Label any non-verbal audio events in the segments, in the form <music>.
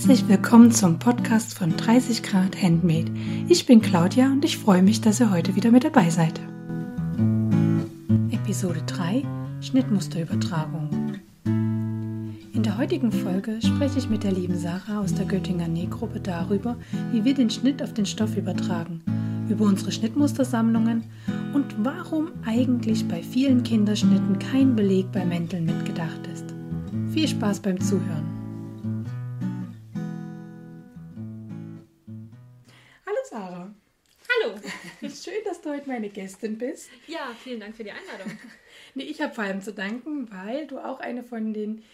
Herzlich willkommen zum Podcast von 30 Grad Handmade. Ich bin Claudia und ich freue mich, dass ihr heute wieder mit dabei seid. Episode 3 Schnittmusterübertragung. In der heutigen Folge spreche ich mit der lieben Sarah aus der Göttinger Nähgruppe darüber, wie wir den Schnitt auf den Stoff übertragen, über unsere Schnittmustersammlungen und warum eigentlich bei vielen Kinderschnitten kein Beleg bei Mänteln mitgedacht ist. Viel Spaß beim Zuhören. Du heute meine Gästin bist. Ja, vielen Dank für die Einladung. <laughs> nee, ich habe vor allem zu danken, weil du auch eine von den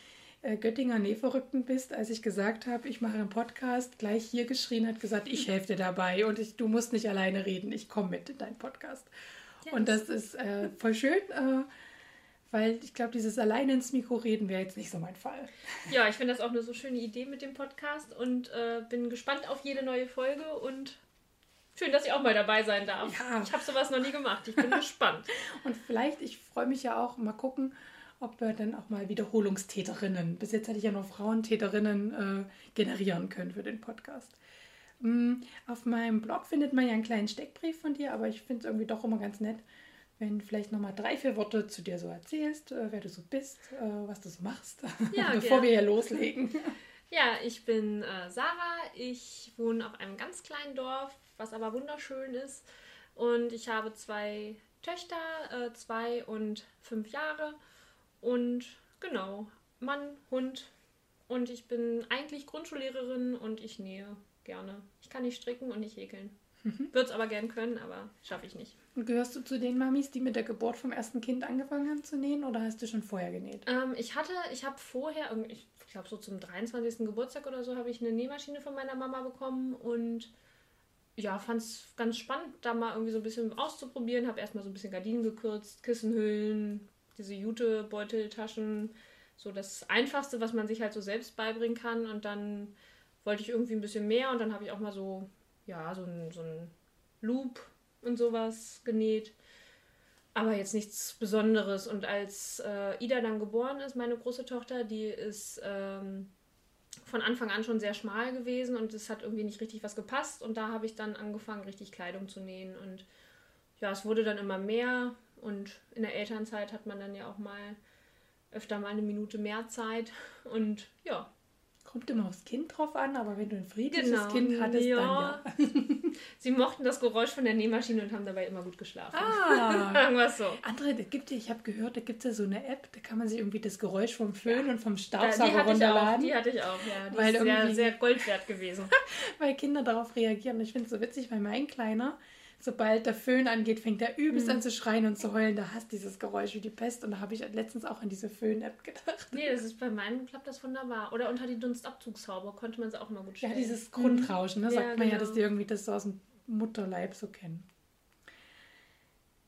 äh, Göttinger Nähverrückten bist. Als ich gesagt habe, ich mache einen Podcast, gleich hier geschrien hat, gesagt, ich helfe dir dabei und ich, du musst nicht alleine reden, ich komme mit in deinen Podcast. Ja, und das ist äh, voll schön. Äh, weil ich glaube, dieses alleine ins Mikro reden wäre jetzt nicht so mein Fall. <laughs> Ja, ich finde das auch eine so schöne Idee mit dem Podcast und äh, bin gespannt auf jede neue Folge und Schön, dass ich auch mal dabei sein darf. Ja. Ich habe sowas noch nie gemacht. Ich bin gespannt. <laughs> Und vielleicht, ich freue mich ja auch, mal gucken, ob wir dann auch mal Wiederholungstäterinnen, bis jetzt hätte ich ja nur Frauentäterinnen äh, generieren können für den Podcast. Ähm, auf meinem Blog findet man ja einen kleinen Steckbrief von dir, aber ich finde es irgendwie doch immer ganz nett, wenn du vielleicht nochmal drei, vier Worte zu dir so erzählst, äh, wer du so bist, äh, was du so machst, <laughs> ja, bevor wir hier loslegen. Ja, ich bin äh, Sarah. Ich wohne auf einem ganz kleinen Dorf was aber wunderschön ist. Und ich habe zwei Töchter, äh, zwei und fünf Jahre. Und genau, Mann, Hund. Und ich bin eigentlich Grundschullehrerin und ich nähe gerne. Ich kann nicht stricken und nicht häkeln. Mhm. Würde es aber gern können, aber schaffe ich nicht. Und gehörst du zu den Mamis, die mit der Geburt vom ersten Kind angefangen haben zu nähen oder hast du schon vorher genäht? Ähm, ich hatte, ich habe vorher, ich glaube so zum 23. Geburtstag oder so, habe ich eine Nähmaschine von meiner Mama bekommen und ja, fand es ganz spannend, da mal irgendwie so ein bisschen auszuprobieren. Habe erstmal so ein bisschen Gardinen gekürzt, Kissenhüllen, diese Jute-Beuteltaschen. So das Einfachste, was man sich halt so selbst beibringen kann. Und dann wollte ich irgendwie ein bisschen mehr und dann habe ich auch mal so, ja, so ein, so ein Loop und sowas genäht. Aber jetzt nichts Besonderes. Und als äh, Ida dann geboren ist, meine große Tochter, die ist ähm, von Anfang an schon sehr schmal gewesen und es hat irgendwie nicht richtig was gepasst. Und da habe ich dann angefangen, richtig Kleidung zu nähen. Und ja, es wurde dann immer mehr. Und in der Elternzeit hat man dann ja auch mal öfter mal eine Minute mehr Zeit. Und ja, Kommt immer aufs Kind drauf an, aber wenn du ein friedliches genau. Kind hattest, ja. dann <laughs> ja. Sie mochten das Geräusch von der Nähmaschine und haben dabei immer gut geschlafen. Ah. <laughs> Irgendwas so. Andere, da gibt ich habe gehört, da gibt es ja so eine App, da kann man sich irgendwie das Geräusch vom Föhn ja. und vom Staubsauger ja, runterladen. die hatte ich auch, ja. Die weil ist sehr, sehr Gold wert gewesen. <laughs> weil Kinder darauf reagieren. Ich finde es so witzig, weil mein Kleiner sobald der Föhn angeht, fängt er übelst mhm. an zu schreien und zu heulen. Da hast dieses Geräusch wie die Pest. Und da habe ich letztens auch an diese Föhn-App gedacht. Nee, das ist bei meinem klappt das wunderbar. Oder unter die Dunstabzugshaube konnte man es auch immer gut stellen. Ja, dieses Grundrauschen, ne, sagt ja, man ja, dass genau. die irgendwie das so aus dem Mutterleib so kennen.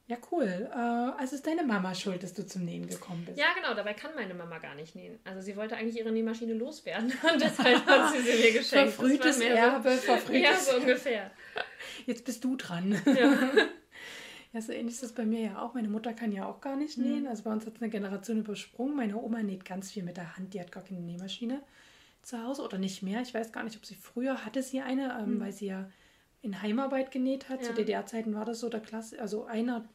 Ja, cool. Äh, also ist deine Mama schuld, dass du zum Nähen gekommen bist. Ja, genau. Dabei kann meine Mama gar nicht nähen. Also sie wollte eigentlich ihre Nähmaschine loswerden <laughs> und deshalb hat sie sie mir <laughs> geschenkt. Verfrühtes Erbe, verfrühtes. <laughs> Ja, so ungefähr. Jetzt bist du dran. Ja. <laughs> ja, so ähnlich ist es bei mir ja auch. Meine Mutter kann ja auch gar nicht nähen. Mhm. Also bei uns hat es eine Generation übersprungen. Meine Oma näht ganz viel mit der Hand. Die hat gar keine Nähmaschine zu Hause oder nicht mehr. Ich weiß gar nicht, ob sie früher hatte sie eine, ähm, mhm. weil sie ja in Heimarbeit genäht hat. Ja. Zu DDR-Zeiten war das so der Klasse, also einer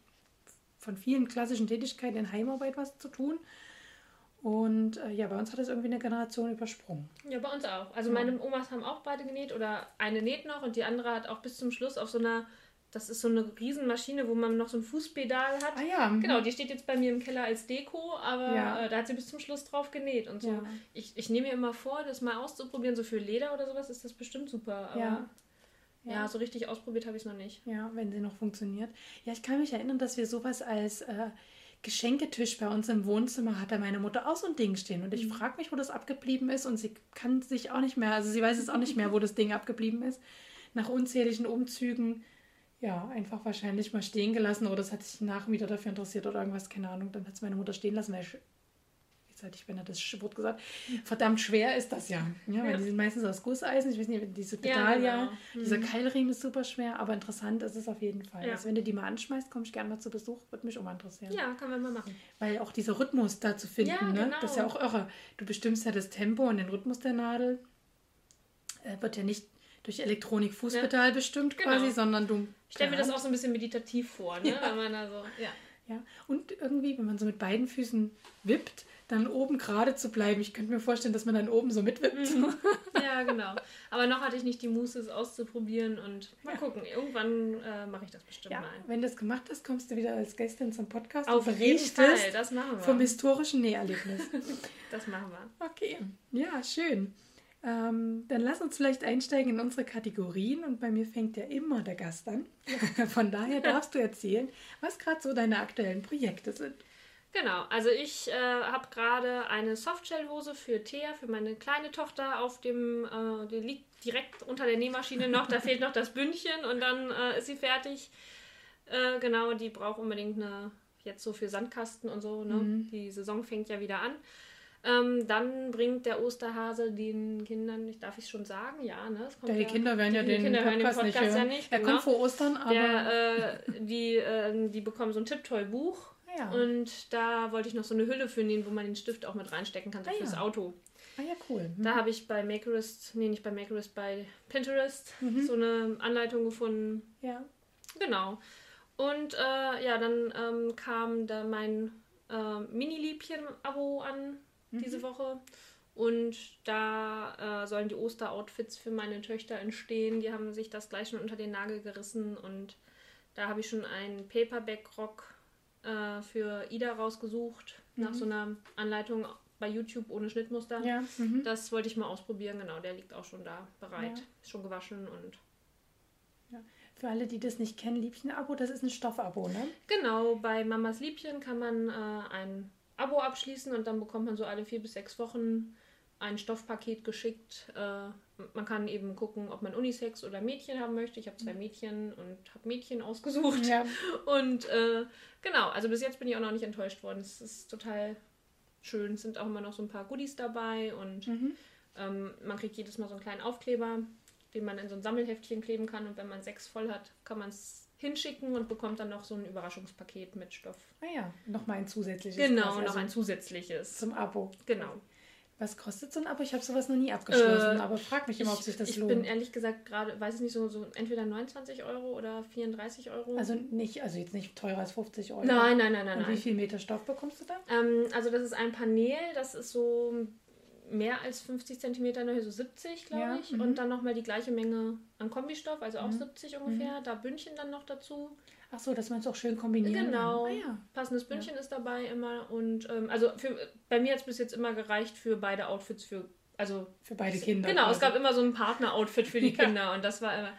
von vielen klassischen Tätigkeiten in Heimarbeit was zu tun. Und äh, ja, bei uns hat es irgendwie eine Generation übersprungen. Ja, bei uns auch. Also ja. meine Omas haben auch beide genäht oder eine näht noch und die andere hat auch bis zum Schluss auf so einer, das ist so eine Riesenmaschine, wo man noch so ein Fußpedal hat. Ah ja. Mhm. Genau, die steht jetzt bei mir im Keller als Deko, aber ja. äh, da hat sie bis zum Schluss drauf genäht und so. Ja. Ich, ich nehme mir immer vor, das mal auszuprobieren, so für Leder oder sowas ist das bestimmt super. Aber ja. Ja, so richtig ausprobiert habe ich es noch nicht. Ja, wenn sie noch funktioniert. Ja, ich kann mich erinnern, dass wir sowas als äh, Geschenketisch bei uns im Wohnzimmer hatte meine Mutter auch so ein Ding stehen. Und ich mhm. frage mich, wo das abgeblieben ist. Und sie kann sich auch nicht mehr, also sie weiß es auch nicht mehr, wo das Ding abgeblieben ist. Nach unzähligen Umzügen, ja, einfach wahrscheinlich mal stehen gelassen. Oder es hat sich nach wieder dafür interessiert oder irgendwas, keine Ahnung. Dann hat es meine Mutter stehen lassen, weil hatte ich beinahe das Wort gesagt, verdammt schwer ist das ja. ja, weil die sind meistens aus Gusseisen, ich weiß nicht, diese Pedal ja, genau. dieser mhm. Keilriemen ist super schwer, aber interessant ist es auf jeden Fall. Ja. Also wenn du die mal anschmeißt, komme ich gerne mal zu Besuch, würde mich auch mal interessieren. Ja, können wir mal machen. Weil auch dieser Rhythmus da zu finden, ja, ne? das ist ja genau. auch irre. Du bestimmst ja das Tempo und den Rhythmus der Nadel. äh, wird ja nicht durch Elektronik Fußpedal ja. bestimmt genau. quasi, sondern du. Ich stelle mir das auch so ein bisschen meditativ vor, ne? Ja. Wenn man also, ja. ja. Und irgendwie, wenn man so mit beiden Füßen wippt, dann oben gerade zu bleiben. Ich könnte mir vorstellen, dass man dann oben so mitwippt. Mhm. Ja, genau. Aber noch hatte ich nicht die Muße, es auszuprobieren und mal ja. gucken. Irgendwann äh, mache ich das bestimmt ja, mal. Wenn das gemacht hast, kommst du wieder als Gästin zum Podcast Auf und jeden Fall, das machen wir. vom historischen Näherlebnis. <laughs> das machen wir. Okay, ja, schön. Ähm, dann lass uns vielleicht einsteigen in unsere Kategorien und bei mir fängt ja immer der Gast an. <laughs> Von daher darfst du erzählen, was gerade so deine aktuellen Projekte sind. Genau, also ich äh, habe gerade eine Softshell-Hose für Thea, für meine kleine Tochter auf dem, äh, die liegt direkt unter der Nähmaschine noch, da fehlt noch das Bündchen und dann äh, ist sie fertig. Äh, genau, die braucht unbedingt eine, jetzt so für Sandkasten und so, ne? Mhm. Die Saison fängt ja wieder an. Ähm, dann bringt der Osterhase den Kindern, ich darf ich schon sagen, ja, ne? ja, die ja, Kinder werden ja den Kinder Podcast, den Podcast nicht hören. Ja nicht, er genau. kommt vor Ostern, aber... Der, äh, die, äh, die bekommen so ein Tipptoy-Buch ja. Und da wollte ich noch so eine Hülle für nähen, wo man den Stift auch mit reinstecken kann, so ah, fürs ja. Auto. Ah ja, cool. Mhm. Da habe ich bei Makerist, nee, nicht bei Makerist, bei Pinterest mhm. so eine Anleitung gefunden. Ja. Genau. Und äh, ja, dann ähm, kam da mein äh, Mini-Liebchen-Abo an mhm. diese Woche. Und da äh, sollen die Oster-Outfits für meine Töchter entstehen. Die haben sich das gleich schon unter den Nagel gerissen. Und da habe ich schon einen Paperback-Rock äh, für Ida rausgesucht, mhm. nach so einer Anleitung bei YouTube ohne Schnittmuster. Ja. Mhm. Das wollte ich mal ausprobieren, genau. Der liegt auch schon da bereit. Ja. Ist schon gewaschen und. Ja. Für alle, die das nicht kennen, Liebchen-Abo, das ist ein Stoffabo, ne? Genau, bei Mamas Liebchen kann man äh, ein Abo abschließen und dann bekommt man so alle vier bis sechs Wochen ein Stoffpaket geschickt. Äh, man kann eben gucken, ob man Unisex oder Mädchen haben möchte. Ich habe zwei. Mädchen und habe Mädchen ausgesucht. Ja. Und äh, genau, also bis jetzt bin ich auch noch nicht enttäuscht worden. Es ist total schön. Es sind auch immer noch so ein paar Goodies dabei und mhm. ähm, man kriegt jedes Mal so einen kleinen Aufkleber, den man in so ein Sammelheftchen kleben kann. Und wenn man sechs voll hat, kann man es hinschicken und bekommt dann noch so ein Überraschungspaket mit Stoff. Ah ja, nochmal ein zusätzliches. Genau, noch also ein zusätzliches. Zum Abo. Genau. Was kostet so ein Abo? Ich habe sowas noch nie abgeschlossen, äh, aber frag mich immer, ob sich das ich lohnt. Ich bin ehrlich gesagt gerade, weiß ich nicht, so, so entweder 29 Euro oder 34 Euro. Also nicht, also jetzt nicht teurer als 50 Euro. Nein, nein, nein, nein. Und wie viel Meter Stoff bekommst du da? Ähm, also das ist ein Panel, das ist so mehr als 50 cm in der Höhe, so 70, glaube ja, ich. -hmm. Und dann nochmal die gleiche Menge an Kombistoff, also auch mhm. 70 ungefähr. Mhm. Da Bündchen dann noch dazu. Ach so, dass man es auch schön kombinieren Genau. Ah, ja. Passendes Bündchen ja. ist dabei immer. Und ähm, also für, bei mir hat es bis jetzt immer gereicht für beide Outfits für also für beide Kinder. Genau, quasi. es gab immer so ein Partner-Outfit für die <laughs> Kinder und das war immer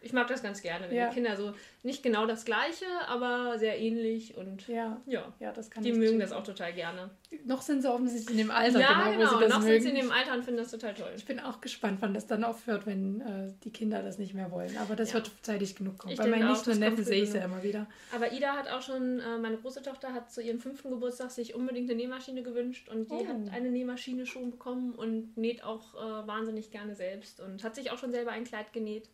ich mag das ganz gerne, wenn ja. die Kinder so nicht genau das gleiche, aber sehr ähnlich und ja, ja, ja das kann die mögen das auch total gerne. Noch sind sie offensichtlich in dem Alter, ja, genau, genau. wo sie das noch mögen. sind sie in dem Alter und finden das total toll. Ich bin auch gespannt, wann das dann aufhört, wenn äh, die Kinder das nicht mehr wollen. Aber das ja. wird zeitig genug kommen. Ich Bei meinen Nichten und Neffen sehe ich es ja immer wieder. Aber Ida hat auch schon, äh, meine große Tochter hat zu ihrem fünften Geburtstag sich unbedingt eine Nähmaschine gewünscht und die oh. hat eine Nähmaschine schon bekommen und näht auch äh, wahnsinnig gerne selbst und hat sich auch schon selber ein Kleid genäht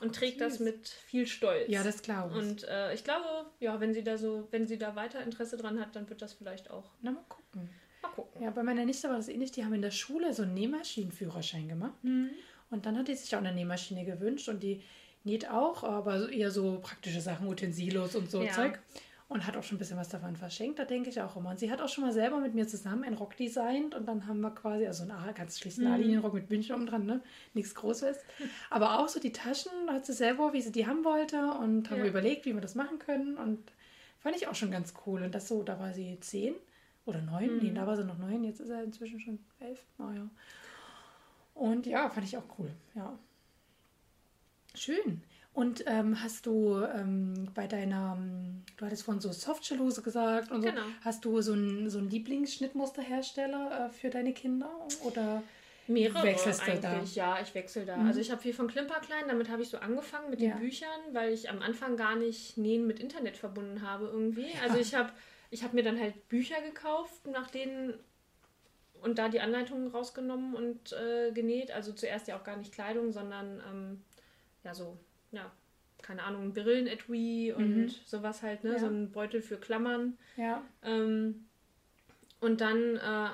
und trägt das mit viel Stolz. Ja, das glaube ich. Und äh, ich glaube, ja, wenn sie da so, wenn sie da weiter Interesse dran hat, dann wird das vielleicht auch. Na, mal gucken. Mal gucken. Ja, bei meiner Nichte war das ähnlich. Die haben in der Schule so einen Nähmaschinenführerschein gemacht. Mhm. Und dann hat die sich auch eine Nähmaschine gewünscht und die näht auch, aber eher so praktische Sachen, Utensilos und so ja. Zeug und hat auch schon ein bisschen was davon verschenkt, da denke ich auch immer. Und sie hat auch schon mal selber mit mir zusammen einen Rock designt und dann haben wir quasi, also einen ganz schlichten mhm. A-Linienrock mit Bündchen oben dran, ne? nichts Großes. <laughs> Aber auch so die Taschen hat sie selber, wie sie die haben wollte und haben ja. wir überlegt, wie wir das machen können und fand ich auch schon ganz cool. Und das so, da war sie zehn oder neun, mhm. nee, da war sie noch neun, jetzt ist er inzwischen schon elf, naja. Und ja, fand ich auch cool, ja. Schön. Und ähm, hast du ähm, bei deiner, ähm, du hattest von so Softshell-Hose gesagt und so, genau. hast du so einen so Lieblingsschnittmusterhersteller äh, für deine Kinder oder mehrere wechselst du eigentlich? Da? Ja, ich wechsle da. Mhm. Also ich habe viel von Klimperklein, damit habe ich so angefangen mit ja. den Büchern, weil ich am Anfang gar nicht Nähen mit Internet verbunden habe irgendwie. Ja. Also ich habe ich habe mir dann halt Bücher gekauft, nach denen und da die Anleitungen rausgenommen und äh, genäht. Also zuerst ja auch gar nicht Kleidung, sondern ähm, ja so ja, keine Ahnung, ein Brillenetui und mhm. sowas halt, ne? Ja. So ein Beutel für Klammern. Ja. Ähm, und dann äh,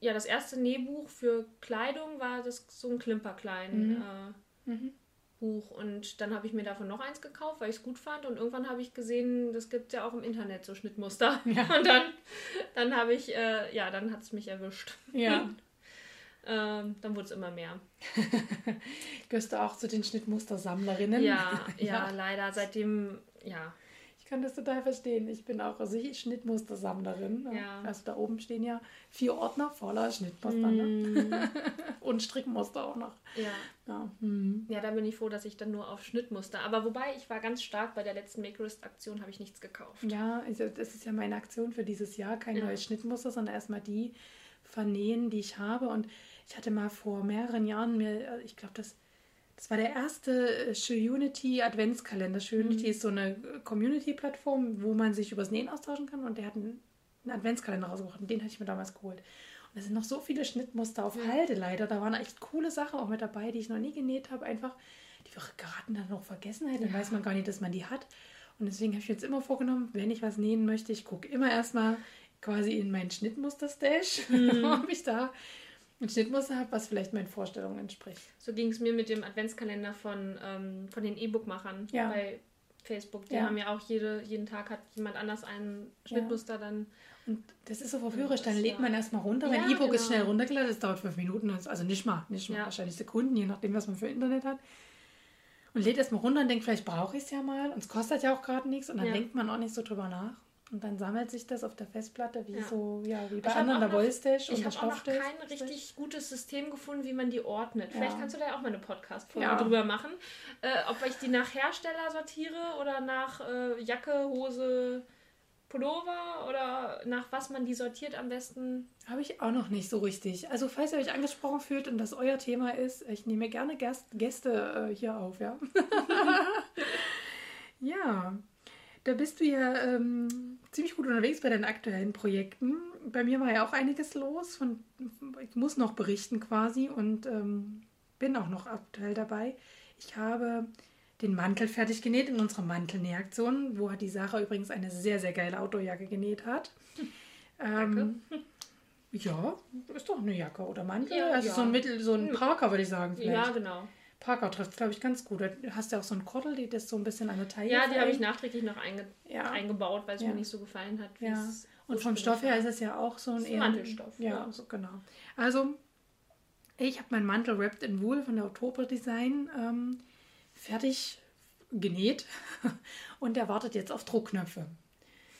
ja, das erste Nähbuch für Kleidung war das so ein Klimperklein. Mhm. Äh, Mhm. Buch und dann habe ich mir davon noch eins gekauft, weil ich es gut fand und irgendwann habe ich gesehen, das gibt ja auch im Internet so Schnittmuster Ja. <laughs> und dann, dann habe ich, äh, ja, dann hat es mich erwischt. Ja. <laughs> Ähm, dann wurde es immer mehr. <laughs> Gehörst du auch zu den Schnittmustersammlerinnen? <laughs> Ja, ja, leider seitdem, ja, Ich kann das total verstehen. Ich bin auch also ich Schnittmustersammlerin. Ja. Also da oben stehen ja vier Ordner voller Schnittmuster ne? Mm, <laughs> und Strickmuster auch noch. ja. Ja. Hm. Ja, da bin ich froh, dass ich dann nur auf Schnittmuster. Aber wobei, ich war ganz stark bei der letzten Makerist-Aktion, habe ich nichts gekauft. Ja, also das ist ja meine Aktion für dieses Jahr. Kein Ja. neues Schnittmuster, sondern erstmal die vernähen, die ich habe. Und ich hatte mal vor mehreren Jahren mir, äh, ich glaube, das, das war der erste Unity Adventskalender. Unity Mhm. ist so eine Community-Plattform, wo man sich übers Nähen austauschen kann. Und der hat einen, einen Adventskalender rausgebracht. Und den hatte ich mir damals geholt. Und da sind noch so viele Schnittmuster auf Halde leider. Da waren echt coole Sachen auch mit dabei, die ich noch nie genäht habe. Einfach, die wir geraten dann noch vergessen hätte. Dann weiß man gar nicht, dass man die hat. Und deswegen habe ich mir jetzt immer vorgenommen, wenn ich was nähen möchte, ich gucke immer erstmal quasi in meinen Schnittmuster-Stash, <laughs> ob ich da ein Schnittmuster habe, was vielleicht meinen Vorstellungen entspricht. So ging es mir mit dem Adventskalender von, ähm, von den E-Book-Machern Ja. bei Facebook. Die Ja. haben ja auch jede, jeden Tag hat jemand anders ein Schnittmuster dann. Und das ist so verführerisch. Dann lädt man erstmal runter. Mein Ja, E-Book ist genau. schnell runtergeladen, das dauert fünf Minuten, also nicht mal, nicht mal, Ja. wahrscheinlich Sekunden, je nachdem, was man für Internet hat. Und lädt erstmal runter und denkt, vielleicht brauche ich es ja mal. Und es kostet ja auch gerade nichts. Und dann Ja. denkt man auch nicht so drüber nach. Und dann sammelt sich das auf der Festplatte, wie Ja. so, ja, wie bei Ich anderen der Wollstash und Ich der habe auch noch kein richtig gutes System gefunden, wie man die ordnet. Vielleicht Ja. kannst du da ja auch mal eine Podcast-Folge Ja. drüber machen. Äh, ob ich die nach Hersteller sortiere oder nach äh, Jacke, Hose, Pullover oder nach was man die sortiert am besten. Habe ich auch noch nicht so richtig. Also falls ihr euch angesprochen fühlt und das euer Thema ist, ich nehme gerne Gast, Gäste äh, hier auf, ja. <laughs> <laughs> ja, da bist du ja ähm, ziemlich gut unterwegs bei deinen aktuellen Projekten. Bei mir war ja auch einiges los. Von, ich muss noch berichten quasi und ähm, bin auch noch aktuell dabei. Ich habe den Mantel fertig genäht in unserer Mantelnähaktion, wo die Sarah übrigens eine sehr, sehr geile Outdoorjacke genäht hat. <laughs> Ähm, ja, ist doch eine Jacke oder Mantel. Ja, also ja. so ein Mittel, so ein Hm. Parker würde ich sagen. Vielleicht. Ja, genau. Parker trifft, glaube ich, ganz gut. Du hast ja auch so ein Kordel, die das so ein bisschen an der Taille Ja, die habe ich nachträglich noch einge Ja. eingebaut, weil es Ja. mir nicht so gefallen hat. Ja. Und vom Stoff her ist es ja auch so ein ein eher- Mantelstoff, Ja, ja. so genau. Also, ich habe meinen Mantel Wrapped in Wool von der Oktober Design ähm, fertig genäht <laughs> und der wartet jetzt auf Druckknöpfe.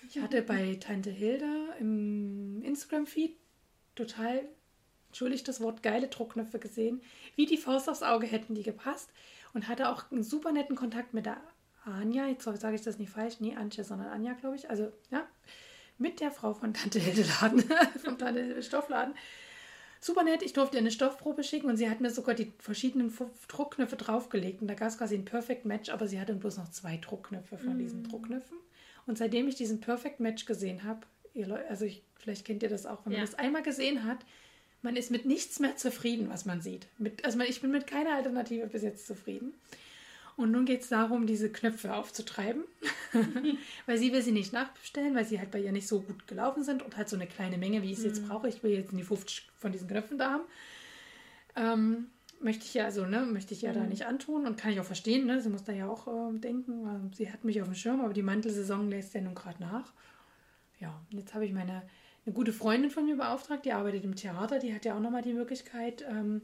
Ich hatte <laughs> bei Tante Hilda im Instagram-Feed total, entschuldigt das Wort, geile Druckknöpfe gesehen. Wie die Faust aufs Auge hätten die gepasst und hatte auch einen super netten Kontakt mit der Anja. Jetzt sage ich das nicht falsch, nee, Antje, sondern Anja, glaube ich. Also, ja, mit der Frau von Tante Hilde Laden, <laughs> vom Tante Hilde Stoffladen. Super nett, ich durfte ihr eine Stoffprobe schicken und sie hat mir sogar die verschiedenen Druckknöpfe draufgelegt. Und da gab es quasi ein Perfect Match, aber sie hatte bloß noch zwei Druckknöpfe von diesen Druckknöpfen. Und seitdem ich diesen Perfect Match gesehen habe, also ich, vielleicht kennt ihr das auch, wenn man Ja. das einmal gesehen hat, man ist mit nichts mehr zufrieden, was man sieht. Mit, also ich bin mit keiner Alternative bis jetzt zufrieden. Und nun geht es darum, diese Knöpfe aufzutreiben, <laughs> weil sie will sie nicht nachbestellen, weil sie halt bei ihr nicht so gut gelaufen sind und halt so eine kleine Menge, wie ich es jetzt brauche. Ich will jetzt die 50 von diesen Knöpfen da haben. Ähm, möchte ich ja, also, ne, möchte ich ja da nicht antun und kann ich auch verstehen, ne? Sie muss da ja auch ähm, denken. Sie hat mich auf dem Schirm, aber die Mantelsaison lässt ja nun gerade nach. Ja, jetzt habe ich meine eine gute Freundin von mir beauftragt, die arbeitet im Theater, die hat ja auch nochmal die Möglichkeit, ähm,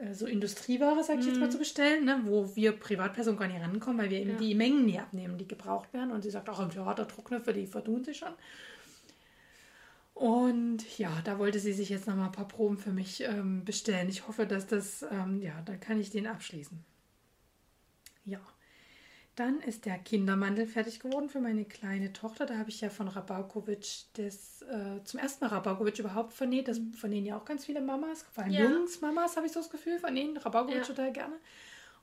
äh, so Industrieware, sag ich jetzt mal, zu bestellen, ne, wo wir Privatpersonen gar nicht rankommen, weil wir eben Ja. die Mengen nie abnehmen, die gebraucht werden. Und sie sagt, auch im Theater Druckknöpfe, die vertun sich schon. Und ja, da wollte sie sich jetzt nochmal ein paar Proben für mich ähm, bestellen. Ich hoffe, dass das, ähm, ja, dann kann ich den abschließen. Ja. Dann ist der Kindermantel fertig geworden für meine kleine Tochter. Da habe ich ja von Rabaukovic das äh, zum ersten Mal Rabaukovic überhaupt vernäht. Das vernähen ja auch ganz viele Mamas, vor allem Ja. Jungsmamas habe ich so das Gefühl, vernähen Rabaukovic Ja. total gerne.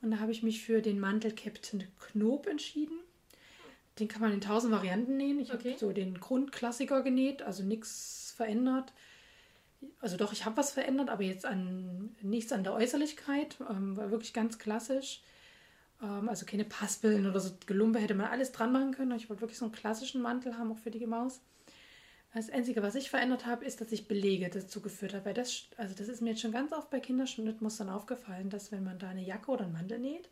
Und da habe ich mich für den Mantel Captain Knob entschieden. Den kann man in tausend Varianten nähen. Ich Okay. habe so den Grundklassiker genäht, also nichts verändert. Also doch, ich habe was verändert, aber jetzt an nichts an der Äußerlichkeit. Ähm, war wirklich ganz klassisch. Ähm, also keine Paspeln oder so Gelumpe hätte man alles dran machen können. Ich wollte wirklich so einen klassischen Mantel haben, auch für die Maus. Das Einzige, was ich verändert habe, ist, dass ich Belege dazu geführt habe. Weil das, also das ist mir jetzt schon ganz oft bei Kinderschnittmustern aufgefallen, dass wenn man da eine Jacke oder einen Mantel näht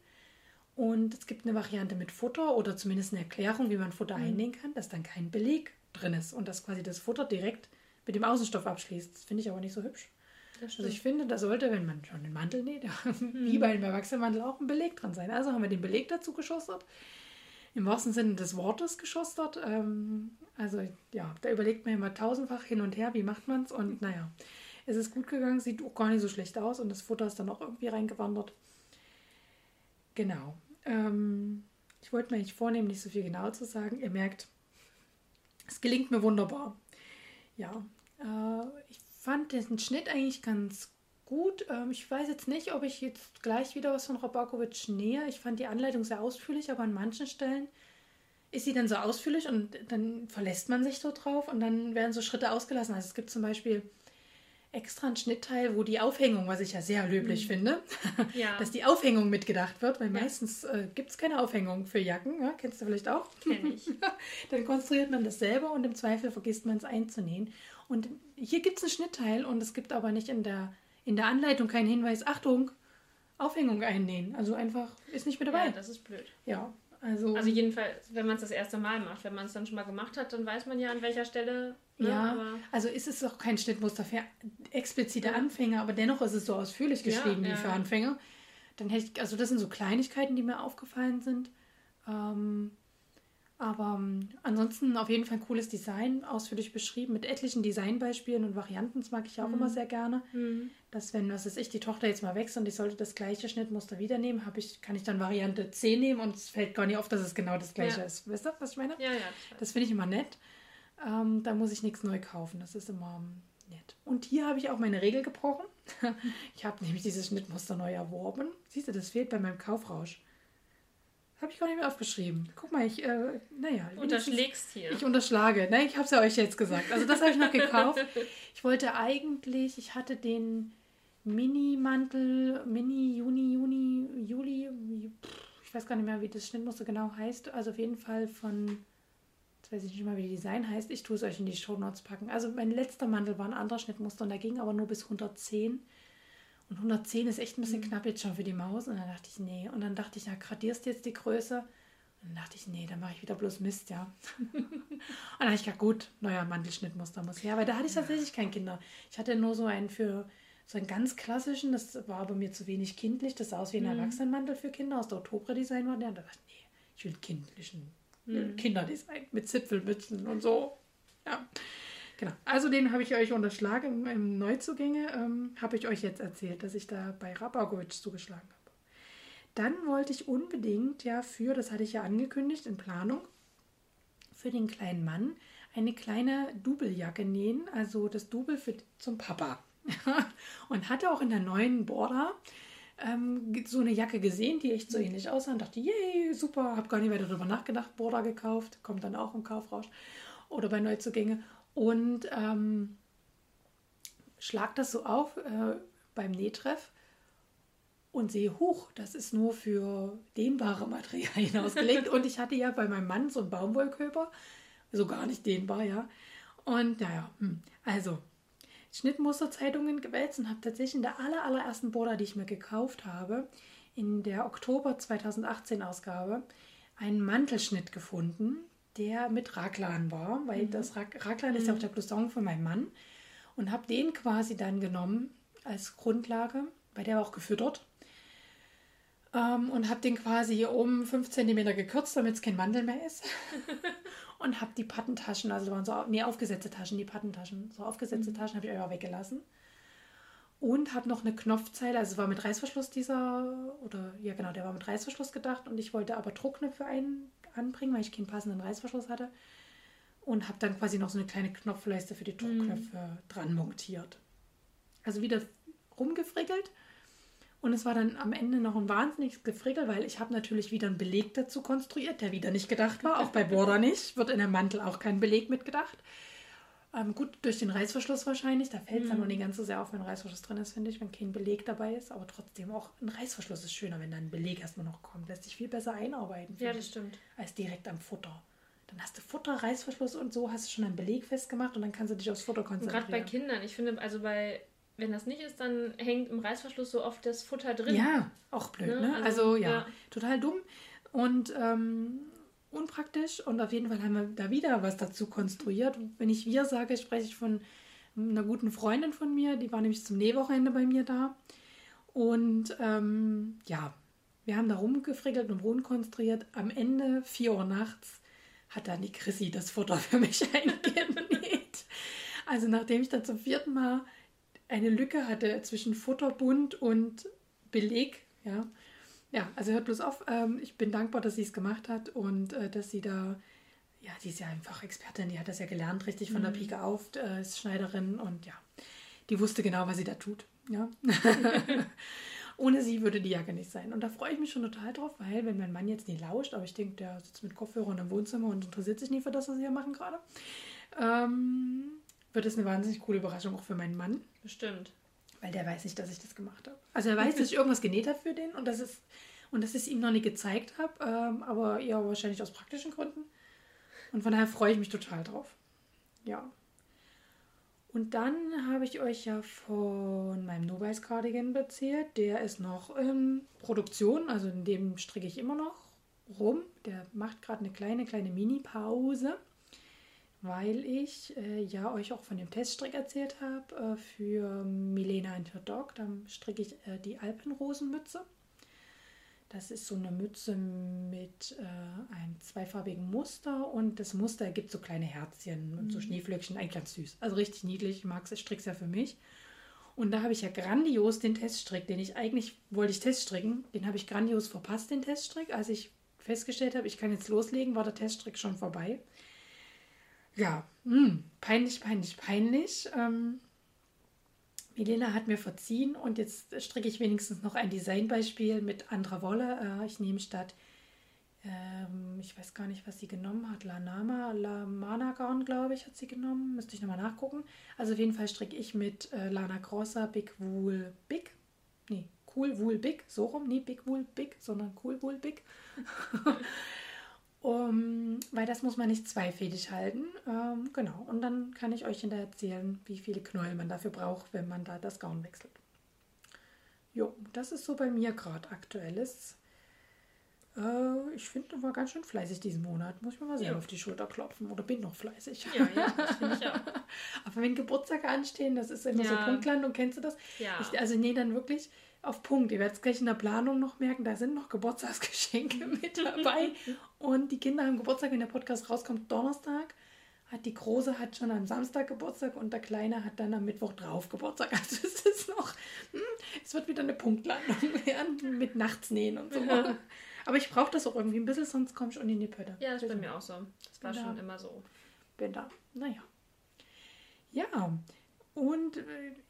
und es gibt eine Variante mit Futter oder zumindest eine Erklärung, wie man Futter mhm. einnähen kann, dass dann kein Beleg drin ist und dass quasi das Futter direkt mit dem Außenstoff abschließt. Das finde ich aber nicht so hübsch. Also ich finde, da sollte, wenn man schon den Mantel näht, <laughs> mhm. wie bei einem Erwachsenenmantel auch ein Beleg dran sein. Also haben wir den Beleg dazu geschustert. Im wahrsten Sinne des Wortes geschustert. Ähm, also ja, da überlegt man immer tausendfach hin und her, wie macht man es. Und naja, es ist gut gegangen, sieht auch gar nicht so schlecht aus und das Futter ist dann auch irgendwie reingewandert. Genau. Ähm, ich wollte mir nicht vornehmen, nicht so viel genau zu sagen. Ihr merkt, es gelingt mir wunderbar. Ja, äh, ich fand den Schnitt eigentlich ganz gut. Ähm, ich weiß jetzt nicht, ob ich jetzt gleich wieder was von Robakovic nähe. Ich fand die Anleitung sehr ausführlich, aber an manchen Stellen ist sie dann so ausführlich und dann verlässt man sich so drauf und dann werden so Schritte ausgelassen. Also es gibt zum Beispiel extra ein Schnittteil, wo die Aufhängung, was ich ja sehr löblich mhm. finde, <laughs> ja. dass die Aufhängung mitgedacht wird, weil ja. meistens äh, gibt es keine Aufhängung für Jacken. Ja? Kennst du vielleicht auch? Kenn ich. <laughs> Dann konstruiert man das selber und im Zweifel vergisst man es einzunähen. Und hier gibt es ein Schnittteil und es gibt aber nicht in der, in der Anleitung keinen Hinweis, Achtung, Aufhängung einnähen. Also einfach ist nicht mit dabei. Ja, das ist blöd. Ja, also, also jedenfalls, wenn man es das erste Mal macht. Wenn man es dann schon mal gemacht hat, dann weiß man ja, an welcher Stelle. Ne, ja, also ist es auch kein Schnittmuster für explizite ja. Anfänger, aber dennoch ist es so ausführlich geschrieben ja, wie für Anfänger. Dann hätte ich, also das sind so Kleinigkeiten, die mir aufgefallen sind. Ähm, aber um, ähm, ansonsten auf jeden Fall ein cooles Design, ausführlich beschrieben, mit etlichen Designbeispielen und Varianten. Das mag ich auch mhm. immer sehr gerne. Mhm. Dass, wenn, was ist ich, die Tochter jetzt mal wächst und ich sollte das gleiche Schnittmuster wieder nehmen, ich, kann ich dann Variante 10 nehmen und es fällt gar nicht auf, dass es genau das gleiche ja. ist. Wisst ihr, was ich meine? Ja, ja. Das, das finde ich immer nett. Ähm, da muss ich nichts neu kaufen. Das ist immer ähm, nett. Und hier habe ich auch meine Regel gebrochen. <laughs> ich habe nämlich dieses Schnittmuster neu erworben. Siehst du, das fehlt bei meinem Kaufrausch. Habe ich gar nicht mehr aufgeschrieben. Guck mal, ich, äh, naja. Unterschlägst hier. Ich unterschlage. Ne, ich habe es ja euch jetzt gesagt. Also das habe ich noch gekauft. Ich wollte eigentlich, ich hatte den Mini-Mantel, Mini, Juni, Juni, Juli, ich weiß gar nicht mehr, wie das Schnittmuster genau heißt. Also auf jeden Fall von, jetzt weiß ich nicht mal, wie die Design heißt. Ich tue es euch in die Show Notes packen. Also mein letzter Mantel war ein anderer Schnittmuster und der ging aber nur bis 110. Und 110 ist echt ein bisschen mhm. knapp jetzt schon für die Maus. Und dann dachte ich, nee. Und dann dachte ich, ja, gradierst du jetzt die Größe? Und dann dachte ich, nee, dann mache ich wieder bloß Mist, ja. <laughs> und dann habe ich gedacht, gut, neuer Mantelschnittmuster muss her. Weil da hatte ich tatsächlich kein Kinder. Ich hatte nur so einen für so einen ganz klassischen, das war aber mir zu wenig kindlich. Das sah aus wie ein mhm. Erwachsenenmantel für Kinder aus der Oktober-Design. Und da dachte ich, nee, ich will kindlichen mhm. Kinderdesign mit Zipfelmützen und so. Ja. Genau. Also den habe ich euch unterschlagen im Neuzugänge. Ähm, habe ich euch jetzt erzählt, dass ich da bei Rabagovic zugeschlagen habe. Dann wollte ich unbedingt ja für, das hatte ich ja angekündigt in Planung, für den kleinen Mann eine kleine Dubeljacke nähen, also das Double für, zum Papa. <laughs> und hatte auch in der neuen Border ähm, so eine Jacke gesehen, die echt so ähnlich aussah und dachte, yay, super, habe gar nicht weiter darüber nachgedacht, Border gekauft, kommt dann auch im Kaufrausch oder bei Neuzugänge und ähm, schlag das so auf äh, beim Nähtreff und sehe, huch, das ist nur für dehnbare Materialien <laughs> ausgelegt. und ich hatte ja bei meinem Mann so einen Baumwollköper, so gar nicht dehnbar, ja. Und naja, hm, also Schnittmusterzeitungen gewälzt und habe tatsächlich in der aller, allerersten Border, die ich mir gekauft habe, in der Oktober 2018 Ausgabe, einen Mantelschnitt gefunden, der mit Raglan war, weil mhm. das Raglan ist ja auch mhm. der Blouson von meinem Mann. Und habe den quasi dann genommen als Grundlage, weil der war auch gefüttert. Ähm, und habe den quasi hier oben 5 cm gekürzt, damit es kein Mandel mehr ist. <laughs> und habe die Pattentaschen, also waren so, nee, aufgesetzte Taschen, die Pattentaschen, so aufgesetzte mhm. Taschen habe ich einfach weggelassen. Und habe noch eine Knopfzeile, also es war mit Reißverschluss dieser, oder ja genau, der war mit Reißverschluss gedacht und ich wollte aber Druckknöpfe ein, anbringen, weil ich keinen passenden Reißverschluss hatte. Und habe dann quasi noch so eine kleine Knopfleiste für die Druckknöpfe mhm. dran montiert. Also wieder rumgefrickelt. Und es war dann am Ende noch ein wahnsinniges Gefrickel, weil ich habe natürlich wieder einen Beleg dazu konstruiert, der wieder nicht gedacht war. Auch bei Border <laughs> nicht. Wird in dem Mantel auch kein Beleg mitgedacht. Ähm, gut, durch den Reißverschluss wahrscheinlich. Da fällt es mhm. dann noch nicht ganz so sehr auf, wenn ein Reißverschluss drin ist, finde ich, wenn kein Beleg dabei ist. Aber trotzdem auch ein Reißverschluss ist schöner, wenn dann ein Beleg erstmal noch kommt. Lässt sich viel besser einarbeiten. Ja, das stimmt. Als direkt am Futter. Dann hast du Futter, Reißverschluss und so, hast du schon einen Beleg festgemacht und dann kannst du dich aufs Futter konzentrieren. Gerade bei Kindern, ich finde, also bei, wenn das nicht ist, dann hängt im Reißverschluss so oft das Futter drin. Ja, auch blöd, ne? Ne? Also, Also, ja, ja. total dumm und ähm, unpraktisch und auf jeden Fall haben wir da wieder was dazu konstruiert. Wenn ich wir sage, spreche ich von einer guten Freundin von mir, die war nämlich zum Nähwochenende bei mir da. Und ähm, ja, wir haben da rumgefrickelt und rumkonstruiert. Am Ende, 4 Uhr nachts, hat dann die Chrissy das Futter für mich <laughs> eingenäht. Also nachdem ich dann zum vierten Mal eine Lücke hatte zwischen Futterbund und Beleg, ja. Ja, also hört bloß auf. Ähm, ich bin dankbar, dass sie es gemacht hat und äh, dass sie da, ja, die ist ja einfach Expertin, die hat das ja gelernt, richtig von der Pike auf, äh, ist Schneiderin und ja, die wusste genau, was sie da tut. Ja. <laughs> Ohne sie würde die Jacke nicht sein. Und da freue ich mich schon total drauf, weil wenn mein Mann jetzt nie lauscht, aber ich denke, der sitzt mit Kopfhörern im Wohnzimmer und interessiert sich nie für das, was wir hier machen gerade, ähm, wird es eine wahnsinnig coole Überraschung auch für meinen Mann. Bestimmt. Weil der weiß nicht, dass ich das gemacht habe. Also er weiß, dass ich irgendwas genäht habe für den und das ist und dass ich es ihm noch nie gezeigt habe, ähm, aber eher wahrscheinlich aus praktischen Gründen. Und von daher freue ich mich total drauf. Ja. Und dann habe ich euch ja von meinem Novice Cardigan erzählt. Der ist noch in Produktion, also in dem stricke ich immer noch rum. Der macht gerade eine kleine, kleine Mini-Pause weil ich äh, ja euch auch von dem Teststrick erzählt habe äh, für Milena and her Dog. Da stricke ich äh, die Alpenrosenmütze. Das ist so eine Mütze mit äh, einem zweifarbigen Muster und das Muster ergibt so kleine Herzchen und so Schneeflöckchen, eigentlich ganz süß. Also richtig niedlich, ich mag es, ich es ja für mich. Und da habe ich ja grandios den Teststrick, den ich eigentlich wollte ich Teststricken, den habe ich grandios verpasst, den Teststrick. Als ich festgestellt habe, ich kann jetzt loslegen, war der Teststrick schon vorbei. Ja, hm, peinlich, peinlich, peinlich. Ähm, Milena hat mir verziehen und jetzt stricke ich wenigstens noch ein Designbeispiel mit anderer Wolle. Äh, ich nehme statt, ähm, ich weiß gar nicht, was sie genommen hat, Lanama, Lamana Garn, glaube ich, hat sie genommen. Müsste ich nochmal nachgucken. Also auf jeden Fall stricke ich mit äh, Lana Grossa Big Wool Big. Nee, Cool Wool Big, so rum, nie Big Wool Big, sondern Cool Wool Big. <laughs> Um, weil das muss man nicht zweifädig halten. Ähm, genau. Und dann kann ich euch hinterher erzählen, wie viele Knäuel man dafür braucht, wenn man da das Gaun wechselt. Jo, das ist so bei mir gerade aktuelles. Äh, ich finde, war ganz schön fleißig diesen Monat. Muss ich mir mal selber Ja. auf die Schulter klopfen. Oder bin noch fleißig. Ja, ja, das finde ich auch. <laughs> Aber wenn Geburtstage anstehen, das ist immer so Ja. Punktlandung, kennst du das? Ja. Ich, also nee, dann wirklich auf Punkt. Ihr werdet es gleich in der Planung noch merken, da sind noch Geburtstagsgeschenke <laughs> mit dabei. Und die Kinder haben Geburtstag, wenn der Podcast rauskommt, Donnerstag. Hat die Große hat schon am Samstag Geburtstag und der Kleine hat dann am Mittwoch drauf Geburtstag. <laughs> Also es ist noch, hm, es wird wieder eine Punktlandung <laughs> werden mit Nachtsnähen und so. Aber ich brauche das auch irgendwie ein bisschen, sonst komme ich in die Pötte. Ja, das ist bei mir auch so. Das war Ja. schon immer so. bin da. Naja. Ja, und äh,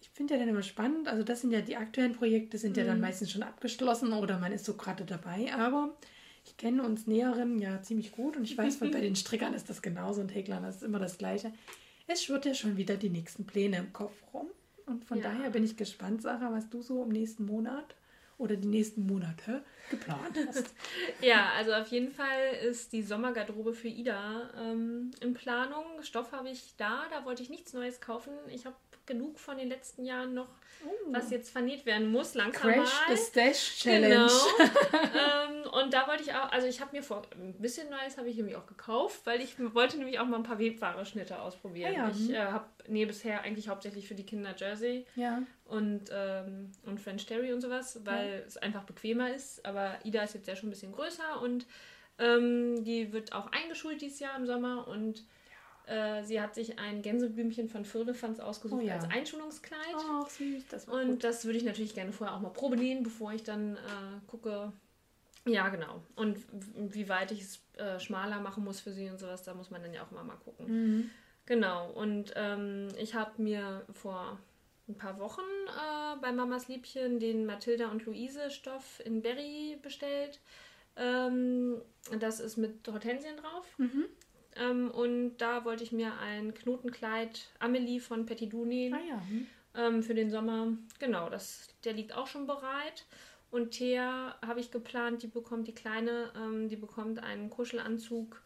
ich finde ja dann immer spannend, also das sind ja die aktuellen Projekte, sind ja dann meistens schon abgeschlossen oder man ist so gerade dabei, aber ich kenne uns Näherinnen ja ziemlich gut und ich weiß, bei den <laughs> Strickern ist das genauso und Häklern ist immer das Gleiche. Es schwirrt ja schon wieder die nächsten Pläne im Kopf rum und von Ja. daher bin ich gespannt, Sarah, was du so im nächsten Monat oder die nächsten Monate geplant hast. <laughs> Ja, also auf jeden Fall ist die Sommergarderobe für Ida ähm, in Planung. Stoff habe ich da, da wollte ich nichts Neues kaufen. Ich habe genug von den letzten Jahren noch, was jetzt vernäht werden muss, langsam Crash mal. the Stash Challenge. Genau. <laughs> ähm, und da wollte ich auch, also ich habe mir vor, ein bisschen Neues habe ich nämlich auch gekauft, weil ich wollte nämlich auch mal ein paar Webware-Schnitte ausprobieren. Ah ja, Ich mhm. äh, habe, nee, bisher eigentlich hauptsächlich für die Kinder Jersey Ja. und, ähm, und French Terry und sowas, weil es einfach bequemer ist. Aber Ida ist jetzt ja schon ein bisschen größer und ähm, die wird auch eingeschult dieses Jahr im Sommer und äh, sie hat sich ein Gänseblümchen von Firlefanz ausgesucht Oh ja. als Einschulungskleid. Ach, süß, das Und gut. das würde ich natürlich gerne vorher auch mal Probe nähen, bevor ich dann äh, gucke. Ja, genau. Und wie weit ich es äh, schmaler machen muss für sie und sowas, da muss man dann ja auch immer mal gucken. Mhm. Genau. Und ähm, ich habe mir vor ein paar Wochen äh, bei Mamas Liebchen den Mathilda und Luise Stoff in Berry bestellt. Ähm, das ist mit Hortensien drauf. Mhm. Ähm, und da wollte ich mir ein Knotenkleid Amelie von Petit Dou nähen Ah ja. hm. ähm, für den Sommer. Genau, das, der liegt auch schon bereit. Und Thea habe ich geplant, die bekommt die Kleine, ähm, die bekommt einen Kuschelanzug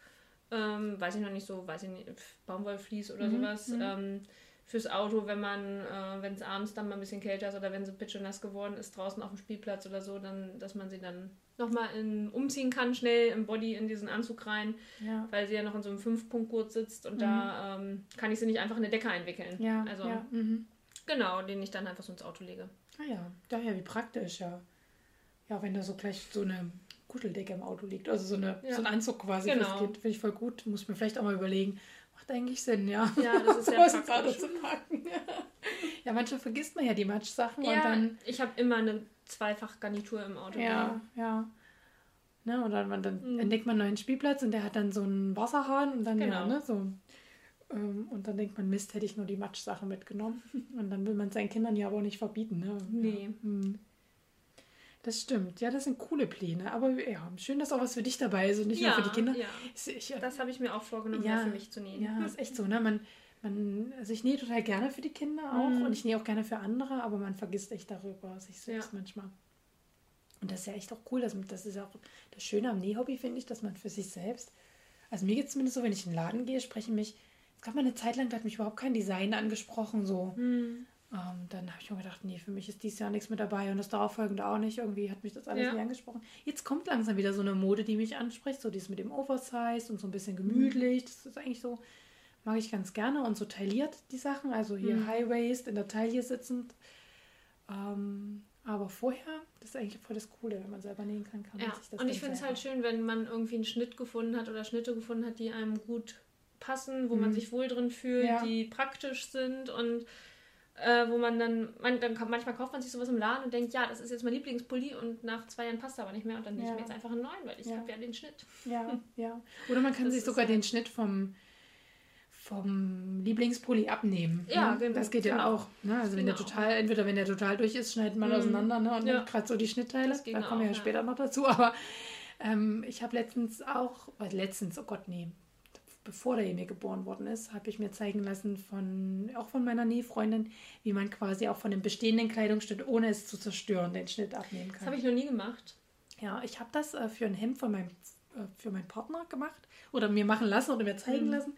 Ähm, weiß ich noch nicht so, weiß ich nicht, Baumwollflies oder mhm. sowas. Mhm. Ähm, fürs Auto, wenn man, äh, wenn es abends dann mal ein bisschen kälter ist oder wenn sie pitsch nass geworden ist draußen auf dem Spielplatz oder so, dann, dass man sie dann nochmal umziehen kann, schnell im Body in diesen Anzug rein, ja. weil sie ja noch in so einem Fünf-Punkt-Gurt sitzt und mhm. da ähm, kann ich sie nicht einfach in eine Decke einwickeln. Ja, also, ja. Mhm. Genau, den ich dann einfach so ins Auto lege. Ah ja, daher wie praktisch, ja. Ja, wenn da so gleich so eine Kuscheldecke im Auto liegt, also so, eine, ja. so ein Anzug quasi genau. fürs Kind, finde ich voll gut. Muss mir vielleicht auch mal überlegen, macht eigentlich Sinn, ja. Ja, das ist <laughs> sehr praktisch. Auto zu packen. ja, manchmal vergisst man ja die Matschsachen ja, und dann... ich habe immer eine Zweifach-Garnitur im Auto. Ja, ja. ja. Ne, und dann, dann mhm. entdeckt man einen neuen Spielplatz und der hat dann so einen Wasserhahn und dann, genau. ja, ne, so ähm, und dann denkt man, Mist, hätte ich nur die Matschsachen mitgenommen. <laughs> Und dann will man seinen Kindern ja aber nicht verbieten. Ne? Nee. Ja. Hm. Das stimmt. Ja, das sind coole Pläne. Aber ja, schön, dass auch was für dich dabei ist und nicht ja, nur für die Kinder. Ja. Ich, das habe ich mir auch vorgenommen, ja, für mich zu nähen. Ja, ist echt so. <laughs> Ne? Man, man, also ich nähe total gerne für die Kinder auch mhm. und ich nähe auch gerne für andere, aber man vergisst echt darüber sich selbst manchmal. Und das ist ja echt auch cool. Dass, das ist auch das Schöne am Nähhobby, finde ich, dass man für sich selbst. Also mir geht es zumindest so, wenn ich in den Laden gehe, sprechen mich es gab mal eine Zeit lang, da hat mich überhaupt kein Design angesprochen. So. Mhm. Ähm, dann habe ich mir gedacht, nee, für mich ist dieses Jahr nichts mehr dabei und das darauffolgende auch nicht. Irgendwie hat mich das alles ja. nicht angesprochen. Jetzt kommt langsam wieder so eine Mode, die mich anspricht. So dieses mit dem Oversize und so ein bisschen gemütlich. Das ist eigentlich so, mag ich ganz gerne. Und so tailliert die Sachen. Also hier mhm. High Waist in der Taille sitzend. Ähm, aber vorher, das ist eigentlich voll das Coole, wenn man selber nähen kann. kann ja. und ich finde es halt schön, wenn man irgendwie einen Schnitt gefunden hat oder Schnitte gefunden hat, die einem gut passen, wo mhm. man sich wohl drin fühlt, ja. die praktisch sind und äh, wo man dann, man, dann manchmal kauft man sich sowas im Laden und denkt, ja, das ist jetzt mein Lieblingspulli und nach zwei Jahren passt er aber nicht mehr und dann nehme ja. ich mir jetzt einfach einen neuen, weil ich ja. habe ja den Schnitt. Ja, <laughs> ja. Oder man kann das sich sogar den Schnitt vom vom Lieblingspulli abnehmen. Ja, ne? genau. Das geht ja auch. Ne? Also wenn der total, entweder wenn der total durch ist, schneidet man mhm. auseinander ne? und ja. nimmt gerade so die Schnittteile. Da kommen wir ja später noch dazu. Aber ähm, ich habe letztens auch, was letztens, oh Gott, nee, bevor der Emil geboren worden ist, habe ich mir zeigen lassen von auch von meiner Nähfreundin, wie man quasi auch von dem bestehenden Kleidungsstück, ohne es zu zerstören, den Schnitt abnehmen kann. Das habe ich noch nie gemacht. Ja, ich habe das äh, für ein Hemd von meinem, äh, für meinen Partner gemacht oder mir machen lassen oder mir zeigen mhm. lassen.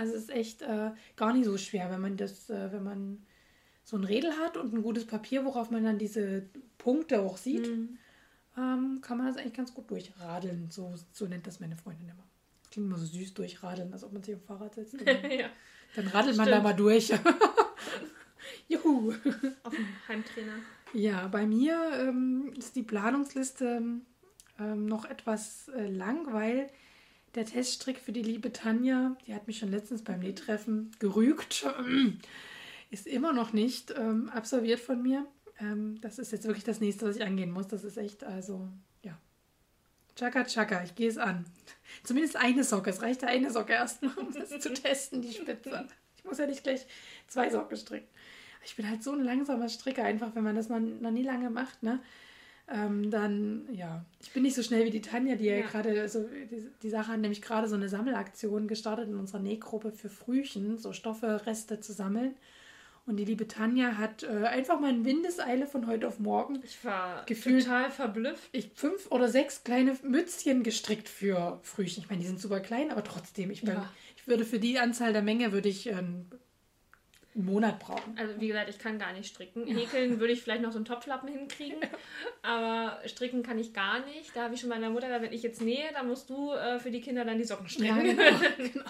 Also es ist echt äh, gar nicht so schwer, wenn man das, äh, wenn man so ein Rädel hat und ein gutes Papier, worauf man dann diese Punkte auch sieht, mhm. ähm, kann man das eigentlich ganz gut durchradeln. So, so nennt das meine Freundin immer. Klingt immer so süß durchradeln, als ob man sich auf Fahrrad setzt. <laughs> ja. Dann radelt man da mal durch. <laughs> Juhu. Auf dem Heimtrainer. Ja, bei mir ähm, ist die Planungsliste ähm, noch etwas äh, lang, weil der Teststrick für die liebe Tanja, die hat mich schon letztens beim Nähtreffen gerügt, <clears throat> ist immer noch nicht ähm, absolviert von mir. Ähm, das ist jetzt wirklich das nächste, was ich angehen muss. Das ist echt, also Chaka Chaka, ich gehe es an. Zumindest eine Socke. Es reicht eine Socke erstmal, um das zu testen, die Spitze. Ich muss ja nicht gleich zwei Socken stricken. Ich bin halt so ein langsamer Stricker, einfach wenn man das noch, noch nie lange macht, ne? Ähm, dann, ja, ich bin nicht so schnell wie die Tanja, die ja, ja gerade, also die, die, Sache hat nämlich gerade so eine Sammelaktion gestartet in unserer Nähgruppe für Frühchen, so Stoffe, Reste zu sammeln. Und die liebe Tanja hat äh, einfach mal in Windeseile von heute auf morgen. Ich war gefühlt, total verblüfft. Ich fünf oder sechs kleine Mützchen gestrickt für Frühchen. Ich meine, die sind super klein, aber trotzdem, ich, ja. ich würde für die Anzahl der Menge würde ich ähm, einen Monat brauchen. Also wie gesagt, ich kann gar nicht stricken. Häkeln würde ich vielleicht noch so einen Topflappen hinkriegen, <laughs> aber stricken kann ich gar nicht. Da habe ich schon meiner Mutter gesagt, wenn ich jetzt nähe, dann musst du äh, für die Kinder dann die Socken stricken. Ja, genau, <laughs> genau.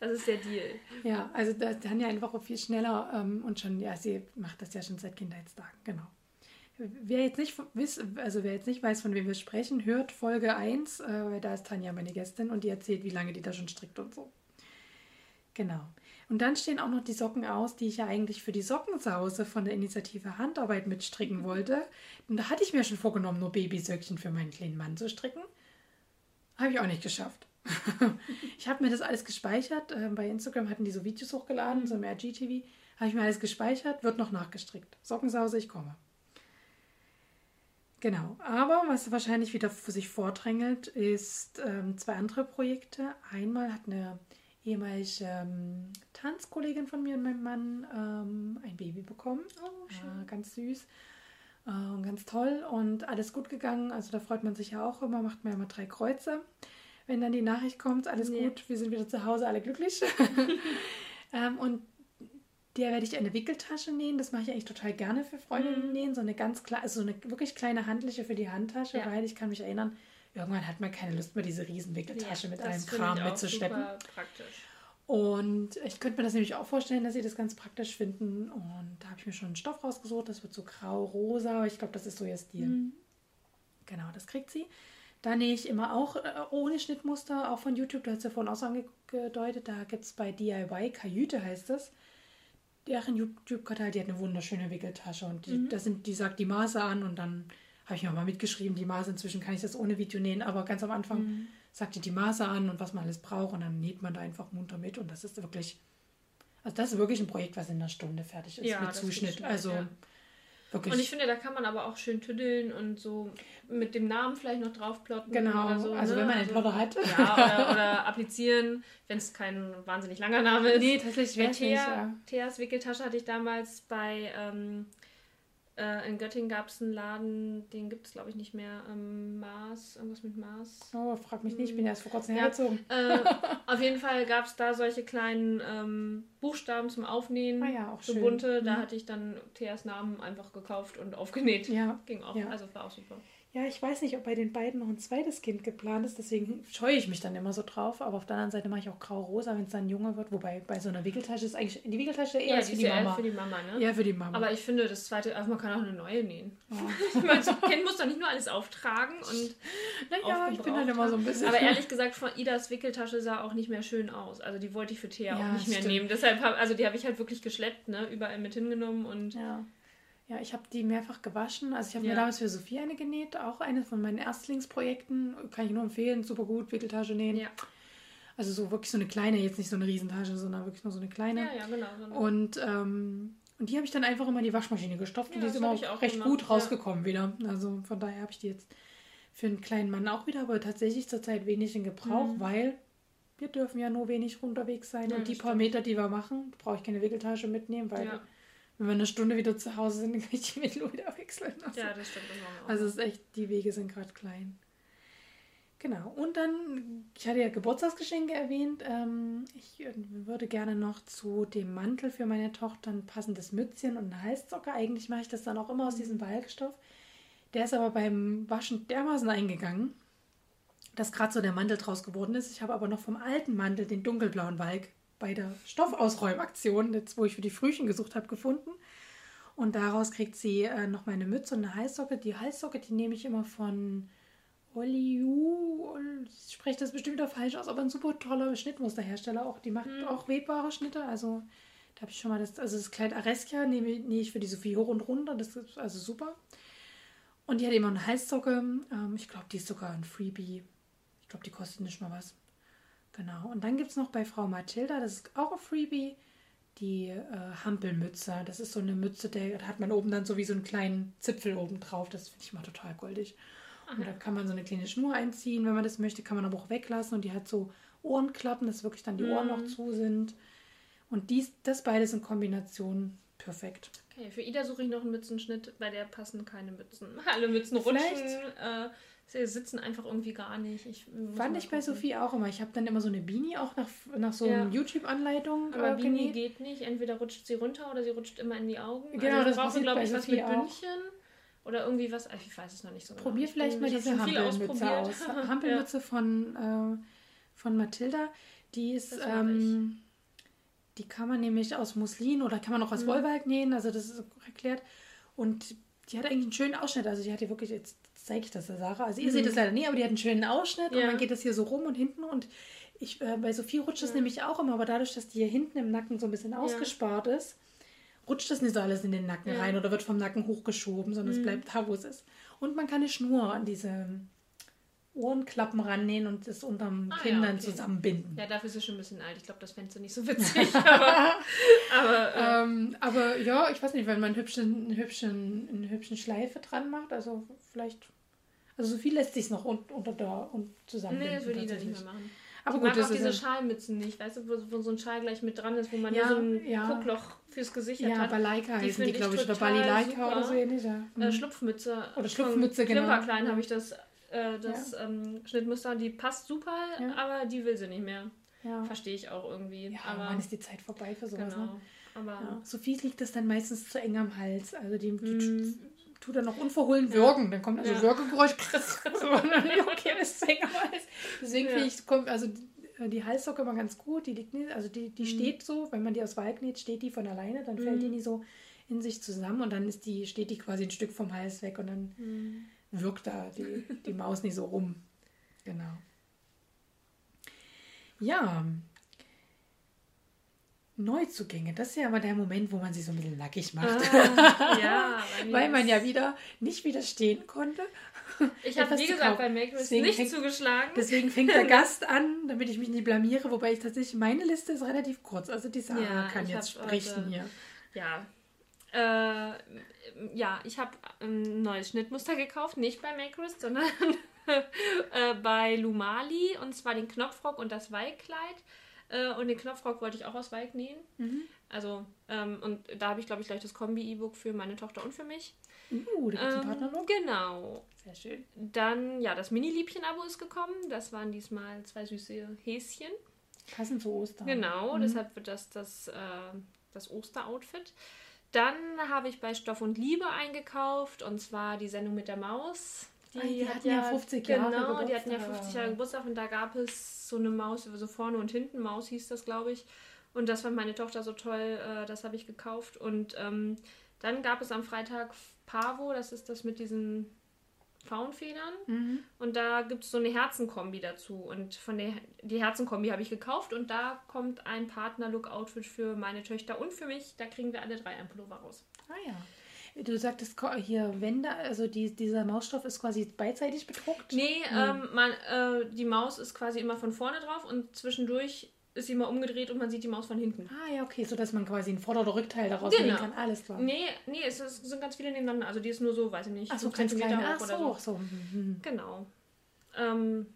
Das ist der Deal. Ja, also da dann ja einfach viel schneller ähm, und schon, ja, sie macht das ja schon seit Kindheitstagen, genau. Wer jetzt, nicht, also wer jetzt nicht weiß, von wem wir sprechen, hört Folge 1, äh, weil da ist Tanja meine Gästin und die erzählt, wie lange die da schon strickt und so. Genau. Und dann stehen auch noch die Socken aus, die ich ja eigentlich für die Sockensause von der Initiative Handarbeit mitstricken wollte. Und da hatte ich mir schon vorgenommen, nur Babysöckchen für meinen kleinen Mann zu stricken. Habe ich auch nicht geschafft. <laughs> ich habe mir das alles gespeichert. Äh, bei Instagram hatten die so Videos hochgeladen, so im RGTV. Habe ich mir alles gespeichert, wird noch nachgestrickt. Sockensause, ich komme. Genau. Aber was wahrscheinlich wieder für sich vordrängelt, ist ähm, zwei andere Projekte. Einmal hat eine ehemalige ähm, Tanzkollegin von mir und meinem Mann ähm, ein Baby bekommen. Oh, schön. Äh, ganz süß äh, und ganz toll und alles gut gegangen. Also da freut man sich ja auch immer, macht man ja immer drei Kreuze, wenn dann die Nachricht kommt, alles nee. gut, wir sind wieder zu Hause, alle glücklich. <laughs> ähm, und der werde ich eine Wickeltasche nähen. Das mache ich eigentlich total gerne für Freundinnen mhm. nähen. So eine ganz kleine, also so eine wirklich kleine handliche für die Handtasche, ja. weil ich kann mich erinnern, irgendwann hat man keine Lust mehr, diese riesen Wickeltasche ja, mit allem Kram mitzuschleppen. praktisch. Und ich könnte mir das nämlich auch vorstellen, dass sie das ganz praktisch finden. Und da habe ich mir schon einen Stoff rausgesucht. Das wird so grau-rosa. Ich glaube, das ist so ihr Stil. Mhm. Genau, das kriegt sie. Da nähe ich immer auch äh, ohne Schnittmuster, auch von YouTube. Du hast ja vorhin auch so angedeutet. Da gibt es bei DIY, Kajüte heißt das, deren YouTube-Kanal, die hat eine wunderschöne Wickeltasche. Und die, mhm. da sind, die sagt die Maße an und dann habe ich mir mal mitgeschrieben, die Maße. Inzwischen kann ich das ohne Video nähen, aber ganz am Anfang mhm. Sagt die die Maße an und was man alles braucht und dann näht man da einfach munter mit. Und das ist wirklich, also das ist wirklich ein Projekt, was in einer Stunde fertig ist ja, mit Zuschnitt. also ja. Wirklich. Und ich finde, da kann man aber auch schön tüddeln und so mit dem Namen vielleicht noch draufplotten. Genau, so, also ne? wenn man den also Plotter hat. Ja, oder, oder <laughs> applizieren, wenn es kein wahnsinnig langer Name ist. Nee, tatsächlich wäre nicht, ja. Theas Wickeltasche hatte ich damals bei ähm, äh, in Göttingen gab es einen Laden, den gibt es glaube ich nicht mehr. Ähm, Mars, irgendwas mit Mars. Oh, frag mich nicht, ich bin erst vor kurzem ja, hergezogen. Äh, auf jeden Fall gab es da solche kleinen ähm, Buchstaben zum Aufnähen. Ah ja, auch so schön. bunte. Da mhm. hatte ich dann Theas Namen einfach gekauft und aufgenäht. Ja. Ging auch. Ja. Also war auch super. Ja, ich weiß nicht, ob bei den beiden noch ein zweites Kind geplant ist, deswegen scheue ich mich dann immer so drauf. Aber auf der anderen Seite mache ich auch grau-rosa, wenn es dann Junge wird. Wobei bei so einer Wickeltasche ist eigentlich die Wickeltasche eher ja, für die, Mama. für die Mama. Ne? Ja, für die Mama. Aber ich finde, das zweite, also man kann auch eine neue nähen. Ja. <laughs> ich meine, so ein Kind muss doch nicht nur alles auftragen und. <laughs> Naja, ich bin halt immer so ein bisschen. Aber ehrlich gesagt, von Idas Wickeltasche sah auch nicht mehr schön aus. Also die wollte ich für Thea ja, auch nicht mehr stimmt. nehmen. Deshalb, hab, also die habe ich halt wirklich geschleppt, ne? Überall mit hingenommen und. Ja. Ja, ich habe die mehrfach gewaschen. Also ich habe ja. mir damals für Sophie eine genäht, auch eine von meinen Erstlingsprojekten. Kann ich nur empfehlen, super gut, Wickeltasche nähen. Ja. Also so wirklich so eine kleine, jetzt nicht so eine Riesentasche, sondern wirklich nur so eine kleine. Ja, ja, genau. genau. Und, ähm, und die habe ich dann einfach immer in die Waschmaschine gestopft ja, und die ist immer auch recht gemacht. gut rausgekommen wieder. Also von daher habe ich die jetzt für einen kleinen Mann auch wieder, aber tatsächlich zurzeit wenig in Gebrauch, mhm. weil wir dürfen ja nur wenig unterwegs sein. und die paar Meter, die wir machen, brauche ich keine Wickeltasche mitnehmen, weil wenn wir eine Stunde wieder zu Hause sind, dann <laughs> kann ich die Mittel wieder wechseln. Also, ja, das stimmt. Das auch. Also es ist echt, die Wege sind gerade klein. Genau. Und dann, ich hatte ja Geburtstagsgeschenke erwähnt. Ähm, ich würde gerne noch zu dem Mantel für meine Tochter ein passendes Mützchen und eine Halssocke. Eigentlich mache ich das dann auch immer aus diesem Walkstoff. Der ist aber beim Waschen dermaßen eingegangen, dass gerade so der Mantel draus geworden ist. Ich habe aber noch vom alten Mantel den dunkelblauen Walk bei der Stoffausräumaktion, jetzt, wo ich für die Frühchen gesucht habe, gefunden. Und daraus kriegt sie äh, noch meine Mütze und eine Halssocke. Die Halssocke, die nehme ich immer von Oliu. Ich spreche das bestimmt wieder falsch aus, aber ein super toller Schnittmusterhersteller auch. Die macht mhm. auch webbare Schnitte. Also da habe ich schon mal das, also das Kleid Areskia nehme, nehme ich für die Sophie hoch und runter. Das ist also super. Und die hat immer eine Halssocke. Ähm, ich glaube, die ist sogar ein Freebie. Ich glaube, die kostet nicht mal was. Genau. Und dann gibt es noch bei Frau Mathilda, das ist auch ein Freebie, die äh, Hampelmütze. Das ist so eine Mütze, da hat man oben dann so wie so einen kleinen Zipfel oben drauf. Das finde ich mal total goldig. Aha. Und da kann man so eine kleine Schnur einziehen, wenn man das möchte, kann man aber auch weglassen. Und die hat so Ohrenklappen, dass wirklich dann die Ohren mhm. noch zu sind. Und dies, das beides in Kombination perfekt. Okay, für Ida suche ich noch einen Mützenschnitt, bei der passen keine Mützen. <laughs> Alle Mützen rutschen. Äh, Sie sitzen einfach irgendwie gar nicht. Ich Fand ich bei Sophie auch immer. Ich habe dann immer so eine Beanie auch nach, nach so ja. YouTube-Anleitung. Aber äh, Beanie geht nicht. Entweder rutscht sie runter oder sie rutscht immer in die Augen. Genau, also das braucht glaube ich, was mit Bündchen. Oder irgendwie was, ich weiß es noch nicht so genau. Probier vielleicht mal diese Hampelmütze aus. <laughs> Hampelmütze ja. von, äh, von Mathilda. Die ist, ähm, die kann man nämlich aus Muslin oder kann man auch aus mhm. Wollwald nähen. Also das ist erklärt. Und die hat eigentlich einen schönen Ausschnitt. Also die hat ja wirklich jetzt zeige ich das der Sarah. Also ihr mhm. seht das leider nie, aber die hat einen schönen Ausschnitt ja. und dann geht das hier so rum und hinten und ich, äh, bei Sophie rutscht es ja. nämlich auch immer, aber dadurch, dass die hier hinten im Nacken so ein bisschen ausgespart ist, rutscht das nicht so alles in den Nacken rein oder wird vom Nacken hochgeschoben, sondern mhm. es bleibt da, wo es ist. Und man kann eine Schnur an diese Ohrenklappen rannähen und es unterm ah, Kinn dann okay. zusammenbinden. Ja, dafür ist es schon ein bisschen alt. Ich glaube, das fändest du nicht so witzig. <laughs> aber, aber, äh. ähm, aber, ja, ich weiß nicht, wenn man einen hübschen, einen hübschen, eine hübschen Schleife dran macht, also vielleicht. Also so viel lässt sich noch un, unter da und zusammenbinden. Nee, das würde ich nicht mehr machen. Aber ich gut, mag das auch diese Schalmützen nicht, weißt du, wo, wo, so ein Schal gleich mit dran ist, wo man ja, nur so ein ja. Guckloch fürs Gesicht ja, hat. Ja, Balaika heißen die, glaube ich, oder Balilaika oder so ähnlich. Ja. Äh, mhm. Schlupfmütze. Oder Schlupfmütze, genau. Klimperklein habe ich das äh, das ähm, Schnittmuster, die passt super, Ja. aber die will sie nicht mehr. Ja. Verstehe ich auch irgendwie. Ja, aber wann ist die Zeit vorbei für sowas? genau. Ne? Aber Ja. Sophie liegt das dann meistens zu eng am Hals. Also die, die Mhm. tut dann noch unverhohlen würgen. Dann kommt also Ja. Würgegeräusch. <laughs> so, und dann, okay, das ist zu eng am Hals. Deswegen Ja. finde ich, kommt also die, die Halssocke immer ganz gut. Die liegt nicht, also die, die Mhm. steht so, wenn man die aus Wald näht, steht die von alleine, dann fällt die Mhm. nie so in sich zusammen und dann ist die, steht die quasi ein Stück vom Hals weg und dann Mhm. Wirkt da die, die Maus nicht so rum. Genau. Ja. Neuzugänge, das ist ja immer der Moment, wo man sich so ein bisschen nackig macht. Ah, ja, <laughs> Weil man ja wieder nicht widerstehen konnte. Ich habe wie gesagt bei Make Deswegen nicht fängt- zugeschlagen. Deswegen fängt der <laughs> Gast an, damit ich mich nicht blamiere, wobei ich tatsächlich, meine Liste ist relativ kurz. Also die Sarah Ja, kann jetzt sprechen heute- hier. Ja. Äh, ja, ich habe ein neues Schnittmuster gekauft, nicht bei Makerist, sondern <laughs> äh, bei Lumali und zwar den Knopfrock und das Weihkleid. Äh, und den Knopfrock wollte ich auch aus Weih nähen. Mhm. Also, ähm, und da habe ich, glaube ich, gleich das Kombi-E-Book für meine Tochter und für mich. Uh, da gibt es einen Ähm, Partnerlook. genau. Sehr schön. Dann, ja, das Mini-Liebchen-Abo ist gekommen. Das waren diesmal zwei süße Häschen. Passend zu Ostern. Genau, Mhm. deshalb wird das das, äh, das Osteroutfit. Dann habe ich bei Stoff und Liebe eingekauft und zwar die Sendung mit der Maus. Ah, die hatten ja 50 Jahre Genau, die hatten ja Geburtstag. 50 Jahre Geburtstag und da gab es so eine Maus, so vorne und hinten, Maus hieß das, glaube ich. Und das fand meine Tochter so toll, äh, das habe ich gekauft. Und ähm, dann gab es am Freitag Pavo, das ist das mit diesen Faunfedern. Mhm. Und da gibt es so eine Herzenkombi dazu. Und von der die Herzenkombi habe ich gekauft und da kommt ein Partner-Look-Outfit für meine Töchter und für mich. Da kriegen wir alle drei ein Pullover raus. Ah ja. Du sagtest hier Wände, also die, dieser Mausstoff ist quasi beidseitig bedruckt. Nee, ähm, man, äh, die Maus ist quasi immer von vorne drauf und zwischendurch ist sie mal umgedreht und man sieht die Maus von hinten. Ah ja, okay, so dass man quasi ein Vorder- oder Rückteil daraus Genau. nehmen kann. Alles klar. Nee, nee, es, ist, es sind ganz viele nebeneinander. Also die ist nur so, weiß ich nicht, Ach so, ganz klein. hoch Ach so, so. so. Mhm. Genau. Ähm,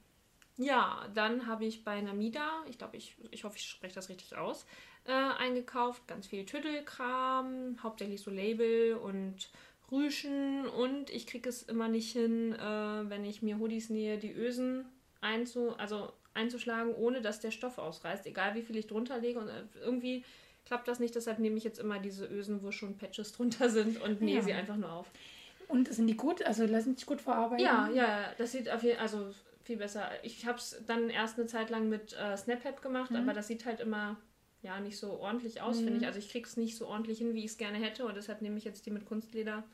ja, dann habe ich bei Namida, ich glaube, ich, ich hoffe, ich spreche das richtig aus, äh, eingekauft. Ganz viel Tüttelkram, hauptsächlich so Label und Rüschen. Und ich kriege es immer nicht hin, äh, wenn ich mir Hoodies nähe, die Ösen einzu, also einzuschlagen, ohne dass der Stoff ausreißt. Egal wie viel ich drunter lege. Und äh, irgendwie klappt das nicht. Deshalb nehme ich jetzt immer diese Ösen, wo schon Patches drunter sind und nähe Ja. sie einfach nur auf. Und sind die gut? Also lassen sich gut verarbeiten? Ja, ja, das sieht auf jeden also viel besser. Ich habe es dann erst eine Zeit lang mit äh, Snaphead gemacht, Mhm. aber das sieht halt immer ja nicht so ordentlich aus, finde Mhm. ich. Also ich krieg's nicht so ordentlich hin, wie ich es gerne hätte und deshalb nehme ich jetzt die mit Kunstleder.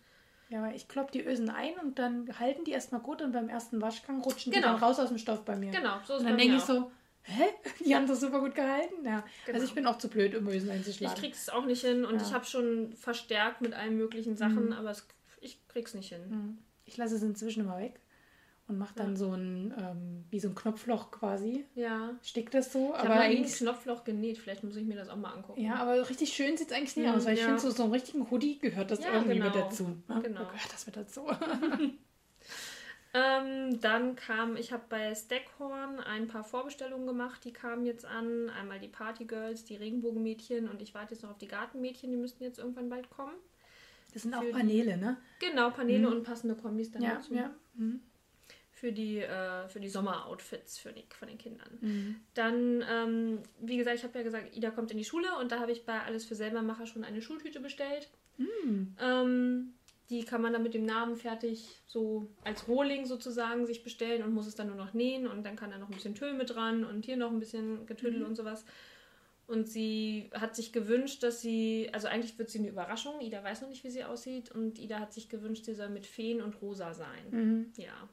Ja, ich klopp die Ösen ein und dann halten die erstmal gut und beim ersten Waschgang rutschen Genau. die dann raus aus dem Stoff bei mir. Genau, so ist Und dann denke ich so, hä? <laughs> Die haben das super gut gehalten? Ja. Genau. Also ich bin auch zu blöd, um Ösen Ich einzuschlagen. krieg's auch nicht hin und Ja. ich habe schon verstärkt mit allen möglichen Sachen, Mhm. aber es, ich krieg's nicht hin. Hm. Ich lasse es inzwischen immer weg und mache dann Ja. so ein, ähm, wie so ein Knopfloch quasi. Ja. Stick das so, Ich aber habe eigentlich... Knopfloch genäht, vielleicht muss ich mir das auch mal angucken. Ja, aber richtig schön sieht es eigentlich nicht Mhm, aus, weil ich ja. finde, so, so einem richtigen Hoodie gehört das Ja, irgendwie mit genau. dazu. ne? Genau. Da gehört das mit dazu. <laughs> Ähm, dann kam, ich habe bei Stackhorn ein paar Vorbestellungen gemacht, die kamen jetzt an. Einmal die Partygirls, die Regenbogenmädchen und ich warte jetzt noch auf die Gartenmädchen, die müssten jetzt irgendwann bald kommen. Das sind auch Paneele, ne? Genau, Paneele Mhm. und passende Kombis dann Ja, dazu. ja. Mhm. Für die, äh, für die Sommeroutfits für die, von den Kindern. Mhm. Dann, ähm, wie gesagt, ich habe ja gesagt, Ida kommt in die Schule und da habe ich bei Alles für Selbermacher schon eine Schultüte bestellt. Mhm. Ähm, die kann man dann mit dem Namen fertig so als Rohling sozusagen sich bestellen und muss es dann nur noch nähen und dann kann da noch ein bisschen Tüll mit dran und hier noch ein bisschen Getüdel Mhm. und sowas. Und sie hat sich gewünscht, dass sie, also eigentlich wird sie eine Überraschung. Ida weiß noch nicht, wie sie aussieht und Ida hat sich gewünscht, sie soll mit Feen und rosa sein. Mhm. Ja.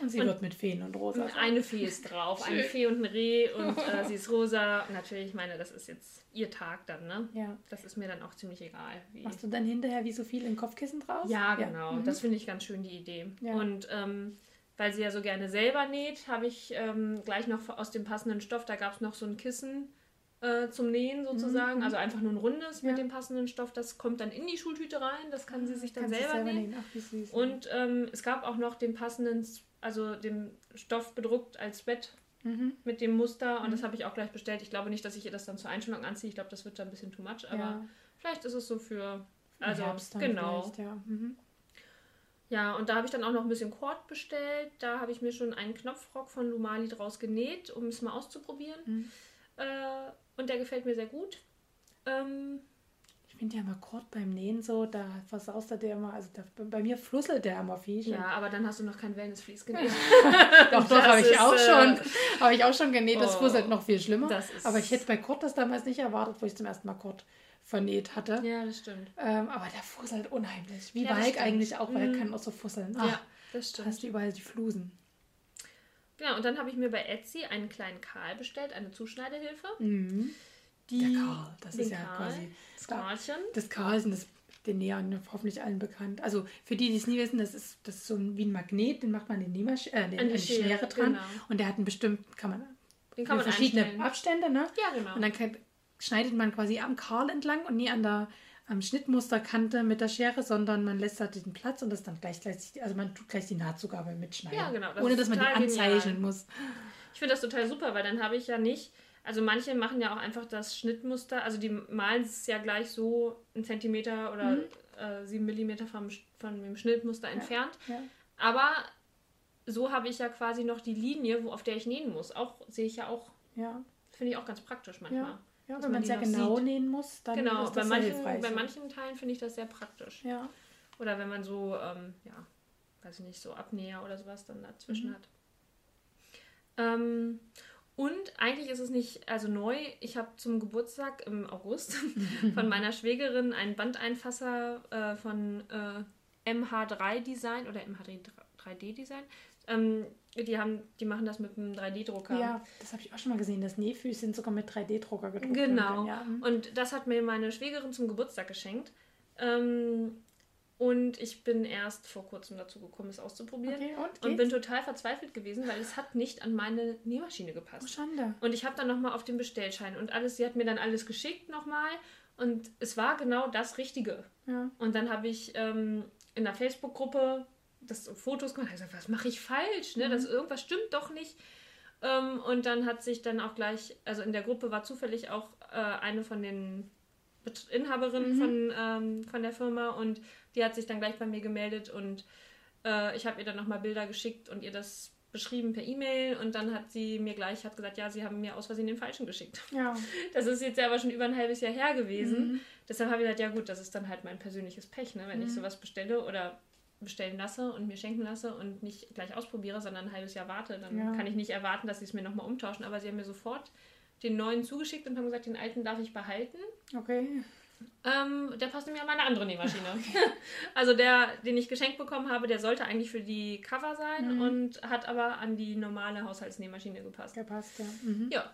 Und sie Und- wird mit Feen und Rosa. sein. Eine Fee ist drauf, eine. Fee und ein Reh und <laughs> äh, sie ist rosa. Natürlich, ich meine, das ist jetzt ihr Tag dann, ne? Ja. Das ist mir dann auch ziemlich egal. Wie Machst du dann hinterher wie so viel in Kopfkissen draus? Ja, genau. Mhm. Das finde ich ganz schön, die Idee. Ja. Und ähm, weil sie ja so gerne selber näht, habe ich ähm, gleich noch aus dem passenden Stoff, da gab es noch so ein Kissen äh, zum Nähen sozusagen. Mhm. Also einfach nur ein rundes Ja. mit dem passenden Stoff. Das kommt dann in die Schultüte rein. Das kann sie sich dann du selber, nähen. Ach, süß. Und ähm, es gab auch noch den passenden, also den Stoff bedruckt als Bett mhm. mit dem Muster und Mhm. das habe ich auch gleich bestellt. Ich glaube nicht, dass ich ihr das dann zur Einstellung anziehe. Ich glaube, das wird dann ein bisschen too much, aber ja. vielleicht ist es so für. Also, Herbst genau. Ja. Mhm. Ja, und da habe ich dann auch noch ein bisschen Cord bestellt. Da habe ich mir schon einen Knopfrock von Lumali draus genäht, um es mal auszuprobieren. Mhm. Äh, und der gefällt mir sehr gut. Ähm, Ich finde ja immer Kord beim Nähen so, da versaust er der immer, also da, bei mir flusselt der immer viel. ja, aber dann hast du noch kein Wellnessflies <laughs> genäht. Doch, doch, Das habe ich auch äh, schon. Habe ich auch schon genäht. Das Oh, fuselt noch viel schlimmer. das ist- aber ich hätte bei Kurt das damals nicht erwartet, wo ich zum ersten Mal Kurt vernäht hatte. ja, das stimmt. Ähm, aber der fußelt unheimlich. Wie Ja, stimmt. eigentlich auch, weil Mhm. er kann auch so fusseln. ja, Ah, das da stimmt. hast du überall die Flusen. Genau, und dann habe ich mir bei Etsy einen kleinen Karl bestellt, eine Zuschneidehilfe. Mhm. Die, Der Karl, das den ist ja Karl, quasi. Das Karlchen. Das Karlsen, das den Nähern hoffentlich allen bekannt. Also für die, die es nie wissen, das ist, das ist so ein, wie ein Magnet, den macht man an die, Nähmasch äh, den, An die Schere, Schere, dran. genau. Und der hat einen bestimmten, kann man, Den kann man verschiedene einstellen. Abstände, ne? Ja, genau. Und dann kann, schneidet man quasi am Karl entlang und nie an der am Schnittmusterkante mit der Schere, sondern man lässt da diesen Platz und das dann gleich, gleich also man tut gleich die Nahtzugabe mitschneiden. Ja, genau, das ohne dass man die anzeichnen genial. muss. Ich finde das total super, weil dann habe ich ja nicht. Also manche machen ja auch einfach das Schnittmuster, also die malen es ja gleich so einen Zentimeter oder Mhm. äh, sieben Millimeter vom, von dem Schnittmuster entfernt. Ja. Aber so habe ich ja quasi noch die Linie, wo, auf der ich nähen muss. Auch sehe ich ja auch, Ja, finde ich auch ganz praktisch manchmal. ja. Ja wenn man sehr noch genau sieht. nähen muss, dann Genau, ist bei das sehr manchen, hilfreich. bei manchen Teilen finde ich das sehr praktisch. Ja, Oder wenn man so, ähm, ja, weiß ich nicht, so Abnäher oder sowas dann dazwischen Mhm. hat. Ähm, und eigentlich ist es nicht, also neu, ich habe zum Geburtstag im August <laughs> von meiner Schwägerin einen Bandeinfasser äh, von äh, MH3 Design oder MH3D Design. Ähm, die, haben, die machen das mit einem 3D-Drucker. ja, das habe ich auch schon mal gesehen, dass Nähfüßchen sogar mit 3D-Drucker gedruckt Genau. werden. Ja. mhm. Und das hat mir meine Schwägerin zum Geburtstag geschenkt. Ähm, und ich bin erst vor kurzem dazu gekommen, es auszuprobieren. Okay, und? Und bin total verzweifelt gewesen, weil es hat nicht an meine Nähmaschine Oh, gepasst. Schande. Und ich habe dann nochmal auf den Bestellschein und alles, sie hat mir dann alles geschickt nochmal. Und es war genau das Richtige. Ja. Und dann habe ich ähm, in der Facebook-Gruppe das Fotos gemacht und gesagt, was mache ich falsch? Ne? Mhm. Das, irgendwas stimmt doch nicht. Ähm, und dann hat sich dann auch gleich, also in der Gruppe war zufällig auch äh, eine von den Inhaberinnen Mhm. von, ähm, von der Firma und die hat sich dann gleich bei mir gemeldet und äh, ich habe ihr dann nochmal Bilder geschickt und ihr das beschrieben per E-Mail und dann hat sie mir gleich hat gesagt, ja, sie haben mir aus Versehen den falschen geschickt. Ja. <laughs> Das ist jetzt ja aber schon über ein halbes Jahr her gewesen. Mhm. Deshalb habe ich gesagt, ja gut, das ist dann halt mein persönliches Pech, ne? wenn ich Mhm. sowas bestelle oder bestellen lasse und mir schenken lasse und nicht gleich ausprobiere, sondern ein halbes Jahr warte, dann Ja. kann ich nicht erwarten, dass sie es mir nochmal umtauschen. Aber sie haben mir sofort den neuen zugeschickt und haben gesagt, den alten darf ich behalten. Okay. Ähm, der passt nämlich an meine andere Nähmaschine. <laughs> <laughs> also der, den ich geschenkt bekommen habe, der sollte eigentlich für die Cover sein Mhm. und hat aber an die normale Haushaltsnähmaschine gepasst. Gepasst, ja. Mhm. Ja,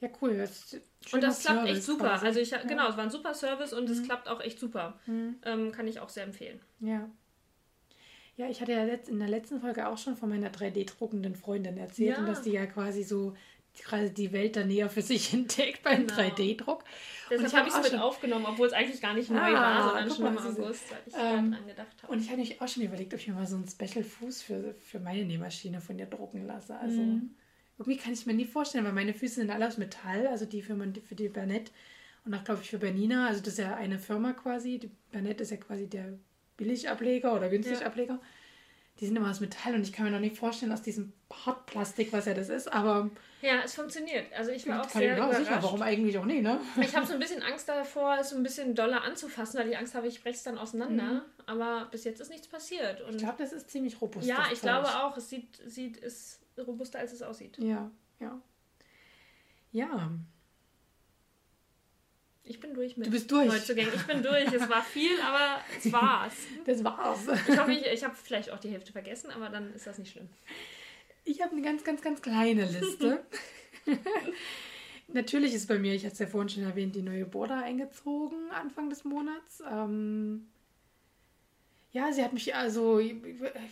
Ja, cool. Das und das klappt echt Service super. quasi. Also ich, ja. genau, es war ein super Service und es Mhm. klappt auch echt super. Mhm. Ähm, kann ich auch sehr empfehlen. Ja. Ja, ich hatte ja in der letzten Folge auch schon von meiner 3D-druckenden Freundin erzählt Ja. und dass die ja quasi so gerade die Welt da näher für sich <laughs> entdeckt beim Genau. 3D-Druck. Deshalb ich habe hab ich es auch mit schon- aufgenommen, obwohl es eigentlich gar nicht neu Ah, war, sondern schon mal, im. August, weil ich Ähm, daran gedacht habe. Und ich habe mich auch schon überlegt, ob ich mir mal so einen Special-Fuß für, für meine Nähmaschine von ihr drucken lasse. Also Mhm. irgendwie kann ich mir nie vorstellen, weil meine Füße sind alle aus Metall, also die Firma die- für die Bernett und auch, glaube ich, für Bernina. Also das ist ja eine Firma quasi. Die Bernett ist ja quasi der Billigableger oder Günstigableger. Die sind immer aus Metall und ich kann mir noch nicht vorstellen, aus diesem Hartplastik, was ja das ist, aber Ja, es funktioniert. Also ich war auch kann sehr auch überrascht. sicher, warum eigentlich auch nicht, ne? <laughs> Ich habe so ein bisschen Angst davor, es so ein bisschen doller anzufassen, weil ich Angst habe, ich breche es dann auseinander. Aber bis jetzt ist nichts passiert. Und Mhm. Ich glaube, das ist ziemlich robust. ja, ich glaube auch, es sieht, sieht ist robuster, als es aussieht. Ja, ja. Ja, Ich bin durch mit Du bist durch. Neuzugängen. Ich bin durch. Es war viel, aber es <laughs> war's. das war's. Ich hoffe, ich, ich habe vielleicht auch die Hälfte vergessen, aber dann ist das nicht schlimm. Ich habe eine ganz, ganz, ganz kleine Liste. <laughs> Natürlich ist bei mir, ich hatte es ja vorhin schon erwähnt, die neue Border eingezogen Anfang des Monats. Ähm, ja, sie hat mich also, ich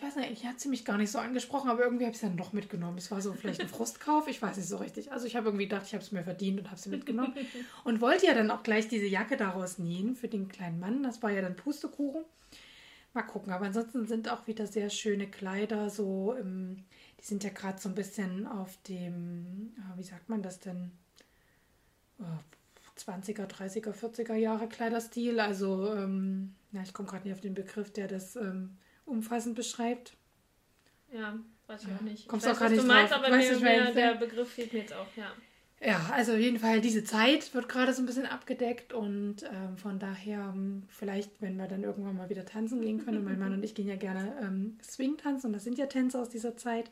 weiß nicht, ich hat sie mich gar nicht so angesprochen, aber irgendwie habe ich es dann doch mitgenommen. Es war so vielleicht ein Frustkauf, ich weiß nicht so richtig. Also ich habe irgendwie gedacht, ich habe es mir verdient und habe sie mitgenommen. <laughs> und wollte ja dann auch gleich diese Jacke daraus nähen für den kleinen Mann. Das war ja dann Pustekuchen. Mal gucken, aber ansonsten sind auch wieder sehr schöne Kleider, so im, die sind ja gerade so ein bisschen auf dem, ah, wie sagt man das denn? Oh, 20er, 30er, 40er Jahre Kleiderstil. Also, ähm, na, ich komme gerade nicht auf den Begriff, der das ähm, umfassend beschreibt. Ja, weiß ich Ja. auch nicht. Kommst ich auch weiß, was du nicht meinst, drauf. aber Weiß mir, nicht, wer mir, jetzt- der Begriff fehlt mir jetzt auch, ja. Ja, also auf jeden Fall, diese Zeit wird gerade so ein bisschen abgedeckt und ähm, von daher, ähm, vielleicht, wenn wir dann irgendwann mal wieder tanzen gehen können, und mein Mann <laughs> und ich gehen ja gerne ähm, Swing tanzen und das sind ja Tänze aus dieser Zeit,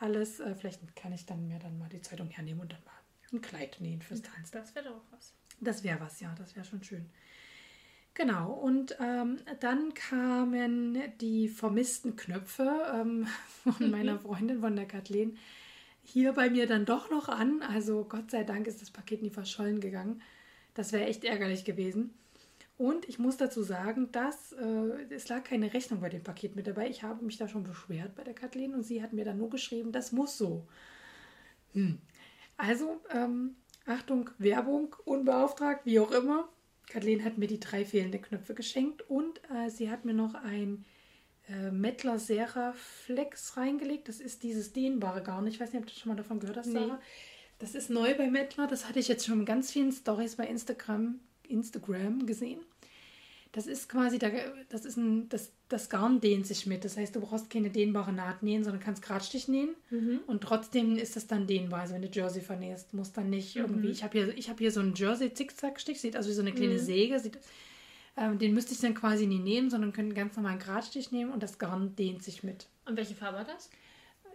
alles, äh, vielleicht kann ich dann mir dann mal die Zeitung hernehmen und dann mal ein Kleid nähen fürs Tanzen. Das wäre doch was. Das wäre was, ja, das wäre schon schön. Genau, und ähm, dann kamen die vermissten Knöpfe ähm, <laughs> von meiner Freundin, von der Kathleen, hier bei mir dann doch noch an. Also Gott sei Dank ist das Paket nie verschollen gegangen. Das wäre echt ärgerlich gewesen. Und ich muss dazu sagen, dass äh, es lag keine Rechnung bei dem Paket mit dabei. Ich habe mich da schon beschwert bei der Kathleen und sie hat mir dann nur geschrieben, das muss so. Hm. Also, ähm, Achtung, Werbung, unbeauftragt, wie auch immer. Kathleen hat mir die drei fehlenden Knöpfe geschenkt und äh, sie hat mir noch ein äh, Mettler Sera Flex reingelegt. Das ist dieses dehnbare Garn. Ich weiß nicht, ob du schon mal davon gehört hast, Nee. Sarah. Das ist neu bei Mettler. Das hatte ich jetzt schon in ganz vielen Stories bei Instagram, Instagram gesehen. Das ist quasi, da, das ist ein, das, das Garn dehnt sich mit. Das heißt, du brauchst keine dehnbare Naht nähen, sondern kannst Gradstich nähen. Und trotzdem ist das dann dehnbar. Also wenn du Jersey vernähst, muss dann nicht irgendwie. Ich habe hier, ich habe hier so einen Jersey Zickzackstich, sieht aus wie so eine kleine Säge. Sieht, ähm, den müsste ich dann quasi nie nehmen, sondern könnte ganz normalen Gradstich nehmen und das Garn dehnt sich mit. Und welche Farbe hat das?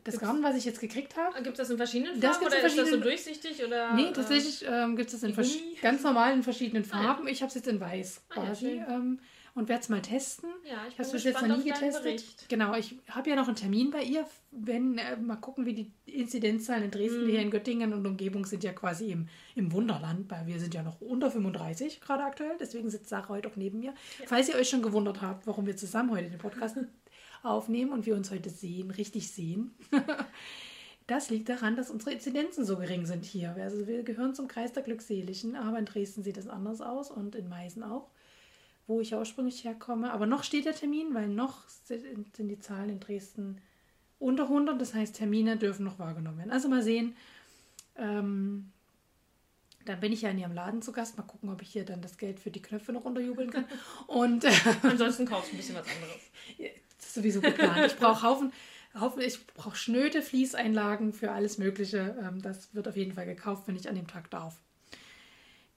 Das Garn, was ich jetzt gekriegt habe, Gibt es das in verschiedenen Farben gibt's oder ist das so verschiedenen- durchsichtig? Oder, Nee, äh, tatsächlich ähm, gibt es das in ganz normal in verschiedenen Ah, ja. Farben. Ich habe es jetzt in weiß Ah, ja, quasi schön. ähm, und werde es mal testen. Ja, ich habe es jetzt noch nie getestet. Bericht. Genau, ich habe ja noch einen Termin bei ihr. Wenn äh, mal gucken, wie die Inzidenzzahlen in Dresden, Mhm. hier in Göttingen und Umgebung sind ja quasi im, im Wunderland, weil wir sind ja noch unter 35 gerade aktuell. Deswegen sitzt Sarah heute auch neben mir. Falls ihr euch schon gewundert habt, warum wir zusammen heute den Podcast <laughs> aufnehmen und wir uns heute sehen, richtig sehen. <laughs> Das liegt daran, dass unsere Inzidenzen so gering sind hier. Also wir gehören zum Kreis der Glückseligen, aber in Dresden sieht es anders aus und in Meißen auch, wo ich ja ursprünglich herkomme. Aber noch steht der Termin, weil noch sind die Zahlen in Dresden unter 100. Das heißt, Termine dürfen noch wahrgenommen werden. Also mal sehen. Ähm, dann bin ich ja in ihrem Laden zu Gast. Mal gucken, ob ich hier dann das Geld für die Knöpfe noch unterjubeln kann. Und äh, Ansonsten kaufst du ein bisschen was anderes. das ist sowieso geplant. Ich brauche Haufen, Haufen, ich brauche schnöde Fließeinlagen für alles Mögliche. Ähm, Das wird auf jeden Fall gekauft, wenn ich an dem Tag darf.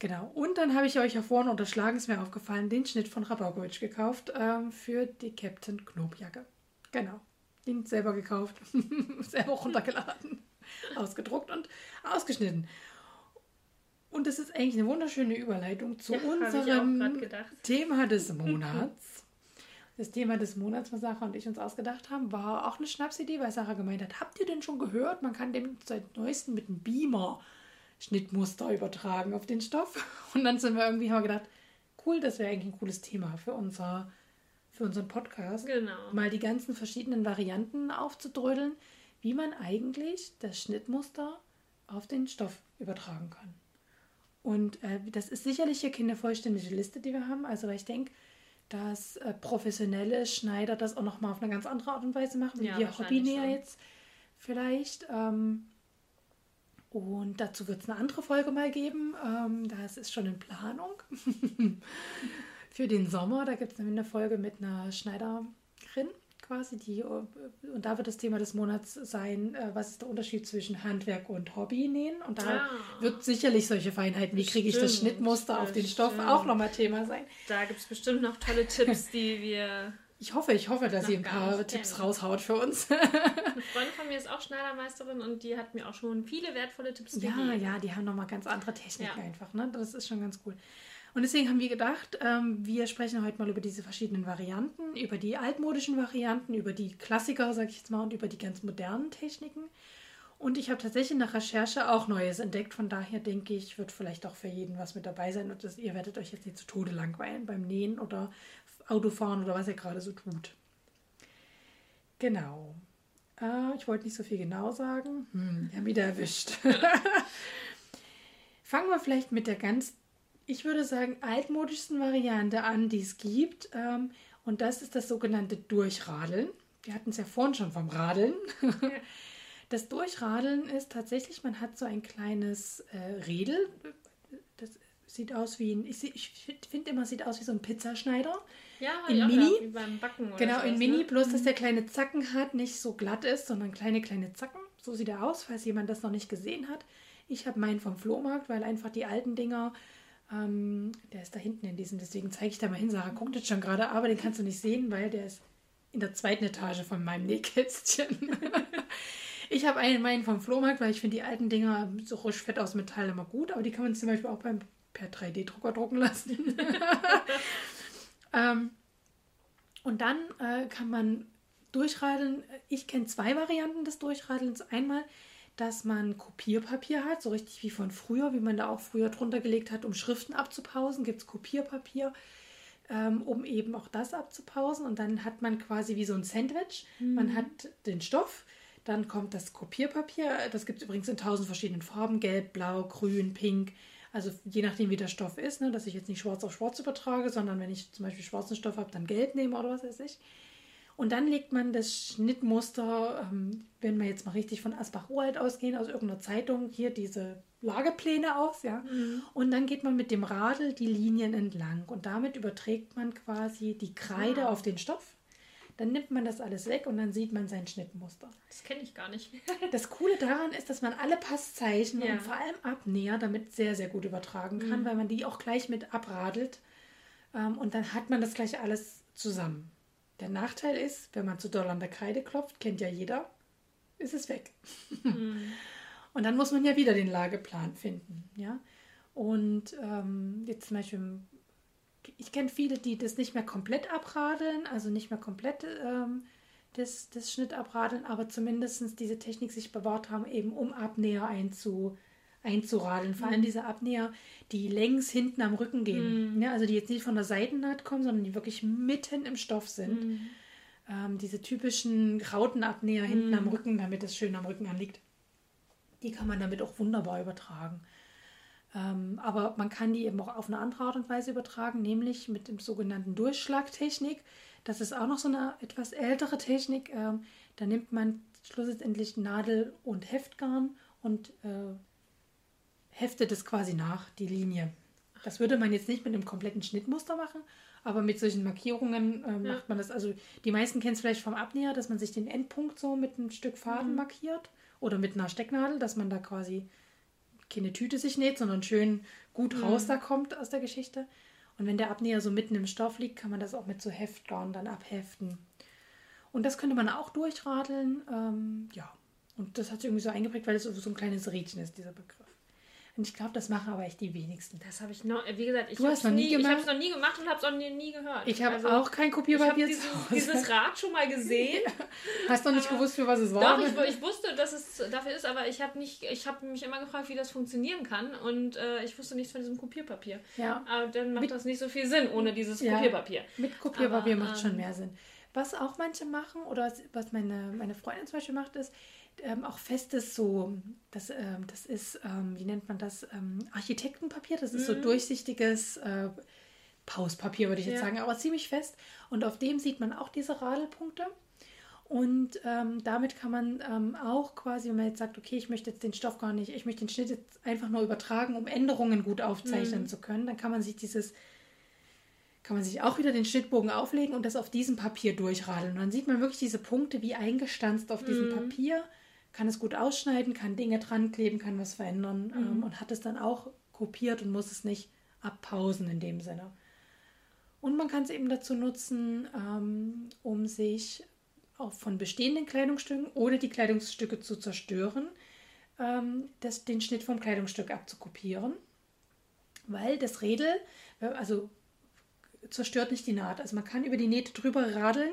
Genau. Und dann habe ich euch ja vorhin unterschlagen, ist mir aufgefallen, den Schnitt von Rabaugovic gekauft ähm, für die Captain Knobjacke. Genau. Den selber gekauft, <laughs> selber runtergeladen, ausgedruckt und ausgeschnitten. Und das ist eigentlich eine wunderschöne Überleitung zu Ja, unserem. Thema des <laughs> Monats. Das Thema des Monats, was Sarah und ich uns ausgedacht haben, war auch eine Schnapsidee, weil Sarah gemeint hat, habt ihr denn schon gehört, man kann dem seit neuestem mit einem Beamer Schnittmuster übertragen auf den Stoff. <laughs> Und dann sind wir irgendwie, haben wir gedacht, cool, das wäre eigentlich ein cooles Thema für, unser, für unseren Podcast. Genau. Mal die ganzen verschiedenen Varianten aufzudrödeln, wie man eigentlich das Schnittmuster auf den Stoff übertragen kann. Und äh, das ist sicherlich hier keine vollständige Liste, die wir haben. Also weil ich denke, dass äh, professionelle Schneider das auch nochmal auf eine ganz andere Art und Weise machen, wie Ja, wir Hobbynäher jetzt vielleicht. Ähm, und dazu wird es eine andere Folge mal geben. Ähm, das ist schon in Planung <laughs> für den Sommer. Da gibt es nämlich eine Folge mit einer Schneiderin quasi, die äh, und da wird das Thema des Monats sein, äh, was ist der Unterschied zwischen Handwerk und Hobbynähen. Und da Ah. wird sicherlich solche Feinheiten, wie kriege ich das Schnittmuster auf den Stoff, bestimmt. auch nochmal Thema sein. Da gibt es bestimmt noch tolle Tipps, die wir. Ich hoffe, ich hoffe, dass sie ein paar nicht Tipps kennen. raushaut für uns. Eine <laughs> Freundin von mir ist auch Schneidermeisterin und die hat mir auch schon viele wertvolle Tipps Ja, gegeben. ja, die haben nochmal ganz andere Techniken Ja. einfach. Ne? Das ist schon ganz cool. Und deswegen haben wir gedacht, ähm, wir sprechen heute mal über diese verschiedenen Varianten, über die altmodischen Varianten, über die Klassiker, sag ich jetzt mal, und über die ganz modernen Techniken. Und ich habe tatsächlich nach Recherche auch Neues entdeckt. Von daher denke ich, wird vielleicht auch für jeden was mit dabei sein. Und das, ihr werdet euch jetzt nicht zu Tode langweilen beim Nähen oder Autofahren oder was ihr gerade so tut. Genau. Äh, ich wollte nicht so viel genau sagen. Hm, ja, wieder erwischt. <laughs> Fangen wir vielleicht mit der ganz, ich würde sagen, altmodischsten Variante an, die es gibt. Ähm, und das ist das sogenannte Durchradeln. Wir hatten es ja vorhin schon vom Radeln. <laughs> Das Durchradeln ist tatsächlich, man hat so ein kleines äh, Redel. Sieht aus wie ein, ich, ich finde immer, sieht aus wie so ein Pizzaschneider. Ja, in Mini. gedacht, wie beim Backen oder Genau, in sowas, Mini, ne? bloß dass der kleine Zacken hat, nicht so glatt ist, sondern kleine, kleine Zacken. So sieht er aus, falls jemand das noch nicht gesehen hat. Ich habe meinen vom Flohmarkt, weil einfach die alten Dinger, ähm, der ist da hinten in diesem, deswegen zeige ich da mal hin. Sarah guckt jetzt schon gerade, aber den kannst du nicht sehen, weil der ist in der zweiten Etage von meinem Nähkästchen. <laughs> ich habe einen meinen vom Flohmarkt, weil ich finde die alten Dinger so ruschfett aus Metall immer gut, aber die kann man zum Beispiel auch beim per 3D-Drucker drucken lassen. <laughs> ähm, und dann äh, kann man durchradeln. Ich kenne zwei Varianten des Durchradelns. Einmal, dass man Kopierpapier hat, so richtig wie von früher, wie man da auch früher drunter gelegt hat, um Schriften abzupausen, gibt es Kopierpapier, ähm, um eben auch das abzupausen. Und dann hat man quasi wie so ein Sandwich. Man hat den Stoff, dann kommt das Kopierpapier. Das gibt es übrigens in tausend verschiedenen Farben: Gelb, Blau, Grün, Pink. Also je nachdem, wie der Stoff ist, ne, dass ich jetzt nicht schwarz auf schwarz übertrage, sondern wenn ich zum Beispiel schwarzen Stoff habe, dann gelb nehme oder was weiß ich. Und dann legt man das Schnittmuster, ähm, wenn wir jetzt mal richtig von Asbach-Uralt ausgehen, aus irgendeiner Zeitung, hier diese Lagepläne aus, ja. Und dann geht man mit dem Radl die Linien entlang und damit überträgt man quasi die Kreide auf den Stoff. Dann nimmt man das alles weg und dann sieht man sein Schnittmuster. Das kenne ich gar nicht mehr. <laughs> Das Coole daran ist, dass man alle Passzeichen Ja. und vor allem Abnäher damit sehr, sehr gut übertragen kann, weil man die auch gleich mit abradelt. Ähm, und dann hat man das gleich alles zusammen. Der Nachteil ist, wenn man zu doll an der Kreide klopft, kennt ja jeder, ist es weg. <laughs> und dann muss man ja wieder den Lageplan finden. Ja? Und ähm, jetzt zum Beispiel, ich kenne viele, die das nicht mehr komplett abradeln, also nicht mehr komplett ähm, das, das Schnitt abradeln, aber zumindest diese Technik sich bewahrt haben, eben um Abnäher einzu, einzuradeln. Vor allem diese Abnäher, die längs hinten am Rücken gehen. Ja, also die jetzt nicht von der Seitennaht kommen, sondern die wirklich mitten im Stoff sind. Ähm, diese typischen Rautenabnäher hinten am Rücken, damit es schön am Rücken anliegt. Die kann man damit auch wunderbar übertragen. Ähm, aber man kann die eben auch auf eine andere Art und Weise übertragen, nämlich mit dem sogenannten Durchschlagtechnik. Das ist auch noch so eine etwas ältere Technik. Ähm, da nimmt man schlussendlich Nadel und Heftgarn und äh, heftet es quasi nach, die Linie. Das würde man jetzt nicht mit einem kompletten Schnittmuster machen, aber mit solchen Markierungen äh, macht man das. Also die meisten kennen es vielleicht vom Abnäher, dass man sich den Endpunkt so mit einem Stück Faden markiert oder mit einer Stecknadel, dass man da quasi keine Tüte sich näht, sondern schön gut raus da kommt aus der Geschichte. Und wenn der Abnäher so mitten im Stoff liegt, kann man das auch mit so Heftgarn dann abheften. Und das könnte man auch durchradeln. Ähm, ja, und das hat sich irgendwie so eingeprägt, weil es so ein kleines Rädchen ist, dieser Begriff. Und ich glaube, das machen aber echt die wenigsten. Das habe ich noch, wie gesagt, ich Du habe noch nie nie, ich gemacht? habe es noch nie gemacht und habe es auch nie, nie gehört. Ich habe Also, auch kein ich Kopierpapier dieses, zu Hause. dieses Rad schon mal gesehen. <laughs> Hast noch nicht gewusst, für was es war? Doch, ich, ich wusste, dass es dafür ist, aber ich habe nicht, ich habe mich immer gefragt, wie das funktionieren kann und äh, ich wusste nichts von diesem Kopierpapier. Ja. Aber dann macht das nicht so viel Sinn ohne dieses Ja. Kopierpapier. Mit Kopierpapier Aber, macht schon ähm, mehr Sinn. Was auch manche machen, oder was- was meine, meine Freundin zum Beispiel macht, ist ähm, auch festes so, das, ähm, das ist, ähm, wie nennt man das, ähm, Architektenpapier, das ist so durchsichtiges äh, Pauspapier, würde ich jetzt Ja. sagen, aber ziemlich fest. Und auf dem sieht man auch diese Radelpunkte. Und ähm, damit kann man ähm, auch quasi, wenn man jetzt sagt, okay, ich möchte jetzt den Stoff gar nicht, ich möchte den Schnitt jetzt einfach nur übertragen, um Änderungen gut aufzeichnen zu können, dann kann man sich dieses kann man sich auch wieder den Schnittbogen auflegen und das auf diesem Papier durchradeln. Und dann sieht man wirklich diese Punkte wie eingestanzt auf diesem Papier, kann es gut ausschneiden, kann Dinge dran kleben, kann was verändern ähm, und hat es dann auch kopiert und muss es nicht abpausen in dem Sinne. Und man kann es eben dazu nutzen, ähm, um sich auch von bestehenden Kleidungsstücken oder die Kleidungsstücke zu zerstören, ähm, das, den Schnitt vom Kleidungsstück abzukopieren. Weil das Rädel, äh, also zerstört nicht die Naht. Also man kann über die Nähte drüber radeln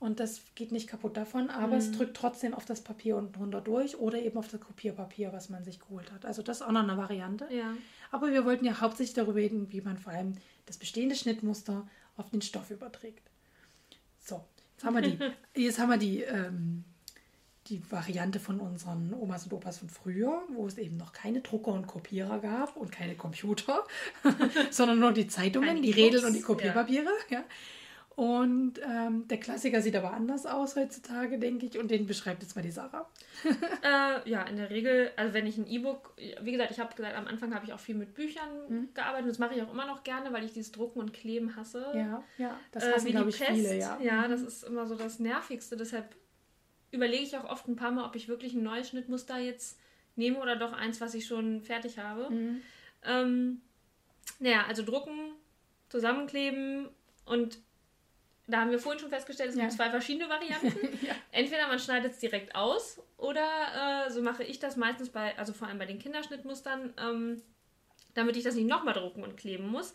und das geht nicht kaputt davon, aber es drückt trotzdem auf das Papier unten runter durch oder eben auf das Kopierpapier, was man sich geholt hat. Also das ist auch noch eine Variante. Ja. Aber wir wollten ja hauptsächlich darüber reden, wie man vor allem das bestehende Schnittmuster auf den Stoff überträgt. So, jetzt haben wir die, <laughs> jetzt haben wir die, ähm, die Variante von unseren Omas und Opas von früher, wo es eben noch keine Drucker und Kopierer gab und keine Computer, <laughs> sondern nur die Zeitungen, Keine die Drucks, und die Kopierpapiere. Ja. Und ähm, der Klassiker sieht aber anders aus heutzutage, denke ich. Und den beschreibt jetzt mal die Sarah. <laughs> äh, ja, in der Regel, also wenn ich ein E-Book, wie gesagt, ich habe gesagt, am Anfang habe ich auch viel mit Büchern mhm. gearbeitet. Das mache ich auch immer noch gerne, weil ich dieses Drucken und Kleben hasse. Ja, ja, das hassen, äh, glaube ich, Pest. viele, ja. Ja, das ist immer so das Nervigste. Deshalb überlege ich auch oft ein paar Mal, ob ich wirklich ein neues Schnittmuster jetzt nehme oder doch eins, was ich schon fertig habe. Mhm. Ähm, naja, also drucken, zusammenkleben und da haben wir vorhin schon festgestellt, es ja. gibt zwei verschiedene Varianten. <laughs> ja. Entweder man schneidet es direkt aus oder äh, so mache ich das meistens bei, also vor allem bei den Kinderschnittmustern, ähm, damit ich das nicht nochmal drucken und kleben muss,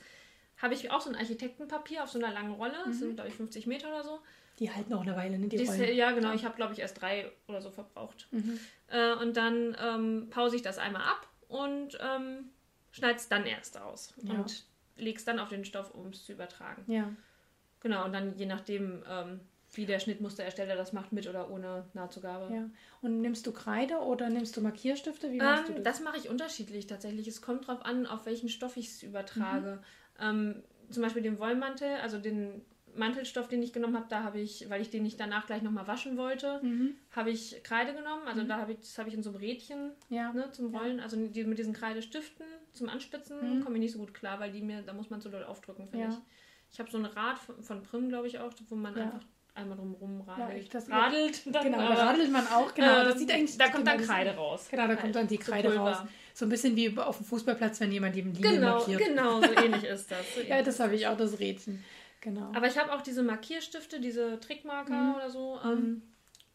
habe ich auch so ein Architektenpapier auf so einer langen Rolle. Das mhm. sind, glaube ich, 50 Meter oder so. Die halten auch eine Weile, ne? Die Rollen. ja, genau. Ich habe, glaube ich, erst drei oder so verbraucht. Mhm. Äh, und dann ähm, pause ich das einmal ab und ähm, schneide es dann erst aus. Ja. Und lege es dann auf den Stoff, um es zu übertragen. Ja. Genau, und dann je nachdem, ähm, wie der Schnittmusterersteller das macht, mit oder ohne Nahtzugabe. Ja. Und nimmst du Kreide oder nimmst du Markierstifte? Wie machst ähm, du das? Das mache ich unterschiedlich tatsächlich. Es kommt darauf an, auf welchen Stoff ich es übertrage. Mhm. Ähm, zum Beispiel den Wollmantel, also den Mantelstoff, den ich genommen habe, da habe ich, weil ich den nicht danach gleich nochmal waschen wollte, mhm. habe ich Kreide genommen. Also mhm. da habe ich, das habe ich in so einem Rädchen ja. ne, zum Rollen. Ja. Also die, mit diesen Kreidestiften zum Anspitzen mhm. komme ich nicht so gut klar, weil die mir, da muss man so doll aufdrücken, finde ja. ich. Ich habe so ein Rad von, von Prim, glaube ich auch, wo man ja. einfach einmal drumherum radelt. Ja, radelt. Dann, genau, da radelt man auch. Genau, ähm, das sieht eigentlich. Da kommt dann Kreide raus. Genau, da kommt dann die Kreide so raus. So ein bisschen wie auf dem Fußballplatz, wenn jemand eben Linie genau, markiert. Genau, so <laughs> ähnlich ist das. So ja, das habe ich auch, das Rädchen. Genau. Aber ich habe auch diese Markierstifte, diese Trickmarker mhm. oder so. Mhm. Ähm,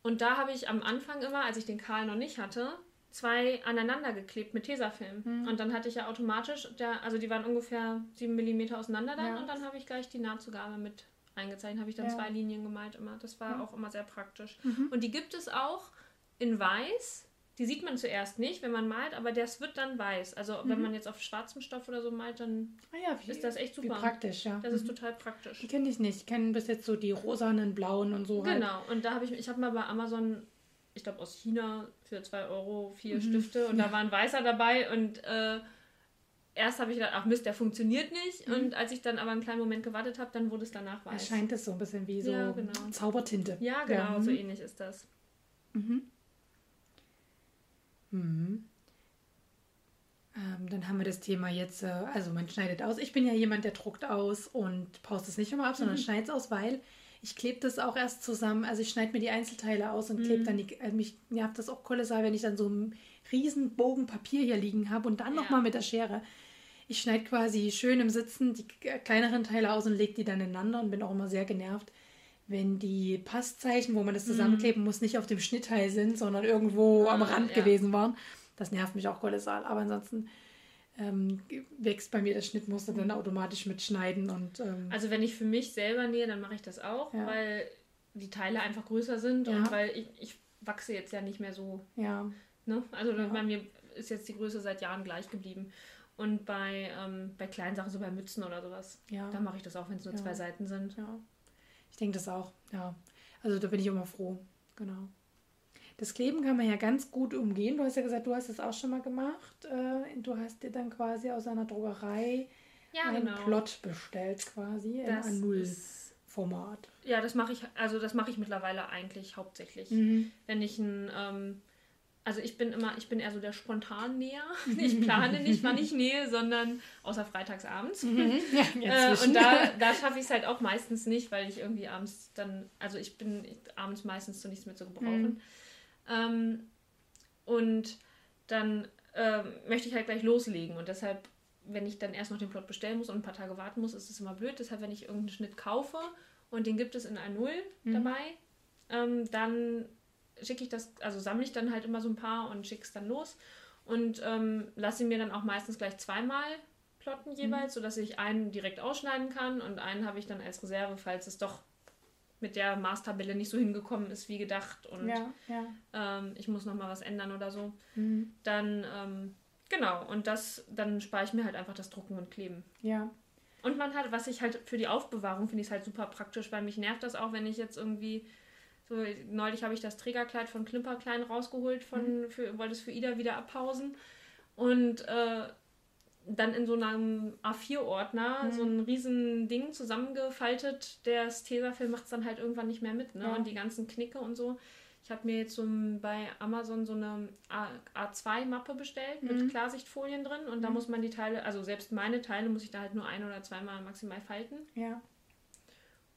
und da habe ich am Anfang immer, als ich den Karl noch nicht hatte, zwei aneinander geklebt mit Tesafilm. Mhm. Und dann hatte ich ja automatisch, der, also die waren ungefähr 7 mm auseinander dann ja. und dann habe ich gleich die Nahtzugabe mit eingezeichnet, habe ich dann ja. zwei Linien gemalt immer. Das war mhm. auch immer sehr praktisch. Mhm. Und die gibt es auch in weiß. Die sieht man zuerst nicht, wenn man malt, aber das wird dann weiß. Also wenn mhm. man jetzt auf schwarzem Stoff oder so malt, dann ah ja, wie, ist das echt super. Praktisch, ja. Das ist mhm. total praktisch. Die kenne ich nicht. Ich kenne bis jetzt so die rosanen, blauen und so. Halt. Genau. Halt. Und da habe ich, ich habe mal bei Amazon ich glaube, aus China für 2 Euro vier mhm. Stifte und ja. da war ein weißer dabei und äh, erst habe ich gedacht, ach Mist, der funktioniert nicht. Mhm. Und als ich dann aber einen kleinen Moment gewartet habe, dann wurde es danach weiß. Erscheint es so ein bisschen wie so ja, genau. Zaubertinte. Ja, genau, ja. so mhm. ähnlich ist das. Mhm. Mhm. Ähm, dann haben wir das Thema jetzt, äh, also man schneidet aus. Ich bin ja jemand, der druckt aus und paust es nicht immer ab, sondern mhm. schneidet es aus, weil ich klebe das auch erst zusammen. Also ich schneide mir die Einzelteile aus und klebe mhm. dann die. Also mich nervt das auch kolossal, wenn ich dann so einen riesen Bogen Papier hier liegen habe und dann ja. nochmal mit der Schere. Ich schneide quasi schön im Sitzen die kleineren Teile aus und lege die dann ineinander und bin auch immer sehr genervt, wenn die Passzeichen, wo man das zusammenkleben muss, nicht auf dem Schnittteil sind, sondern irgendwo ah, am Rand ja. gewesen waren. Das nervt mich auch kolossal. Aber ansonsten ähm, wächst bei mir das Schnittmuster dann automatisch mit Schneiden. Und, ähm, also wenn ich für mich selber nähe, dann mache ich das auch, ja. weil die Teile einfach größer sind ja. und weil ich, ich wachse jetzt ja nicht mehr so. Ja. Ne? Also ja. bei mir ist jetzt die Größe seit Jahren gleich geblieben. Und bei, ähm, bei kleinen Sachen, so bei Mützen oder sowas, ja. da mache ich das auch, wenn es nur zwei Seiten sind. Ja. Ich denke das auch, ja. Also da bin ich immer froh. Genau. Das Kleben kann man ja ganz gut umgehen. Du hast ja gesagt, du hast es auch schon mal gemacht. Äh, du hast dir dann quasi aus einer Drogerei ja, einen genau. Plot bestellt, quasi das in A0-Format. Ja, das mache ich, also das mache ich mittlerweile eigentlich hauptsächlich. Mhm. Wenn ich ein, ähm, also ich bin immer, ich bin eher so der Spontannäher. <laughs> Ich plane nicht, wann ich nähe, sondern außer freitagsabends. Mhm. Ja, <laughs> äh, und da, da schaffe ich es halt auch meistens nicht, weil ich irgendwie abends dann, also ich bin abends meistens zu nichts mehr zu gebrauchen. Mhm. Ähm, und dann ähm, möchte ich halt gleich loslegen. Und deshalb, wenn ich dann erst noch den Plot bestellen muss und ein paar Tage warten muss, ist es immer blöd. Deshalb, wenn ich irgendeinen Schnitt kaufe und den gibt es in ein 0 mhm. dabei, ähm, dann schicke ich das, also sammle ich dann halt immer so ein paar und schicke es dann los. Und ähm, lasse mir dann auch meistens gleich zweimal plotten jeweils, mhm. sodass ich einen direkt ausschneiden kann und einen habe ich dann als Reserve, falls es doch mit der Maßtabelle nicht so hingekommen ist wie gedacht und ja, ja. Ähm, ich muss noch mal was ändern oder so, mhm. dann ähm, genau und das dann spare ich mir halt einfach das Drucken und Kleben. Ja. Und man hat, was ich halt für die Aufbewahrung finde ich halt super praktisch, weil mich nervt das auch, wenn ich jetzt irgendwie so neulich habe ich das Trägerkleid von Klimperklein rausgeholt von mhm. für wollte es für Ida wieder abpausen und äh, dann in so einem A4-Ordner mhm. so ein riesen Ding zusammengefaltet. Der Tesafilm macht es dann halt irgendwann nicht mehr mit. Ne? Ja. Und die ganzen Knicke und so. Ich habe mir jetzt so bei Amazon so eine A2-Mappe bestellt mit mhm. Klarsichtfolien drin und mhm. da muss man die Teile, also selbst meine Teile muss ich da halt nur ein oder zweimal maximal falten. Ja.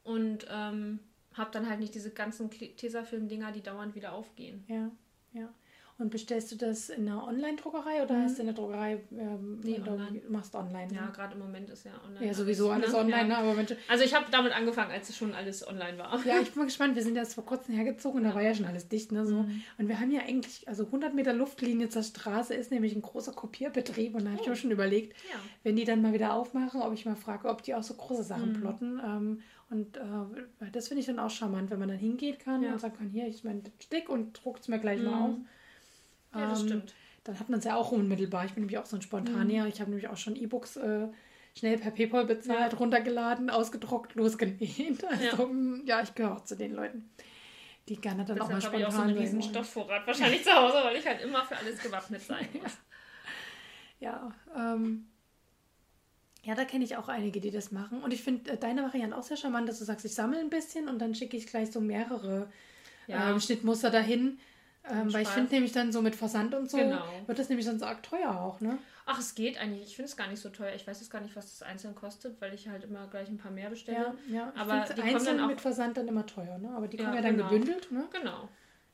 Und ähm, habe dann halt nicht diese ganzen Tesafilm-Dinger, die dauernd wieder aufgehen. Ja, ja. Und bestellst du das in einer Online-Druckerei oder mhm. hast du in der Druckerei ähm, nee, online. machst online? Ja, ne? gerade im Moment ist ja online. Ja, sowieso alles, alles ne? online, ja. ne? aber Mensch, Also ich habe damit angefangen, als es schon alles online war. Ja, ich <laughs> bin mal gespannt. Wir sind erst vor kurzem hergezogen und ja. da war ja schon alles dicht, ne? So. Mhm. Und wir haben ja eigentlich, also 100 Meter Luftlinie zur Straße ist nämlich ein großer Kopierbetrieb und da habe oh. ich mir schon überlegt, ja. wenn die dann mal wieder aufmachen, ob ich mal frage, ob die auch so große Sachen mhm. plotten. Ähm, und äh, das finde ich dann auch charmant, wenn man dann hingehen kann und sagen kann, hier, ich mein Stick und druckt es mir gleich mal mhm. Ja, das ähm, stimmt. Dann hat man es ja auch unmittelbar. Ich bin nämlich auch so ein Spontaner. Mhm. Ich habe nämlich auch schon E-Books äh, schnell per PayPal bezahlt, ja. runtergeladen, ausgedruckt, losgenäht. Also, ja. Mm, ja, ich gehöre auch zu den Leuten, die gerne dann Deshalb auch mal spontan ich auch so einen riesen Stoffvorrat wahrscheinlich zu Hause, weil ich halt immer für alles gewappnet sein <laughs> muss. ja, ähm, ja, da kenne ich auch einige, die das machen. Und ich finde äh, deine Variante auch sehr charmant, dass du sagst, ich sammle ein bisschen und dann schicke ich gleich so mehrere ja. ähm, Schnittmuster dahin. Ähm, weil ich finde nämlich dann so mit Versand und so genau. wird das nämlich sonst arg teuer auch, ne? Ach, es geht eigentlich. Ich finde es gar nicht so teuer. Ich weiß jetzt gar nicht, was das einzeln kostet, weil ich halt immer gleich ein paar mehr bestelle. Ja, ja. Aber die einzeln auch... mit Versand dann immer teuer, ne? Aber die kommen ja, ja dann genau. gebündelt, ne? Genau.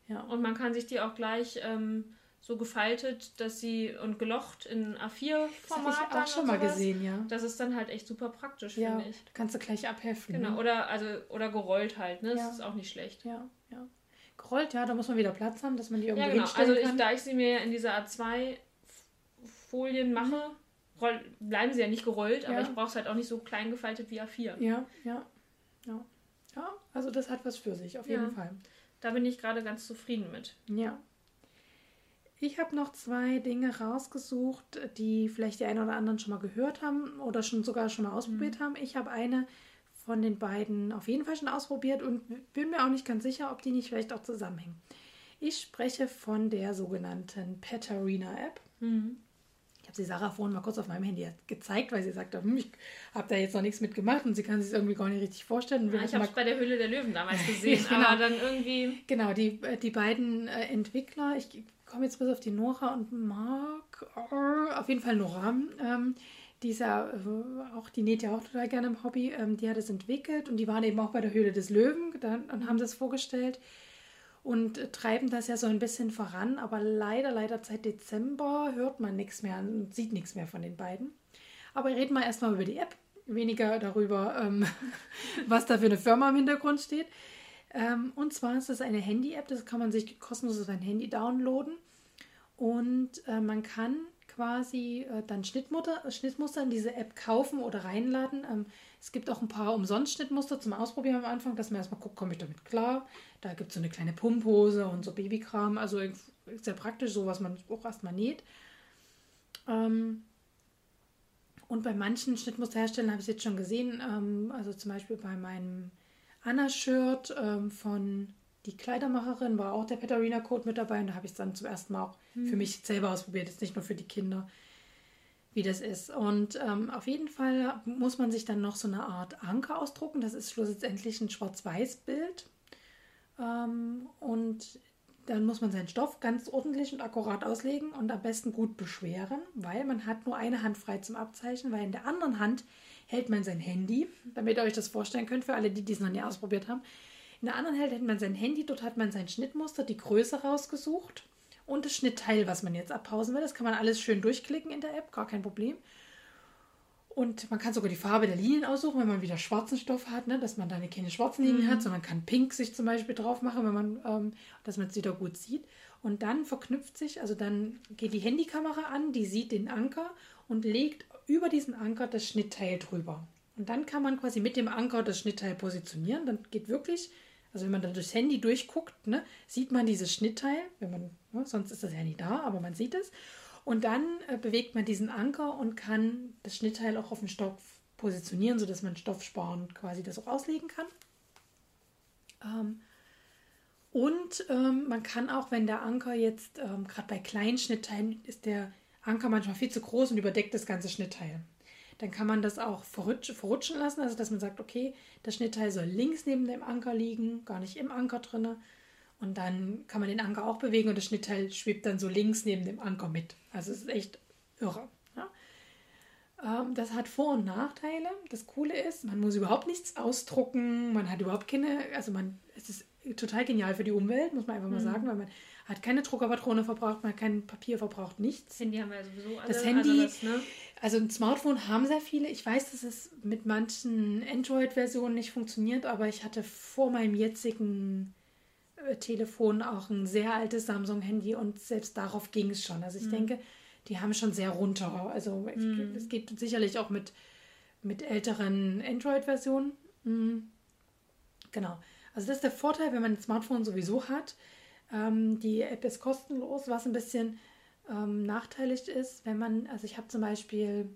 Ja. Und man kann sich die auch gleich ähm, so gefaltet, dass sie und gelocht in A4-Format. Das habe ich auch schon mal gesehen, ja. Das ist dann halt echt super praktisch, ja, finde ich. Kannst du gleich abheften. Genau, ne? oder, also, oder gerollt halt, ne? Das ja. ist auch nicht schlecht. Ja, ja gerollt, ja, da muss man wieder Platz haben, dass man die irgendwie ja, genau. hinstellen also ich, da ich sie mir in dieser A2 Folien mache, roll, bleiben sie ja nicht gerollt, aber ich brauche es halt auch nicht so klein gefaltet wie A4. Ja, ja, ja. Ja, also das hat was für sich, auf jeden Fall. Da bin ich gerade ganz zufrieden mit. Ja. Ich habe noch zwei Dinge rausgesucht, die vielleicht die einen oder anderen schon mal gehört haben oder schon sogar schon mal ausprobiert mhm. haben. Ich habe eine von den beiden auf jeden Fall schon ausprobiert und bin mir auch nicht ganz sicher, ob die nicht vielleicht auch zusammenhängen. Ich spreche von der sogenannten Petarina App. Mhm. Ich habe sie Sarah vorhin mal kurz auf meinem Handy gezeigt, weil sie sagte, hm, ich habe da jetzt noch nichts mitgemacht und sie kann sich irgendwie gar nicht richtig vorstellen. Ja, ich habe es bei der Höhle der Löwen damals <laughs> gesehen, genau. aber dann irgendwie... Genau, die, die beiden äh, Entwickler, ich komme jetzt bis auf die Nora und Mark, oh, auf jeden Fall Nora, ähm, dieser, äh, auch die näht ja auch total gerne im Hobby, ähm, die hat es entwickelt und die waren eben auch bei der Höhle des Löwen dann, und haben das vorgestellt und äh, treiben das ja so ein bisschen voran, aber leider, leider seit Dezember hört man nichts mehr und sieht nichts mehr von den beiden. Aber reden wir erstmal über die App, weniger darüber, ähm, <laughs> was da für eine Firma im Hintergrund steht. Ähm, und zwar ist das eine Handy-App, das kann man sich kostenlos auf sein Handy downloaden und äh, man kann quasi äh, dann Schnittmuster, Schnittmuster in diese App kaufen oder reinladen. Ähm, es gibt auch ein paar Umsonst-Schnittmuster zum Ausprobieren am Anfang, dass man erstmal guckt, komme ich damit klar. Da gibt es so eine kleine Pumphose und so Babykram, also sehr praktisch, so was man auch erstmal näht. Ähm, und bei manchen Schnittmusterherstellern habe ich es jetzt schon gesehen, ähm, also zum Beispiel bei meinem Anna-Shirt ähm, von die Kleidermacherin war auch der Petarina Code mit dabei und da habe ich es dann zum ersten Mal auch hm. für mich selber ausprobiert, jetzt nicht nur für die Kinder, wie das ist. Und ähm, auf jeden Fall muss man sich dann noch so eine Art Anker ausdrucken. Das ist schlussendlich ein Schwarz-Weiß-Bild. Ähm, und dann muss man seinen Stoff ganz ordentlich und akkurat auslegen und am besten gut beschweren, weil man hat nur eine Hand frei zum Abzeichnen, weil in der anderen Hand hält man sein Handy, damit ihr euch das vorstellen könnt, für alle, die es noch nie ausprobiert haben. In der anderen hält man sein Handy, dort hat man sein Schnittmuster, die Größe rausgesucht und das Schnittteil, was man jetzt abpausen will. Das kann man alles schön durchklicken in der App, gar kein Problem. Und man kann sogar die Farbe der Linien aussuchen, wenn man wieder schwarzen Stoff hat, ne? dass man da keine schwarzen Linien mhm. hat, sondern kann pink sich zum Beispiel drauf machen, wenn man, ähm, dass man es wieder gut sieht. Und dann verknüpft sich, also dann geht die Handykamera an, die sieht den Anker und legt über diesen Anker das Schnittteil drüber. Und dann kann man quasi mit dem Anker das Schnittteil positionieren. Dann geht wirklich also wenn man dann durchs Handy durchguckt, ne, sieht man dieses Schnittteil, wenn man, ne, sonst ist das ja nicht da, aber man sieht es. Und dann äh, bewegt man diesen Anker und kann das Schnittteil auch auf den Stoff positionieren, sodass man stoffsparend quasi das auch auslegen kann. Ähm, und ähm, man kann auch, wenn der Anker jetzt, ähm, gerade bei kleinen Schnittteilen ist der Anker manchmal viel zu groß und überdeckt das ganze Schnittteil. Dann kann man das auch verrutsch, verrutschen lassen, also dass man sagt, okay, das Schnittteil soll links neben dem Anker liegen, gar nicht im Anker drinne. Und dann kann man den Anker auch bewegen und das Schnittteil schwebt dann so links neben dem Anker mit. Also es ist echt irre. Ja? Ähm, das hat Vor- und Nachteile. Das Coole ist, man muss überhaupt nichts ausdrucken, man hat überhaupt keine, also man, es ist total genial für die Umwelt, muss man einfach mal mhm. sagen, weil man hat keine Druckerpatrone verbraucht, man hat kein Papier verbraucht, nichts. Handy haben wir ja sowieso alle. Das Handy, das, ne? Also ein Smartphone haben sehr viele. Ich weiß, dass es mit manchen Android-Versionen nicht funktioniert, aber ich hatte vor meinem jetzigen äh, Telefon auch ein sehr altes Samsung-Handy und selbst darauf ging es schon. Also ich mhm. denke, die haben schon sehr runter. Also mhm. es geht sicherlich auch mit, mit älteren Android-Versionen. Mhm. Genau. Also das ist der Vorteil, wenn man ein Smartphone sowieso hat. Ähm, die App ist kostenlos, was ein bisschen ähm, nachteilig ist, wenn man, also ich habe zum Beispiel,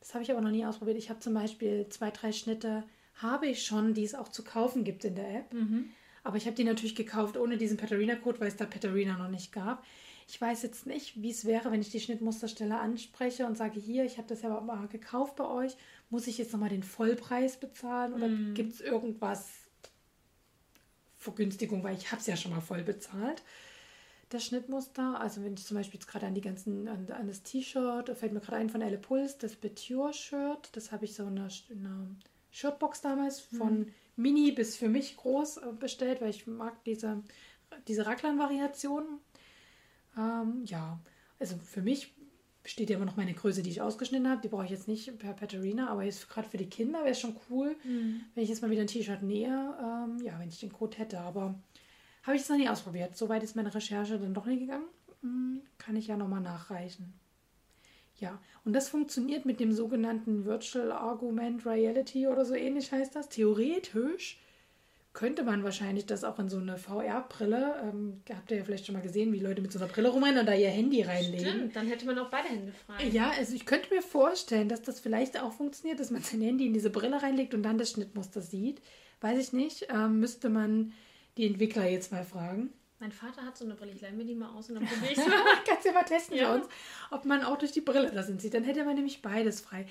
das habe ich aber noch nie ausprobiert, ich habe zum Beispiel zwei, drei Schnitte, habe ich schon, die es auch zu kaufen gibt in der App. Mhm. Aber ich habe die natürlich gekauft ohne diesen Patarina-Code, weil es da Patarina noch nicht gab. Ich weiß jetzt nicht, wie es wäre, wenn ich die Schnittmusterstelle anspreche und sage, hier, ich habe das ja mal gekauft bei euch. Muss ich jetzt nochmal den Vollpreis bezahlen oder mm. gibt es irgendwas Vergünstigung, weil ich habe es ja schon mal voll bezahlt. Das Schnittmuster, also wenn ich zum Beispiel jetzt gerade an die ganzen, an, an das T-Shirt, fällt mir gerade ein von Elle Puls, das Beture-Shirt, das habe ich so in einer, in einer Shirtbox damals von mm mini bis für mich groß äh, bestellt, weil ich mag diese, diese Raglan-Variation. Ähm, ja, also für mich steht ja immer noch meine Größe, die ich ausgeschnitten habe. Die brauche ich jetzt nicht per Paterina, aber jetzt gerade für die Kinder wäre es schon cool, mhm. wenn ich jetzt mal wieder ein T-Shirt nähe. Ähm, ja, wenn ich den Code hätte, aber habe ich es noch nie ausprobiert. Soweit ist meine Recherche dann doch nicht gegangen. Hm, kann ich ja nochmal nachreichen. Ja, und das funktioniert mit dem sogenannten Virtual Argument Reality oder so ähnlich heißt das. Theoretisch könnte man wahrscheinlich das auch in so eine VR-Brille, ähm, habt ihr ja vielleicht schon mal gesehen, wie Leute mit so einer Brille rumrennen und da ihr Handy reinlegen. Stimmt, dann hätte man auch beide Hände frei. Ja, also ich könnte mir vorstellen, dass das vielleicht auch funktioniert, dass man <laughs> sein Handy in diese Brille reinlegt und dann das Schnittmuster sieht. Weiß ich nicht, ähm, müsste man die Entwickler jetzt mal fragen. Mein Vater hat so eine Brille, ich leih mir die mal aus und dann <laughs> probiere ich es mal. <laughs> Kannst du ja mal testen ja. für uns, ob man auch durch die Brille das sieht. Dann hätte man nämlich beides frei.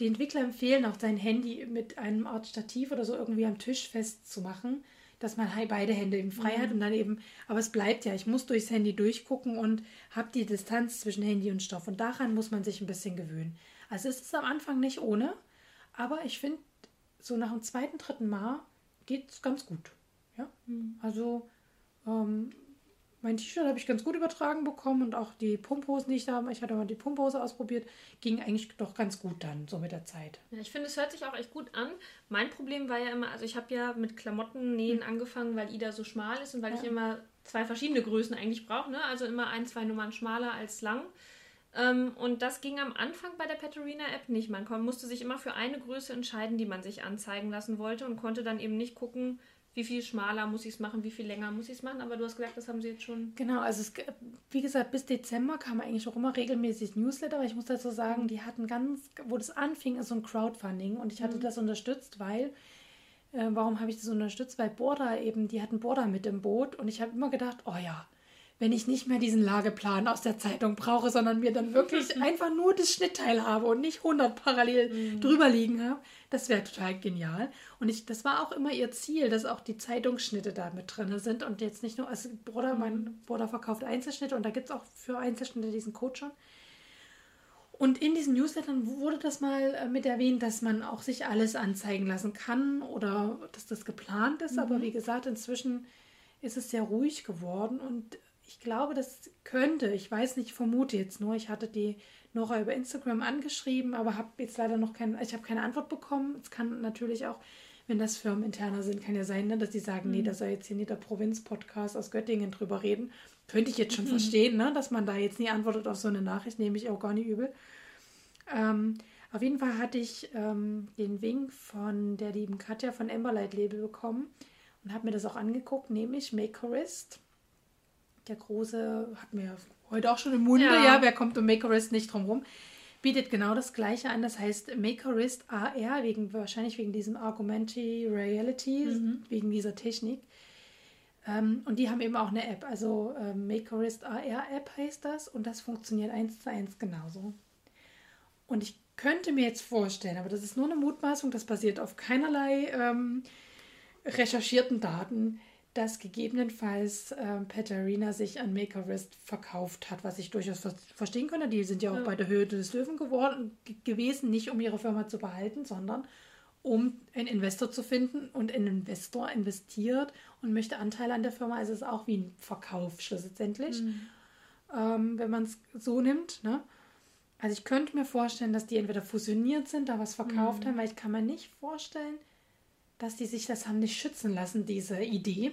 Die Entwickler empfehlen auch sein Handy mit einem Art Stativ oder so irgendwie am Tisch festzumachen, dass man beide Hände eben frei mhm. hat und dann eben, aber es bleibt ja, ich muss durchs Handy durchgucken und habe die Distanz zwischen Handy und Stoff und daran muss man sich ein bisschen gewöhnen. Also es ist am Anfang nicht ohne, aber ich finde, so nach dem zweiten, dritten Mal geht es ganz gut. Ja, mhm. also ähm, mein T-Shirt habe ich ganz gut übertragen bekommen und auch die Pumphosen, die ich da habe, ich hatte mal die Pumphose ausprobiert, ging eigentlich doch ganz gut dann, so mit der Zeit. Ja, ich finde, es hört sich auch echt gut an. Mein Problem war ja immer, also ich habe ja mit Klamotten nähen mhm. angefangen, weil Ida so schmal ist und weil ja. ich immer zwei verschiedene Größen eigentlich brauche, ne? also immer ein, zwei Nummern schmaler als lang. Ähm, und das ging am Anfang bei der Paterina-App nicht. Man musste sich immer für eine Größe entscheiden, die man sich anzeigen lassen wollte und konnte dann eben nicht gucken, wie viel schmaler muss ich es machen, wie viel länger muss ich es machen. Aber du hast gesagt, das haben sie jetzt schon. Genau, also es, wie gesagt, bis Dezember kam eigentlich auch immer regelmäßig Newsletter. Aber ich muss dazu sagen, die hatten ganz, wo das anfing, ist so ein Crowdfunding. Und ich hatte mhm. das unterstützt, weil, äh, warum habe ich das unterstützt? Weil Border eben, die hatten Border mit im Boot. Und ich habe immer gedacht, oh ja, wenn ich nicht mehr diesen Lageplan aus der Zeitung brauche, sondern mir dann wirklich <laughs> einfach nur das Schnittteil habe und nicht 100 parallel mhm. drüber liegen habe. Das wäre total genial. Und ich, das war auch immer ihr Ziel, dass auch die Zeitungsschnitte da mit drin sind und jetzt nicht nur, also Bruder, mein mhm. Bruder verkauft Einzelschnitte und da gibt es auch für Einzelschnitte diesen Code schon. Und in diesen Newslettern wurde das mal äh, mit erwähnt, dass man auch sich alles anzeigen lassen kann oder dass das geplant ist. Mhm. Aber wie gesagt, inzwischen ist es sehr ruhig geworden und ich glaube, das könnte, ich weiß nicht, vermute jetzt nur, ich hatte die Nora über Instagram angeschrieben, aber habe jetzt leider noch keine, ich habe keine Antwort bekommen. Es kann natürlich auch, wenn das firmeninterner sind, kann ja sein, ne, dass die sagen, mhm. nee, da soll jetzt hier nicht der Provinz-Podcast aus Göttingen drüber reden. Könnte ich jetzt schon mhm. verstehen, ne, dass man da jetzt nie antwortet auf so eine Nachricht, nehme ich auch gar nicht übel. Ähm, auf jeden Fall hatte ich ähm, den Wink von der lieben Katja von Emberlight Label bekommen und habe mir das auch angeguckt, nämlich Makerist der große, hat mir heute auch schon im Munde, ja, ja wer kommt um Makerist nicht drum rum, bietet genau das gleiche an. Das heißt Makerist AR, wegen, wahrscheinlich wegen diesem Augmented Reality, mhm. wegen dieser Technik. Ähm, und die haben eben auch eine App, also äh, Makerist AR App heißt das und das funktioniert eins zu eins genauso. Und ich könnte mir jetzt vorstellen, aber das ist nur eine Mutmaßung, das basiert auf keinerlei ähm, recherchierten Daten, dass gegebenenfalls äh, Peterina sich an Makerist verkauft hat, was ich durchaus ver verstehen könnte. Die sind ja auch ja. bei der Höhe des Löwen geworden, gewesen, nicht um ihre Firma zu behalten, sondern um einen Investor zu finden. Und ein Investor investiert und möchte Anteile an der Firma. Also es ist auch wie ein Verkauf schlussendlich, mhm. ähm, wenn man es so nimmt. Ne? Also ich könnte mir vorstellen, dass die entweder fusioniert sind, da was verkauft mhm. haben, weil ich kann mir nicht vorstellen, dass die sich das haben nicht schützen lassen, diese Idee.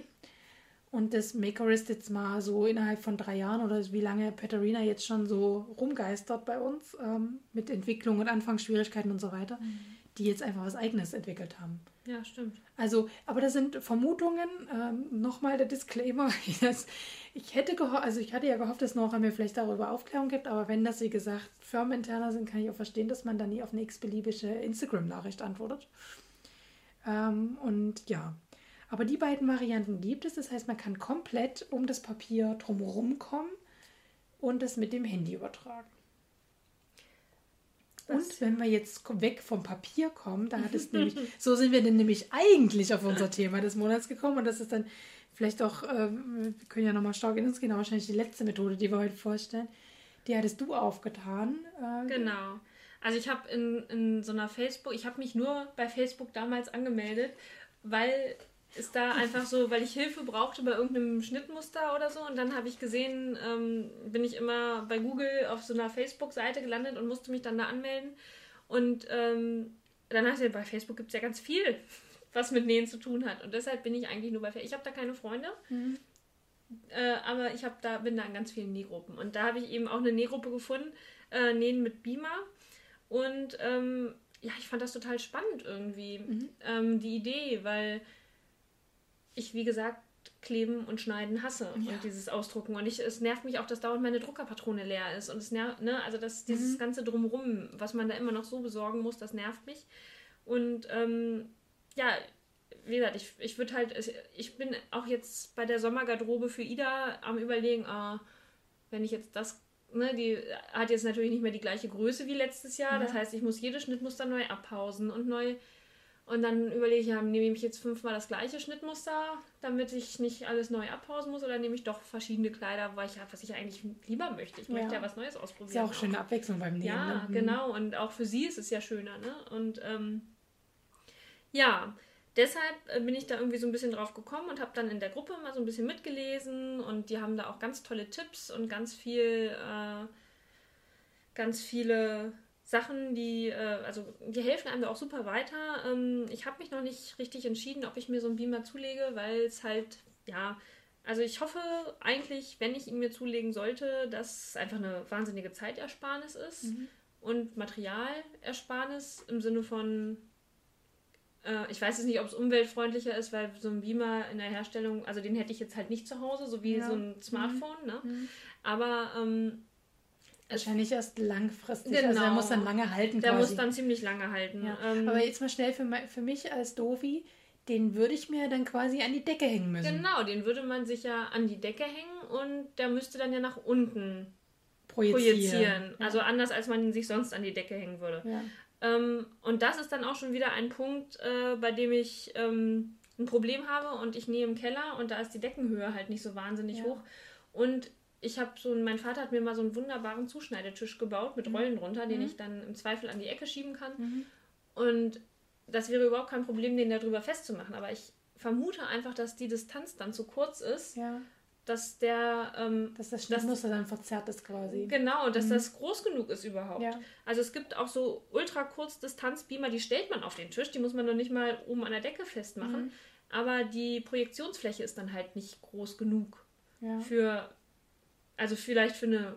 Und das Makerist jetzt mal so innerhalb von drei Jahren oder wie lange Peterina jetzt schon so rumgeistert bei uns ähm, mit Entwicklung und Anfangsschwierigkeiten und so weiter, mhm. die jetzt einfach was Eigenes entwickelt haben. Ja, stimmt. Also, aber das sind Vermutungen. Ähm, Nochmal der Disclaimer. <laughs> Das, ich hätte gehofft, also ich hatte ja gehofft, dass Nora mir vielleicht darüber Aufklärung gibt, aber wenn das, wie gesagt, firmeninterner sind, kann ich auch verstehen, dass man da nie auf eine x-beliebige Instagram-Nachricht antwortet. Ähm, und ja, aber die beiden Varianten gibt es. Das heißt, man kann komplett um das Papier drumherum kommen und es mit dem Handy übertragen. Und wenn wir jetzt weg vom Papier kommen, da hat es <laughs> nämlich, so sind wir denn nämlich eigentlich auf unser Thema des Monats gekommen und das ist dann vielleicht auch, äh, wir können ja nochmal stark in uns gehen, aber wahrscheinlich die letzte Methode, die wir heute vorstellen, die hattest du aufgetan. Äh, genau. Also ich habe in, in so einer Facebook, ich habe mich nur bei Facebook damals angemeldet, weil es da einfach so, weil ich Hilfe brauchte bei irgendeinem Schnittmuster oder so. Und dann habe ich gesehen, ähm, bin ich immer bei Google auf so einer Facebook-Seite gelandet und musste mich dann da anmelden. Und ähm, dann dachte ich, bei Facebook gibt es ja ganz viel, <laughs> was mit Nähen zu tun hat. Und deshalb bin ich eigentlich nur bei Facebook. Ich habe da keine Freunde. Mhm. Äh, aber ich da, bin da in ganz vielen Nähgruppen. Und da habe ich eben auch eine Nähgruppe gefunden, äh, Nähen mit Beamer. Und ähm, ja, ich fand das total spannend irgendwie, mhm. ähm, die Idee, weil ich, wie gesagt, kleben und schneiden hasse ja. und dieses Ausdrucken. Und ich, es nervt mich auch, dass dauernd meine Druckerpatrone leer ist. Und es nervt, ne, also das, dieses mhm. ganze Drumrum, was man da immer noch so besorgen muss, das nervt mich. Und ähm, ja, wie gesagt, ich, ich würde halt, ich bin auch jetzt bei der Sommergarderobe für Ida am überlegen, ah, wenn ich jetzt das ne, die hat jetzt natürlich nicht mehr die gleiche Größe wie letztes Jahr. Ja. Das heißt, ich muss jedes Schnittmuster neu abpausen und neu. Und dann überlege ich, ja, nehme ich jetzt fünfmal das gleiche Schnittmuster, damit ich nicht alles neu abpausen muss, oder nehme ich doch verschiedene Kleider, weil ich ja, was ich eigentlich lieber möchte. Ich ja. möchte ja was Neues ausprobieren. Ist ja auch schöne Abwechslung beim Nähen. Ja, ne? Mhm. genau. Und auch für sie ist es ja schöner, ne? Und ähm, ja, deshalb äh, bin ich da irgendwie so ein bisschen drauf gekommen und habe dann in der Gruppe mal so ein bisschen mitgelesen und die haben da auch ganz tolle Tipps und ganz viel, äh, ganz viele Sachen, die, äh, also die helfen einem da auch super weiter. Ähm, ich habe mich noch nicht richtig entschieden, ob ich mir so einen Beamer zulege, weil es halt, ja, also ich hoffe eigentlich, wenn ich ihn mir zulegen sollte, dass es einfach eine wahnsinnige Zeitersparnis ist mhm. und Materialersparnis im Sinne von äh, ich weiß jetzt nicht, ob es umweltfreundlicher ist, weil so ein Beamer in der Herstellung, also den hätte ich jetzt halt nicht zu Hause, so wie ja. so ein Smartphone, mhm. ne? Mhm. Aber ähm, Wahrscheinlich erst langfristig. Genau. Also der muss dann lange halten. Der quasi. muss dann ziemlich lange halten. Ja. Ähm, Aber jetzt mal schnell für, für mich als Dovi, den würde ich mir dann quasi an die Decke hängen müssen. Genau, den würde man sich ja an die Decke hängen und der müsste dann ja nach unten projizieren. projizieren. Ja. Also anders, als man ihn sich sonst an die Decke hängen würde. Ja. Ähm, und das ist dann auch schon wieder ein Punkt, äh, bei dem ich ähm, ein Problem habe und ich nähe im Keller und da ist die Deckenhöhe halt nicht so wahnsinnig hoch. Und ich habe so, mein Vater hat mir mal so einen wunderbaren Zuschneidetisch gebaut mit mhm. Rollen drunter, den mhm. ich dann im Zweifel an die Ecke schieben kann. Mhm. Und das wäre überhaupt kein Problem, den da drüber festzumachen. Aber ich vermute einfach, dass die Distanz dann zu kurz ist. Ja dass der. Ähm, dass das Schnittmuster dann verzerrt ist quasi. Genau, dass mhm. das groß genug ist überhaupt. Ja. Also es gibt auch so ultra kurz Distanzbeamer, die stellt man auf den Tisch, die muss man noch nicht mal oben an der Decke festmachen. Mhm. Aber die Projektionsfläche ist dann halt nicht groß genug ja. für. Also vielleicht für eine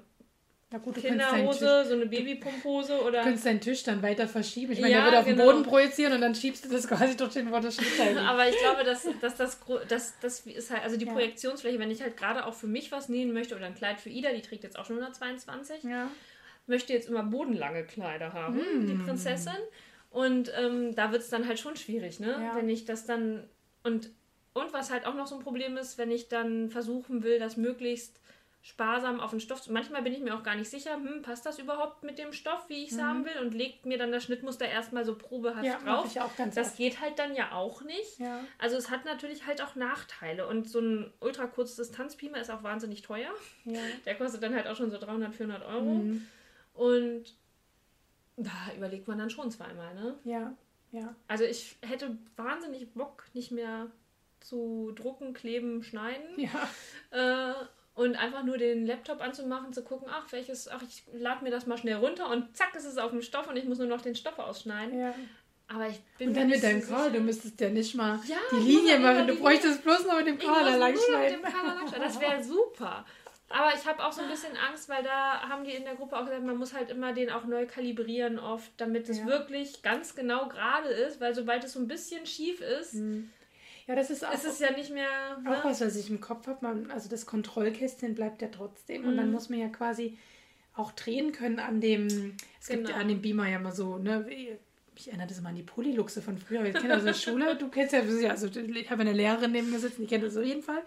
ja, gut, Kinderhose, so eine Babypumphose oder. Du könntest deinen Tisch dann weiter verschieben. Ich meine, ja, der wird auf genau. den Boden projizieren und dann schiebst du das quasi dorthin, wo das Schnitt <laughs> Aber ich glaube, dass, dass das, das, das ist halt, also die ja. Projektionsfläche, wenn ich halt gerade auch für mich was nähen möchte oder ein Kleid für Ida, die trägt jetzt auch schon 122, ja. möchte jetzt immer bodenlange Kleider haben, mm. die Prinzessin. Und ähm, da wird es dann halt schon schwierig, ne? Ja. Wenn ich das dann. Und und was halt auch noch so ein Problem ist, wenn ich dann versuchen will, das möglichst sparsam auf den Stoff. Manchmal bin ich mir auch gar nicht sicher, hm, passt das überhaupt mit dem Stoff, wie ich es mhm. haben will, und legt mir dann das Schnittmuster erstmal so probehaft ja, drauf. Ich auch ganz das oft. geht halt dann ja auch nicht. Ja. Also es hat natürlich halt auch Nachteile. Und so ein ultra kurz Distanzbeamer ist auch wahnsinnig teuer. Ja. <laughs> Der kostet dann halt auch schon so 300, 400 Euro. Mhm. Und da überlegt man dann schon zweimal, ne? Ja, ja. Also ich hätte wahnsinnig Bock, nicht mehr zu drucken, kleben, schneiden. Ja. Äh, und einfach nur den Laptop anzumachen, zu gucken, ach, welches, ach, ich lade mir das mal schnell runter und zack, ist es auf dem Stoff und ich muss nur noch den Stoff ausschneiden. Ja. Aber ich bin Und dann mit deinem Karl, du müsstest ja nicht mal ja, die Linie machen, du bräuchtest bloß noch mit dem Karl da lang schneiden. Das wäre super. Aber ich habe auch so ein bisschen Angst, weil da haben die in der Gruppe auch gesagt, man muss halt immer den auch neu kalibrieren oft, damit es ja. wirklich ganz genau gerade ist, weil sobald es so ein bisschen schief ist, mhm. Ja, das ist auch. Es ist ja nicht mehr. Ne? Auch was, was ich im Kopf habe. Also das Kontrollkästchen bleibt ja trotzdem. Mhm. Und dann mhm. muss man ja quasi auch drehen können an dem. Es genau. gibt ja an dem Beamer ja mal so, ne? Ich erinnere das mal an die Polyluxe von früher. Ich kenne also Schule, du kennst ja, also ich habe eine Lehrerin neben mir sitzen, ich kenne das auf jeden Fall.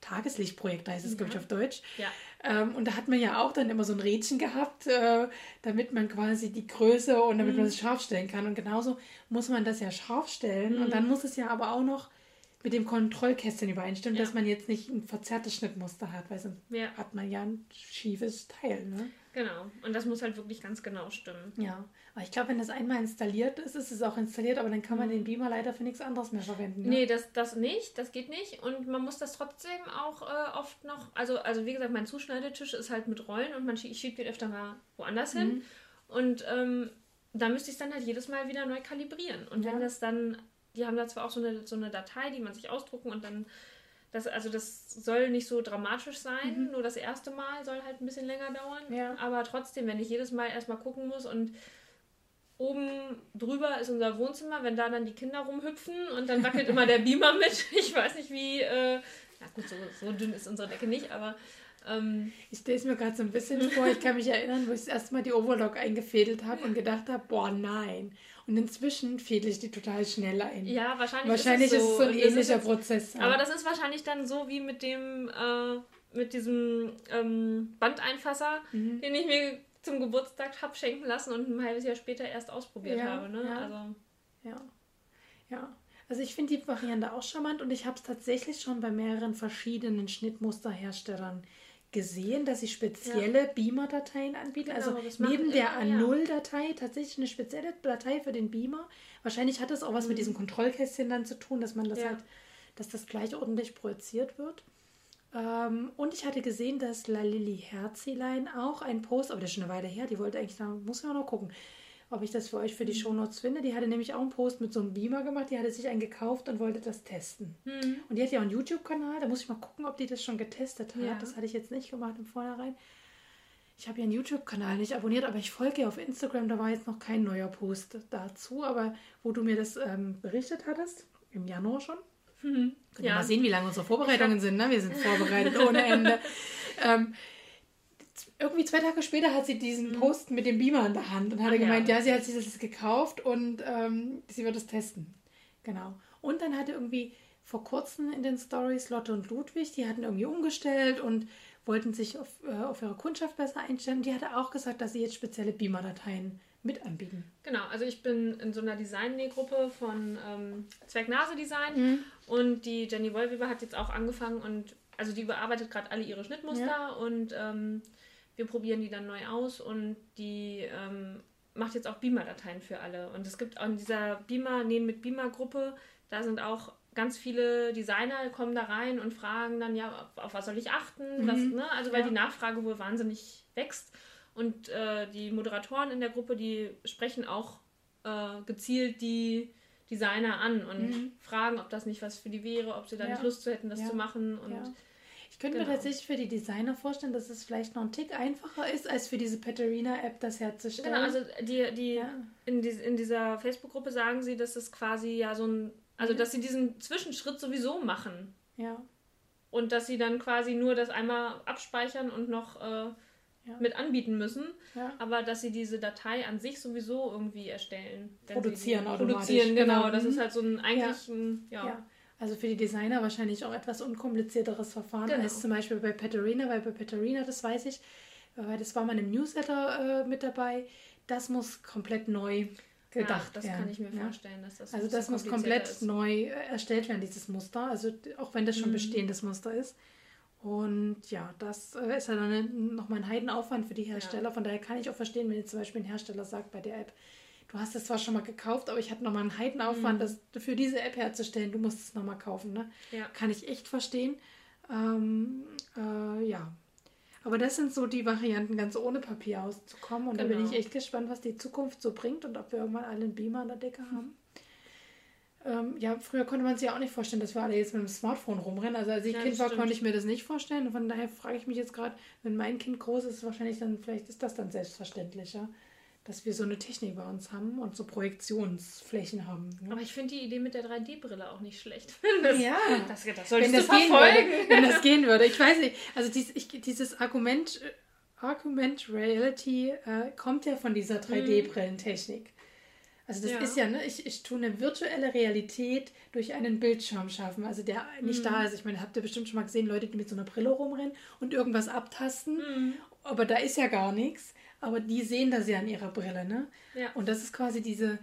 Tageslichtprojekt heißt es, ja. glaube ich, auf Deutsch. Ja. Ähm, und da hat man ja auch dann immer so ein Rädchen gehabt, äh, damit man quasi die Größe und damit mhm. man es scharf stellen kann. Und genauso muss man das ja scharf stellen. Mhm. Und dann muss es ja aber auch noch mit dem Kontrollkästchen übereinstimmt, ja. dass man jetzt nicht ein verzerrtes Schnittmuster hat, weil sonst ja. hat man ja ein schiefes Teil. Ne? Genau. Und das muss halt wirklich ganz genau stimmen. Ja. Aber ich glaube, wenn das einmal installiert ist, ist es auch installiert, aber dann kann man mhm. den Beamer leider für nichts anderes mehr verwenden. Ne? Nee, das, das nicht, das geht nicht. Und man muss das trotzdem auch äh, oft noch, also, also wie gesagt, mein Zuschneidetisch ist halt mit Rollen und man schiebt, schiebt den öfter mal woanders mhm. hin. Und ähm, da müsste ich es dann halt jedes Mal wieder neu kalibrieren. Und ja. wenn das dann die haben da zwar auch so eine, so eine Datei, die man sich ausdrucken und dann. Das, also das soll nicht so dramatisch sein, mhm. nur das erste Mal soll halt ein bisschen länger dauern. Ja. Aber trotzdem, wenn ich jedes Mal erstmal gucken muss und oben drüber ist unser Wohnzimmer, wenn da dann die Kinder rumhüpfen und dann wackelt immer der <laughs> Beamer mit. <laughs> Ich weiß nicht, wie. Äh, na gut, so, so dünn ist unsere Decke nicht, aber. Ähm, ich stelle es mir gerade so ein bisschen vor. Ich kann mich erinnern, wo ich das erste Mal die Overlock eingefädelt habe und gedacht habe: boah, nein. Und inzwischen fädel ich die total schnell ein. Ja, wahrscheinlich, wahrscheinlich ist, es so, ist es so ein ähnlicher jetzt, Prozess. Aber das ist wahrscheinlich dann so wie mit dem, äh, mit diesem ähm, Bandeinfasser, mhm. den ich mir zum Geburtstag habe schenken lassen und ein halbes Jahr später erst ausprobiert ja, habe. Ne? Ja. Also. ja. Ja. Also ich finde die Variante auch charmant und ich habe es tatsächlich schon bei mehreren verschiedenen Schnittmusterherstellern gesehen, dass sie spezielle ja. Beamer-Dateien anbieten. Genau, also neben der A0-Datei tatsächlich eine spezielle Datei für den Beamer. Wahrscheinlich hat das auch was mhm. mit diesem Kontrollkästchen dann zu tun, dass man das ja. halt, dass das gleich ordentlich projiziert wird. Ähm, und ich hatte gesehen, dass La Lilly Herzilein auch ein Post, aber das ist schon eine Weile her, die wollte eigentlich, da muss man auch noch gucken, ob ich das für euch für die mhm. Shownotes finde. Die hatte nämlich auch einen Post mit so einem Beamer gemacht. Die hatte sich einen gekauft und wollte das testen. Mhm. Und die hat ja auch einen YouTube-Kanal. Da muss ich mal gucken, ob die das schon getestet hat. Ja. Das hatte ich jetzt nicht gemacht im Vornherein. Ich habe ihren YouTube-Kanal nicht abonniert, aber ich folge ihr auf Instagram. Da war jetzt noch kein neuer Post dazu. Aber wo du mir das ähm, berichtet hattest, im Januar schon. Mhm. Können ja. mal sehen, wie lange unsere Vorbereitungen sind. Ne? Wir sind vorbereitet ohne Ende. <laughs> ähm, irgendwie zwei Tage später hat sie diesen mhm. Post mit dem Beamer in der Hand und hatte Ach, gemeint, ja. ja. sie hat sich das gekauft und ähm, sie wird es testen. Genau. Und dann hatte irgendwie vor kurzem in den Stories Lotte und Ludwig, die hatten irgendwie umgestellt und wollten sich auf, äh, auf ihre Kundschaft besser einstellen. Die hatte auch gesagt, dass sie jetzt spezielle Beamer-Dateien mit anbieten. Genau, also ich bin in so einer Design-Gruppe von ähm, Zwergnase-Design mhm. und die Jenny Wollweber hat jetzt auch angefangen und also die überarbeitet gerade alle ihre Schnittmuster ja. und ähm, wir probieren die dann neu aus und die ähm, macht jetzt auch Beamer-Dateien für alle. Und es gibt auch in dieser Beamer, Nähen mit Beamer-Gruppe, da sind auch ganz viele Designer kommen da rein und fragen dann, ja, auf, auf was soll ich achten? Mhm. Was, ne? Also weil ja. die Nachfrage wohl wahnsinnig wächst. Und äh, die Moderatoren in der Gruppe, die sprechen auch äh, gezielt die Designer an und mhm. fragen, ob das nicht was für die wäre, ob sie da ja. nicht Lust zu hätten, das ja. zu machen. Und ich könnte genau. mir tatsächlich für die Designer vorstellen, dass es vielleicht noch ein Tick einfacher ist, als für diese Paterina-App das herzustellen. Genau, also die, die, ja. in, die in dieser Facebook-Gruppe sagen sie, dass es quasi ja so ein, also ja. dass sie diesen Zwischenschritt sowieso machen. Ja. Und dass sie dann quasi nur das einmal abspeichern und noch äh, ja. mit anbieten müssen, ja. aber dass sie diese Datei an sich sowieso irgendwie erstellen. Produzieren automatisch. Produzieren, genau. genau. Das ist halt so ein eigentlich ein, ja. Also für die Designer wahrscheinlich auch etwas unkomplizierteres Verfahren Genau. als zum Beispiel bei Peterina, weil bei Peterina, das weiß ich, weil das war mal im Newsletter äh, mit dabei, das muss komplett neu gedacht ja, das werden. kann ich mir ja. vorstellen, dass das Also das muss komplett ist. neu äh, erstellt werden, dieses Muster. Also auch wenn das schon Mhm. bestehendes Muster ist. Und ja, das äh, ist ja dann nochmal ein Heidenaufwand für die Hersteller. Von daher kann ich auch verstehen, wenn jetzt zum Beispiel ein Hersteller sagt bei der App, du hast es zwar schon mal gekauft, aber ich hatte nochmal einen Heidenaufwand, Mhm. das für diese App herzustellen. Du musst es nochmal kaufen. Ne? Ja. Kann ich echt verstehen. Ähm, äh, ja. Aber das sind so die Varianten, ganz ohne Papier auszukommen. Und da bin Genau. ich echt gespannt, was die Zukunft so bringt und ob wir irgendwann alle einen Beamer an der Decke haben. Ähm, ja, früher konnte man sich ja auch nicht vorstellen, dass wir alle jetzt mit dem Smartphone rumrennen. Also als ich Ja, Kind war, stimmt. konnte ich mir das nicht vorstellen. Und von daher frage ich mich jetzt gerade, wenn mein Kind groß ist, wahrscheinlich dann, vielleicht ist das dann selbstverständlicher, dass wir so eine Technik bei uns haben und so Projektionsflächen haben. Ne? Aber ich finde die Idee mit der 3D-Brille auch nicht schlecht. <laughs> Das, Ja. <laughs> das, das wenn solltest das, gehen verfolgen. würde, <laughs> wenn das gehen würde. Ich weiß nicht, also dies, ich, dieses Argument, äh, Argument Reality äh, kommt ja von dieser 3D-Brillentechnik. Also das Ja. ist ja, ne, ich, ich tue eine virtuelle Realität durch einen Bildschirm schaffen, also der nicht da ist. Ich meine, habt ihr bestimmt schon mal gesehen, Leute, die mit so einer Brille rumrennen und irgendwas abtasten, aber da ist ja gar nichts. Aber die sehen das ja an ihrer Brille, ne? Ja. Und das ist quasi diese,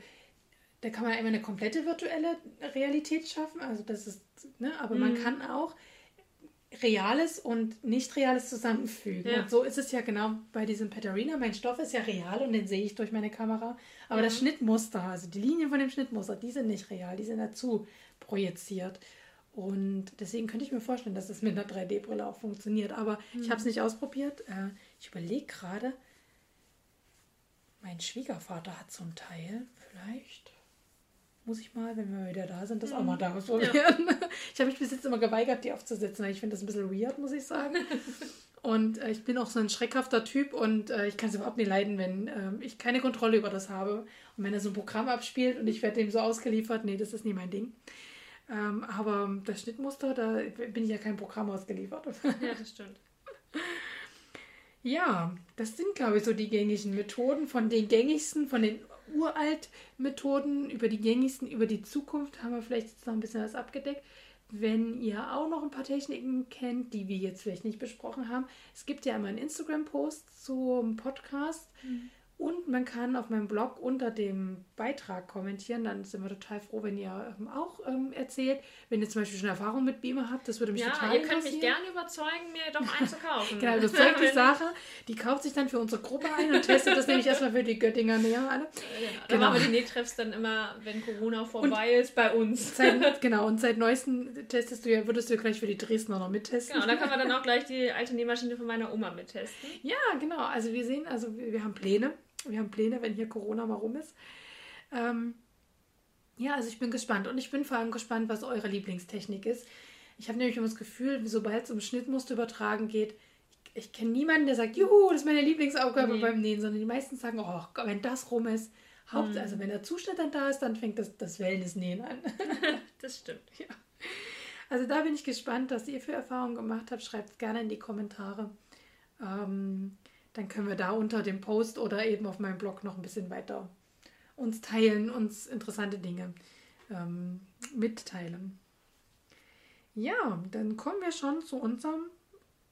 da kann man einmal eine komplette virtuelle Realität schaffen, also das ist, ne, aber man kann auch Reales und Nicht-Reales zusammenfügen. Ja. Und so ist es ja genau bei diesem Petarina. Mein Stoff ist ja real und den sehe ich durch meine Kamera. Aber das Schnittmuster, also die Linien von dem Schnittmuster, die sind nicht real, die sind dazu projiziert. Und deswegen könnte ich mir vorstellen, dass das mit einer 3D-Brille auch funktioniert. Aber ich habe es nicht ausprobiert. Äh, ich überlege gerade, mein Schwiegervater hat so ein Teil. Vielleicht muss ich mal, wenn wir wieder da sind, das auch mal da ausprobieren. <laughs> Ich habe mich bis jetzt immer geweigert, die aufzusetzen, ich finde das ein bisschen weird, muss ich sagen. <laughs> Und äh, ich bin auch so ein schreckhafter Typ und äh, ich kann es überhaupt nicht leiden, wenn ähm, ich keine Kontrolle über das habe. Und wenn er so ein Programm abspielt und ich werde dem so ausgeliefert, nee, das ist nie mein Ding. Ähm, aber das Schnittmuster, da bin ich ja kein Programm ausgeliefert. Ja, das stimmt. <laughs> Ja, das sind, glaube ich, so die gängigen Methoden. Von den gängigsten, von den uralt Methoden über die gängigsten, über die Zukunft haben wir vielleicht jetzt noch ein bisschen was abgedeckt. Wenn ihr auch noch ein paar Techniken kennt, die wir jetzt vielleicht nicht besprochen haben, es gibt ja immer einen Instagram-Post zum Podcast und man kann auf meinem Blog unter dem Beitrag kommentieren. Dann sind wir total froh, wenn ihr ähm, auch ähm, erzählt. Wenn ihr zum Beispiel schon Erfahrung mit Beamer habt, das würde mich Ja, total ihr könnt mich interessieren. gerne überzeugen, mir doch einen zu kaufen. <laughs> Genau, das zeigt die <laughs> Sache. Die kauft sich dann für unsere Gruppe ein und testet das nämlich erstmal für die Göttinger näher alle. Genau. Dann Genau. machen wir die Nähtreffs dann immer, wenn Corona vorbei ist, bei uns. Seit, <laughs> genau, und seit neuestem testest du ja, würdest du gleich für die Dresdner noch mittesten. Genau, dann kann man dann auch gleich die alte Nähmaschine von meiner Oma mittesten. Ja, genau. Also wir sehen, also wir, wir haben Pläne. Wir haben Pläne, wenn hier Corona mal rum ist. Ähm, ja, also ich bin gespannt. Und ich bin vor allem gespannt, was eure Lieblingstechnik ist. Ich habe nämlich immer das Gefühl, sobald es um Schnittmuster übertragen geht, ich, ich kenne niemanden, der sagt, juhu, das ist meine Lieblingsaufgabe Nee. beim Nähen, sondern die meisten sagen, oh, wenn das rum ist, Haupt, also wenn der Zuschnitt dann da ist, dann fängt das, das Wellness-Nähen an. <laughs> Das stimmt. Also da bin ich gespannt, was ihr für Erfahrungen gemacht habt. Schreibt es gerne in die Kommentare. Ähm, dann können wir da unter dem Post oder eben auf meinem Blog noch ein bisschen weiter uns teilen, uns interessante Dinge ähm, mitteilen. Ja, dann kommen wir schon zu unserem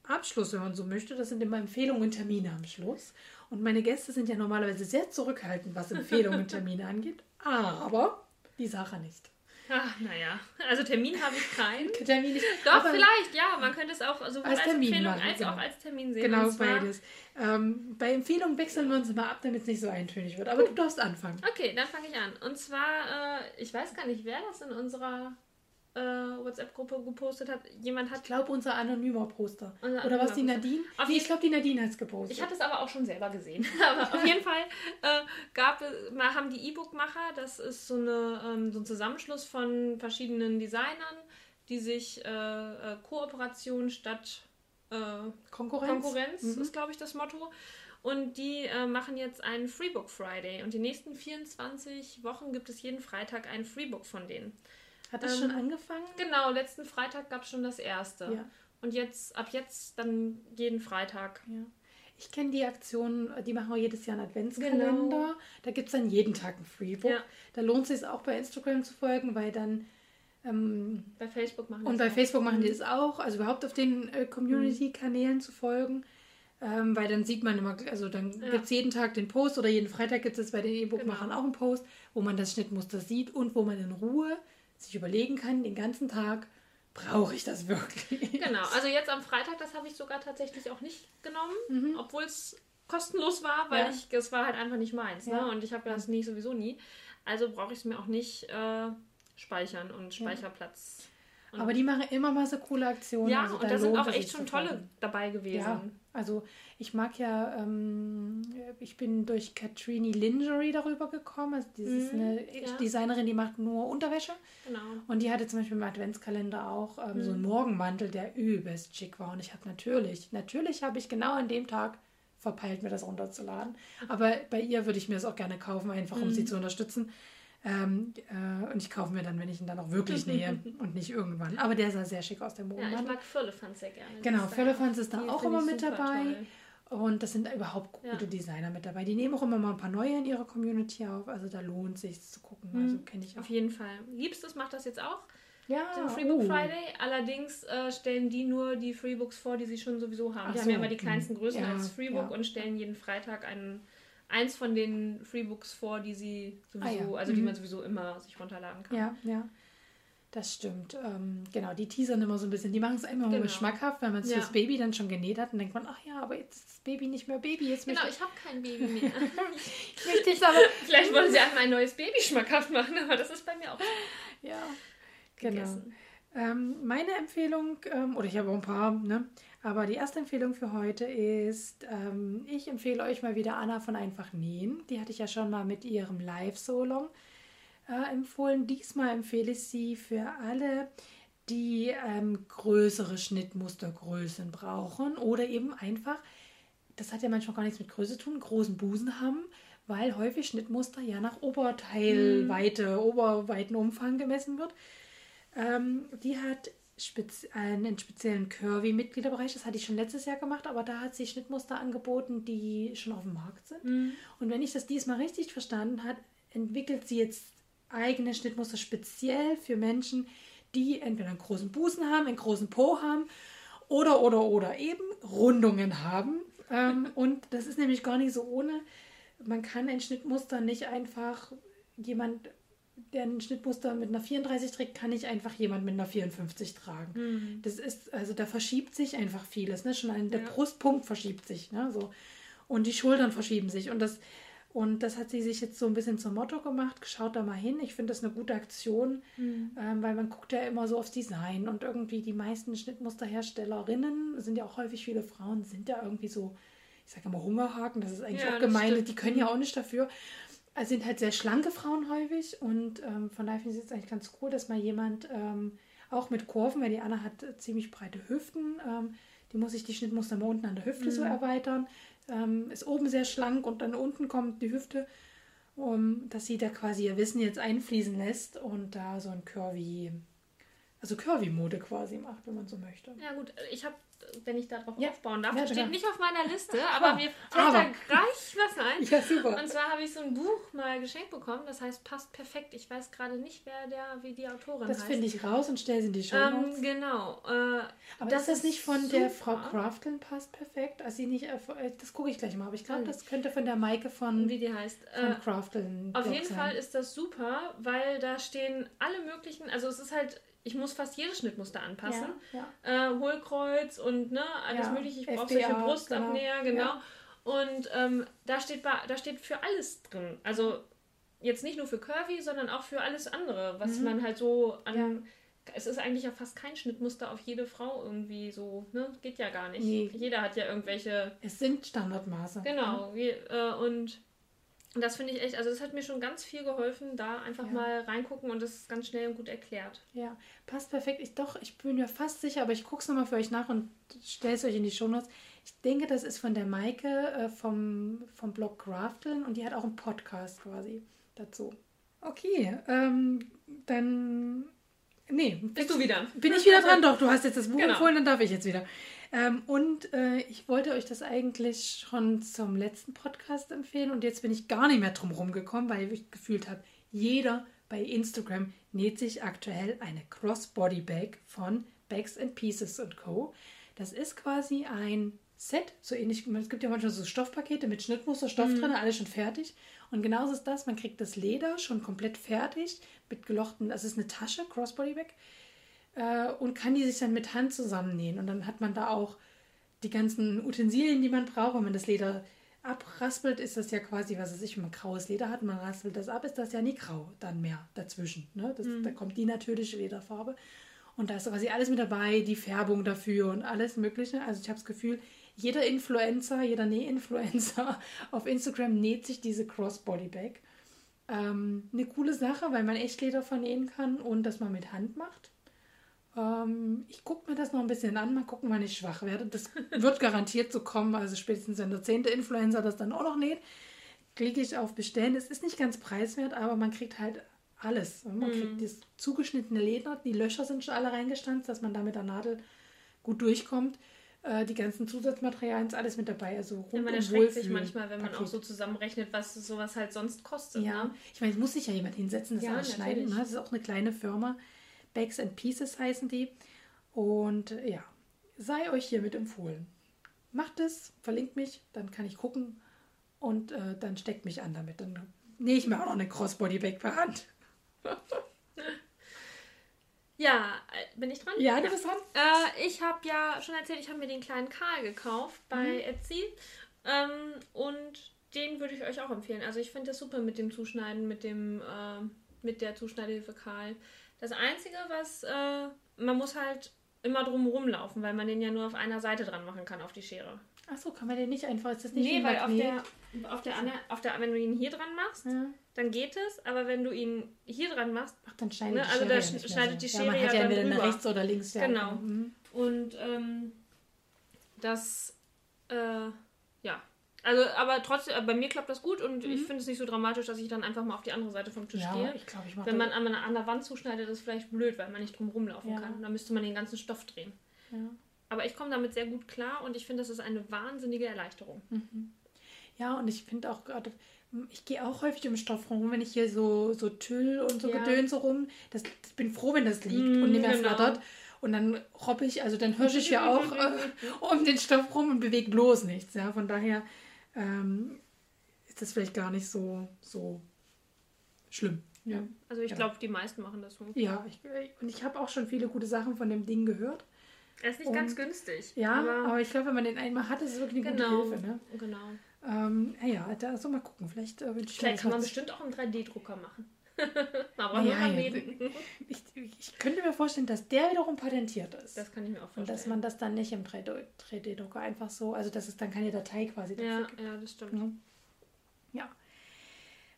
Abschluss, wenn man so möchte. Das sind immer Empfehlungen und Termine am Schluss. Und meine Gäste sind ja normalerweise sehr zurückhaltend, was Empfehlungen und <laughs> Termine angeht. Aber die Sache nicht. Ach, naja. Also Termin habe ich keinen. <laughs> Termin nicht. Doch, vielleicht, ja. Man könnte es auch sowohl Als als, Termin Empfehlung machen, als genau. auch als Termin sehen. Genau, beides. Ähm, bei Empfehlungen wechseln wir uns immer ab, damit es nicht so eintönig wird. Aber du darfst anfangen. Okay, dann fange ich an. Und zwar, äh, ich weiß gar nicht, wer das in unserer äh, WhatsApp-Gruppe gepostet hat. Jemand hat Ich glaube, unser anonymer Poster. Unser Oder was, die Nadine? Auf Nee, ich glaube, die Nadine hat es gepostet. Ich hatte es aber auch schon selber gesehen. <laughs> aber auf jeden Fall äh, gab mal haben die E-Book-Macher, das ist so, eine, ähm, so ein Zusammenschluss von verschiedenen Designern, die sich äh, äh, Kooperation statt äh, Konkurrenz. Konkurrenz Mhm. ist, glaube ich, das Motto. Und die äh, machen jetzt einen Freebook Friday. Und die nächsten 24 Wochen gibt es jeden Freitag ein Freebook von denen. Hat das Ähm, schon angefangen? Genau, letzten Freitag gab es schon das erste. Ja. Und jetzt, ab jetzt dann jeden Freitag. ja. Ich kenne die Aktion, die machen wir jedes Jahr einen Adventskalender. Genau. Da gibt es dann jeden Tag ein Freebook. Ja. Da lohnt es sich auch bei Instagram zu folgen, weil dann Ähm, bei Facebook machen die Und bei auch. Facebook machen die es auch. Also überhaupt auf den äh, Community-Kanälen mhm. zu folgen. Ähm, weil dann sieht man immer, also dann ja. gibt es jeden Tag den Post oder jeden Freitag gibt es bei den E-Book-Machern genau. auch einen Post, wo man das Schnittmuster sieht und wo man in Ruhe sich überlegen kann, den ganzen Tag, brauche ich das wirklich? Genau, also jetzt am Freitag, das habe ich sogar tatsächlich auch nicht genommen, mhm. obwohl es kostenlos war, weil ja. ich, es war halt einfach nicht meins. Ne? Ja. Ne? Und ich habe das nie sowieso nie. Also brauche ich es mir auch nicht äh, speichern und Speicherplatz. Und Aber die machen immer mal so coole Aktionen. Ja, also und da, sind auch echt schon tolle dabei gewesen. Also ich mag ja, ähm, ich bin durch Katrini Lingerie darüber gekommen. Also die ist mhm, eine ja. Designerin, die macht nur Unterwäsche. Genau. Und die hatte zum Beispiel im Adventskalender auch ähm, mhm. so einen Morgenmantel, der übelst schick war. Und ich habe natürlich, natürlich habe ich genau an dem Tag verpeilt, mir das runterzuladen. Aber bei ihr würde ich mir das auch gerne kaufen, einfach um mhm. sie zu unterstützen. Ähm, äh, und ich kaufe mir dann, wenn ich ihn dann auch wirklich nähe <laughs> und nicht irgendwann. Aber der sah sehr schick aus, der Mondmann. Ja, ich mag Firlefanz sehr gerne. Genau, Firlefanz ist da auch immer mit dabei. Toll. Und das sind überhaupt gute ja. Designer mit dabei. Die nehmen auch immer mal ein paar neue in ihrer Community auf. Also da lohnt es sich zu gucken. Also mhm. kenne ich auch. Auf jeden Fall. Liebstes macht das jetzt auch. Ja, den Freebook uh. Friday. Allerdings äh, stellen die nur die Freebooks vor, die sie schon sowieso haben. Ach die so. haben ja immer die kleinsten Größen ja, als Freebook ja. und stellen jeden Freitag einen eins von den Freebooks vor, die sie sowieso, ah, ja. also die mhm. man sowieso immer sich runterladen kann. Ja, ja. Das stimmt. Ähm, genau, die teasern immer so ein bisschen. Die machen es immer genau. geschmackhaft, wenn man es ja. fürs Baby dann schon genäht hat. und denkt man, ach ja, aber jetzt ist das Baby nicht mehr Baby. Jetzt genau, ich habe kein Baby mehr. <laughs> ich <laughs> aber Vielleicht wollen sie einmal ein neues Baby schmackhaft machen, aber das ist bei mir auch. Ja, genau. Ähm, meine Empfehlung, ähm, oder ich habe auch ein paar, ne? Aber die erste Empfehlung für heute ist, ähm, ich empfehle euch mal wieder Anna von Einfach Nähen. Die hatte ich ja schon mal mit ihrem Live-Solong äh, empfohlen. Diesmal empfehle ich sie für alle, die ähm, größere Schnittmustergrößen brauchen oder eben einfach, das hat ja manchmal gar nichts mit Größe zu tun, großen Busen haben, weil häufig Schnittmuster ja nach Oberteilweite, mhm. Oberweitenumfang gemessen wird. Ähm, die hat spez einen speziellen Curvy-Mitgliederbereich. Das hatte ich schon letztes Jahr gemacht, aber da hat sie Schnittmuster angeboten, die schon auf dem Markt sind. Mhm. Und wenn ich das diesmal richtig verstanden habe, entwickelt sie jetzt eigene Schnittmuster speziell für Menschen, die entweder einen großen Busen haben, einen großen Po haben oder, oder, oder eben Rundungen haben. ähm, <laughs> und das ist nämlich gar nicht so ohne. Man kann ein Schnittmuster nicht einfach jemand der ein Schnittmuster mit einer 34 trägt, kann nicht einfach jemand mit einer 54 tragen. Mhm. Das ist, also da verschiebt sich einfach vieles. Ne? Schon ein, der ja. Brustpunkt verschiebt sich. Ne? So. Und die Schultern verschieben sich. Und das, und das hat sie sich jetzt so ein bisschen zum Motto gemacht. Schaut da mal hin. Ich finde das eine gute Aktion, mhm. ähm, weil man guckt ja immer so aufs Design. Und irgendwie die meisten Schnittmusterherstellerinnen sind ja auch häufig viele Frauen, sind ja irgendwie so, ich sage immer Hungerhaken, das ist eigentlich ja, auch gemeint. Die können ja mhm. auch nicht dafür. Also sind halt sehr schlanke Frauen häufig und ähm, von daher finde ich es eigentlich ganz cool, dass mal jemand ähm, auch mit Kurven, weil die Anna hat äh, ziemlich breite Hüften, ähm, die muss sich die Schnittmuster mal unten an der Hüfte mhm. so erweitern, ähm, ist oben sehr schlank und dann unten kommt die Hüfte, um, dass sie da quasi ihr Wissen jetzt einfließen lässt und da so ein Curvy, also Curvy-Mode quasi macht, wenn man so möchte. Ja gut, ich habe wenn ich darauf ja. aufbauen darf. Ja, das steht nicht auf meiner Liste, <laughs> aber mir fällt aber. da gleich was ein. Ja, super. Und zwar habe ich so ein Buch mal geschenkt bekommen, das heißt Passt perfekt. Ich weiß gerade nicht, wer der, wie die Autorin das heißt. Das finde ich raus und stelle sie in die Show ähm, Genau. Äh, aber das ist das nicht von super. der Frau Crafton Passt perfekt? Also sie nicht, äh, das gucke ich gleich mal, aber ich glaube, hm. das könnte von der Maike von, wie die heißt. von äh, Crafton Auf jeden sein. Fall ist das super, weil da stehen alle möglichen, also es ist halt ich muss fast jedes Schnittmuster anpassen. Ja, ja. Äh, Hohlkreuz und ne, alles ja, mögliche. Ich brauche solche Brustabnäher, genau. genau. Und ähm, da, steht, da steht für alles drin. Also jetzt nicht nur für Curvy, sondern auch für alles andere, was mhm. man halt so an. Es ist eigentlich ja fast kein Schnittmuster auf jede Frau irgendwie so, ne? Geht ja gar nicht. Nee. Jeder hat ja irgendwelche. Es sind Standardmaße. Genau. Wie, äh, und und das finde ich echt, also das hat mir schon ganz viel geholfen, da einfach ja. mal reingucken und das ist ganz schnell und gut erklärt. Ja, passt perfekt. Ich doch, ich bin mir fast sicher, aber ich gucke es nochmal für euch nach und stelle es euch in die Shownotes. Ich denke, das ist von der Maike äh, vom, vom Blog Crafteln und die hat auch einen Podcast quasi dazu. Okay, ähm, dann. Nee. Bist du wieder? Bin ich wieder dran? <laughs> Doch, du hast jetzt das Buch genau. empfohlen, dann darf ich jetzt wieder. Ähm, und äh, ich wollte euch das eigentlich schon zum letzten Podcast empfehlen und jetzt bin ich gar nicht mehr drum rumgekommen, weil ich gefühlt habe, jeder bei Instagram näht sich aktuell eine Crossbody Bag von Bags and Pieces Co. Das ist quasi ein Set, so ähnlich, es gibt ja manchmal so Stoffpakete mit Schnittmuster, Stoff mhm. drin, alles schon fertig. Und genauso ist das, man kriegt das Leder schon komplett fertig mit gelochten, das ist eine Tasche, Crossbody Bag, äh, und kann die sich dann mit Hand zusammennähen. Und dann hat man da auch die ganzen Utensilien, die man braucht. Wenn man das Leder abraspelt, ist das ja quasi, was weiß ich, wenn man graues Leder hat, man raspelt das ab, ist das ja nie grau dann mehr dazwischen. Ne? Das, mhm. Da kommt die natürliche Lederfarbe. Und da ist quasi alles mit dabei, die Färbung dafür und alles Mögliche. Also ich habe das Gefühl, jeder Influencer, jeder Näh-Influencer <laughs> auf Instagram näht sich diese Crossbody Bag. Ähm, eine coole Sache, weil man echt Leder vernähen kann und das man mit Hand macht. Ähm, ich gucke mir das noch ein bisschen an, mal gucken, wann ich schwach werde. Das <laughs> wird garantiert so kommen, also spätestens wenn der zehnte Influencer das dann auch noch näht, klicke ich auf Bestellen. Es ist nicht ganz preiswert, aber man kriegt halt alles. Man kriegt mhm. das zugeschnittene Leder, die Löcher sind schon alle reingestanzt, dass man da mit der Nadel gut durchkommt. Äh, die ganzen Zusatzmaterialien ist alles mit dabei. Also rund ja, man erschreckt sich manchmal, wenn man auch so zusammenrechnet, was sowas halt sonst kostet. Ja, ne? ich meine, es muss sich ja jemand hinsetzen, das ja, alles schneiden. Ne? Das ist auch eine kleine Firma. Bags and Pieces heißen die. Und äh, ja, sei euch hiermit empfohlen. Macht es, verlinkt mich, dann kann ich gucken und äh, dann steckt mich an damit. Dann nähe ich mir auch noch eine Crossbody-Bag per Hand. <laughs> Ja, äh, bin ich dran? Ja, du bist dran. Äh, ich habe ja schon erzählt, ich habe mir den kleinen Karl gekauft bei mhm. Etsy. Ähm, und den würde ich euch auch empfehlen. Also ich finde das super mit dem Zuschneiden, mit dem, äh, mit der Zuschneidehilfe Karl. Das Einzige, was, äh, man muss halt immer drum rumlaufen, weil man den ja nur auf einer Seite dran machen kann, auf die Schere. Achso, kann man den nicht einfach, ist das nicht Nee, weil auf der, auf der, auf der, wenn du ihn hier dran machst, ja dann geht es, aber wenn du ihn hier dran machst, Ach, dann schneidet ne, die also Schere da schneidet so. die Schere ja, man hat ja, ja entweder rechts oder links. Ja. Genau. Mhm. Und ähm, das, äh. Also, aber trotzdem, äh, bei mir klappt das gut und mhm. ich finde es nicht so dramatisch, dass ich dann einfach mal auf die andere Seite vom Tisch ja, gehe. Ich glaub, ich Wenn man an, an der Wand zuschneidet, ist es vielleicht blöd, weil man nicht drum rumlaufen ja. kann. Dann müsste man den ganzen Stoff drehen. Ja. Aber ich komme damit sehr gut klar und ich finde, das ist eine wahnsinnige Erleichterung. Mhm. Ja, und ich finde auch gerade, ich gehe auch häufig im Stoff rum, wenn ich hier so, so Tüll und so ja. Gedöns rum. Das, ich bin froh, wenn das liegt mm, und nicht mehr genau. flattert. Und dann robbe ich, also dann hirsche ich ja <laughs> auch äh, um den Stoff rum und bewege bloß nichts. Ja? Von daher ähm, ist das vielleicht gar nicht so, so schlimm. Ja. Also ich ja. glaube, die meisten machen das so. Ja, ich, und ich habe auch schon viele gute Sachen von dem Ding gehört. Er ist nicht und, ganz günstig. Ja, aber, aber ich glaube, wenn man den einmal hat, ist es wirklich eine genau, gute Hilfe. Ne? Genau. Ähm, ja, da soll mal gucken. Vielleicht, äh, Vielleicht kann man bestimmt auch einen 3D-Drucker machen. <laughs> Aber ja, ja, ich, ich, könnte mir vorstellen, dass der wiederum patentiert ist. Das kann ich mir auch vorstellen. Und dass man das dann nicht im 3D-Drucker einfach so, also dass es dann keine Datei quasi dafür ja, gibt. Ja, das stimmt. Ja. ja.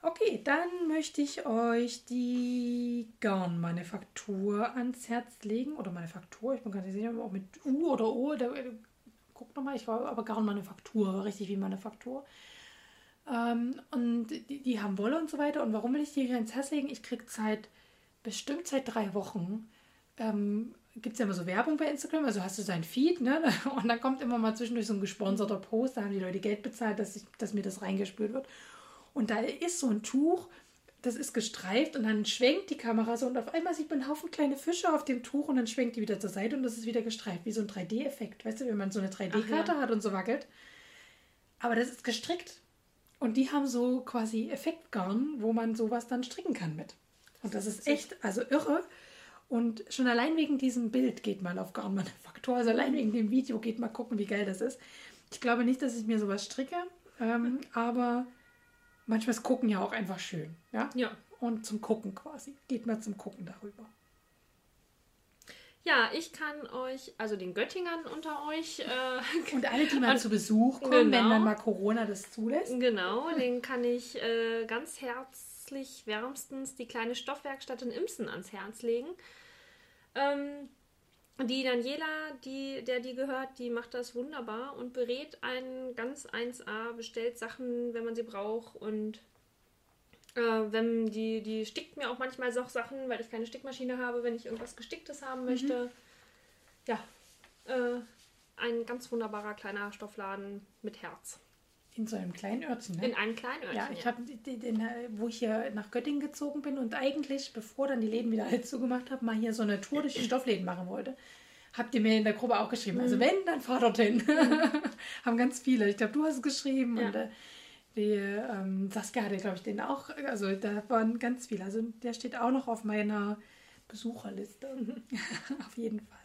Okay, dann möchte ich euch die Garnmanufaktur ans Herz legen. Oder Manufaktur, ich bin gar nicht sicher, ob mit U oder O. Da, guck nochmal, ich war aber Garnmanufaktur, richtig wie Manufaktur. Ähm, und die, die, haben Wolle und so weiter. Und warum will ich die hier ins Herz legen? Ich kriege seit bestimmt seit drei Wochen. Ähm, Gibt es ja immer so Werbung bei Instagram, also hast du sein Feed, ne? <laughs> Und dann kommt immer mal zwischendurch so ein gesponserter Post, da haben die Leute Geld bezahlt, dass, ich, dass mir das reingespült wird. Und da ist so ein Tuch, das ist gestreift und dann schwenkt die Kamera so und auf einmal sieht man einen Haufen kleine Fische auf dem Tuch und dann schwenkt die wieder zur Seite und das ist wieder gestreift, wie so ein 3D-Effekt. Weißt du, wenn man so eine 3D-Karte ja. hat und so wackelt. Aber das ist gestrickt. Und die haben so quasi Effektgarn, wo man sowas dann stricken kann mit. Und das ist echt, also irre. Und schon allein wegen diesem Bild geht mal auf Garnmanufaktur, also allein wegen dem Video geht mal gucken, wie geil das ist. Ich glaube nicht, dass ich mir sowas stricke, ähm, <laughs> aber manchmal ist Gucken ja auch einfach schön. Ja? Ja. Und zum Gucken quasi. Geht mal zum Gucken darüber. Ja, ich kann euch, also den Göttingern unter euch. Äh, <laughs> und alle, die mal zu Besuch kommen, genau, wenn dann mal Corona das zulässt. Genau, <laughs> den kann ich äh, ganz herzlich wärmstens die kleine Stoffwerkstatt in Imsen ans Herz legen. Ähm, die Daniela, die, der die gehört, die macht das wunderbar und berät einen ganz 1A, bestellt Sachen, wenn man sie braucht und äh, wenn die, die stickt mir auch manchmal so Sachen, weil ich keine Stickmaschine habe, wenn ich irgendwas Gesticktes haben möchte. Mhm. Ja, äh, ein ganz wunderbarer kleiner Stoffladen mit Herz. In so einem kleinen Örtchen, ne? In einem kleinen Örtchen. Ja, ich habe den, wo ich hier nach Göttingen gezogen bin und eigentlich, bevor dann die Läden wieder alle zugemacht haben, mal hier so eine Tour durch die Stoffläden machen wollte. Habt ihr mir in der Gruppe auch geschrieben. Also mhm. wenn, dann fahr dorthin. Mhm. <laughs> haben ganz viele. Ich glaube, du hast es geschrieben ja. und äh, die ähm, Saskia hatte, glaube ich, den auch. Also da waren ganz viele. Also der steht auch noch auf meiner Besucherliste. <laughs> auf jeden Fall.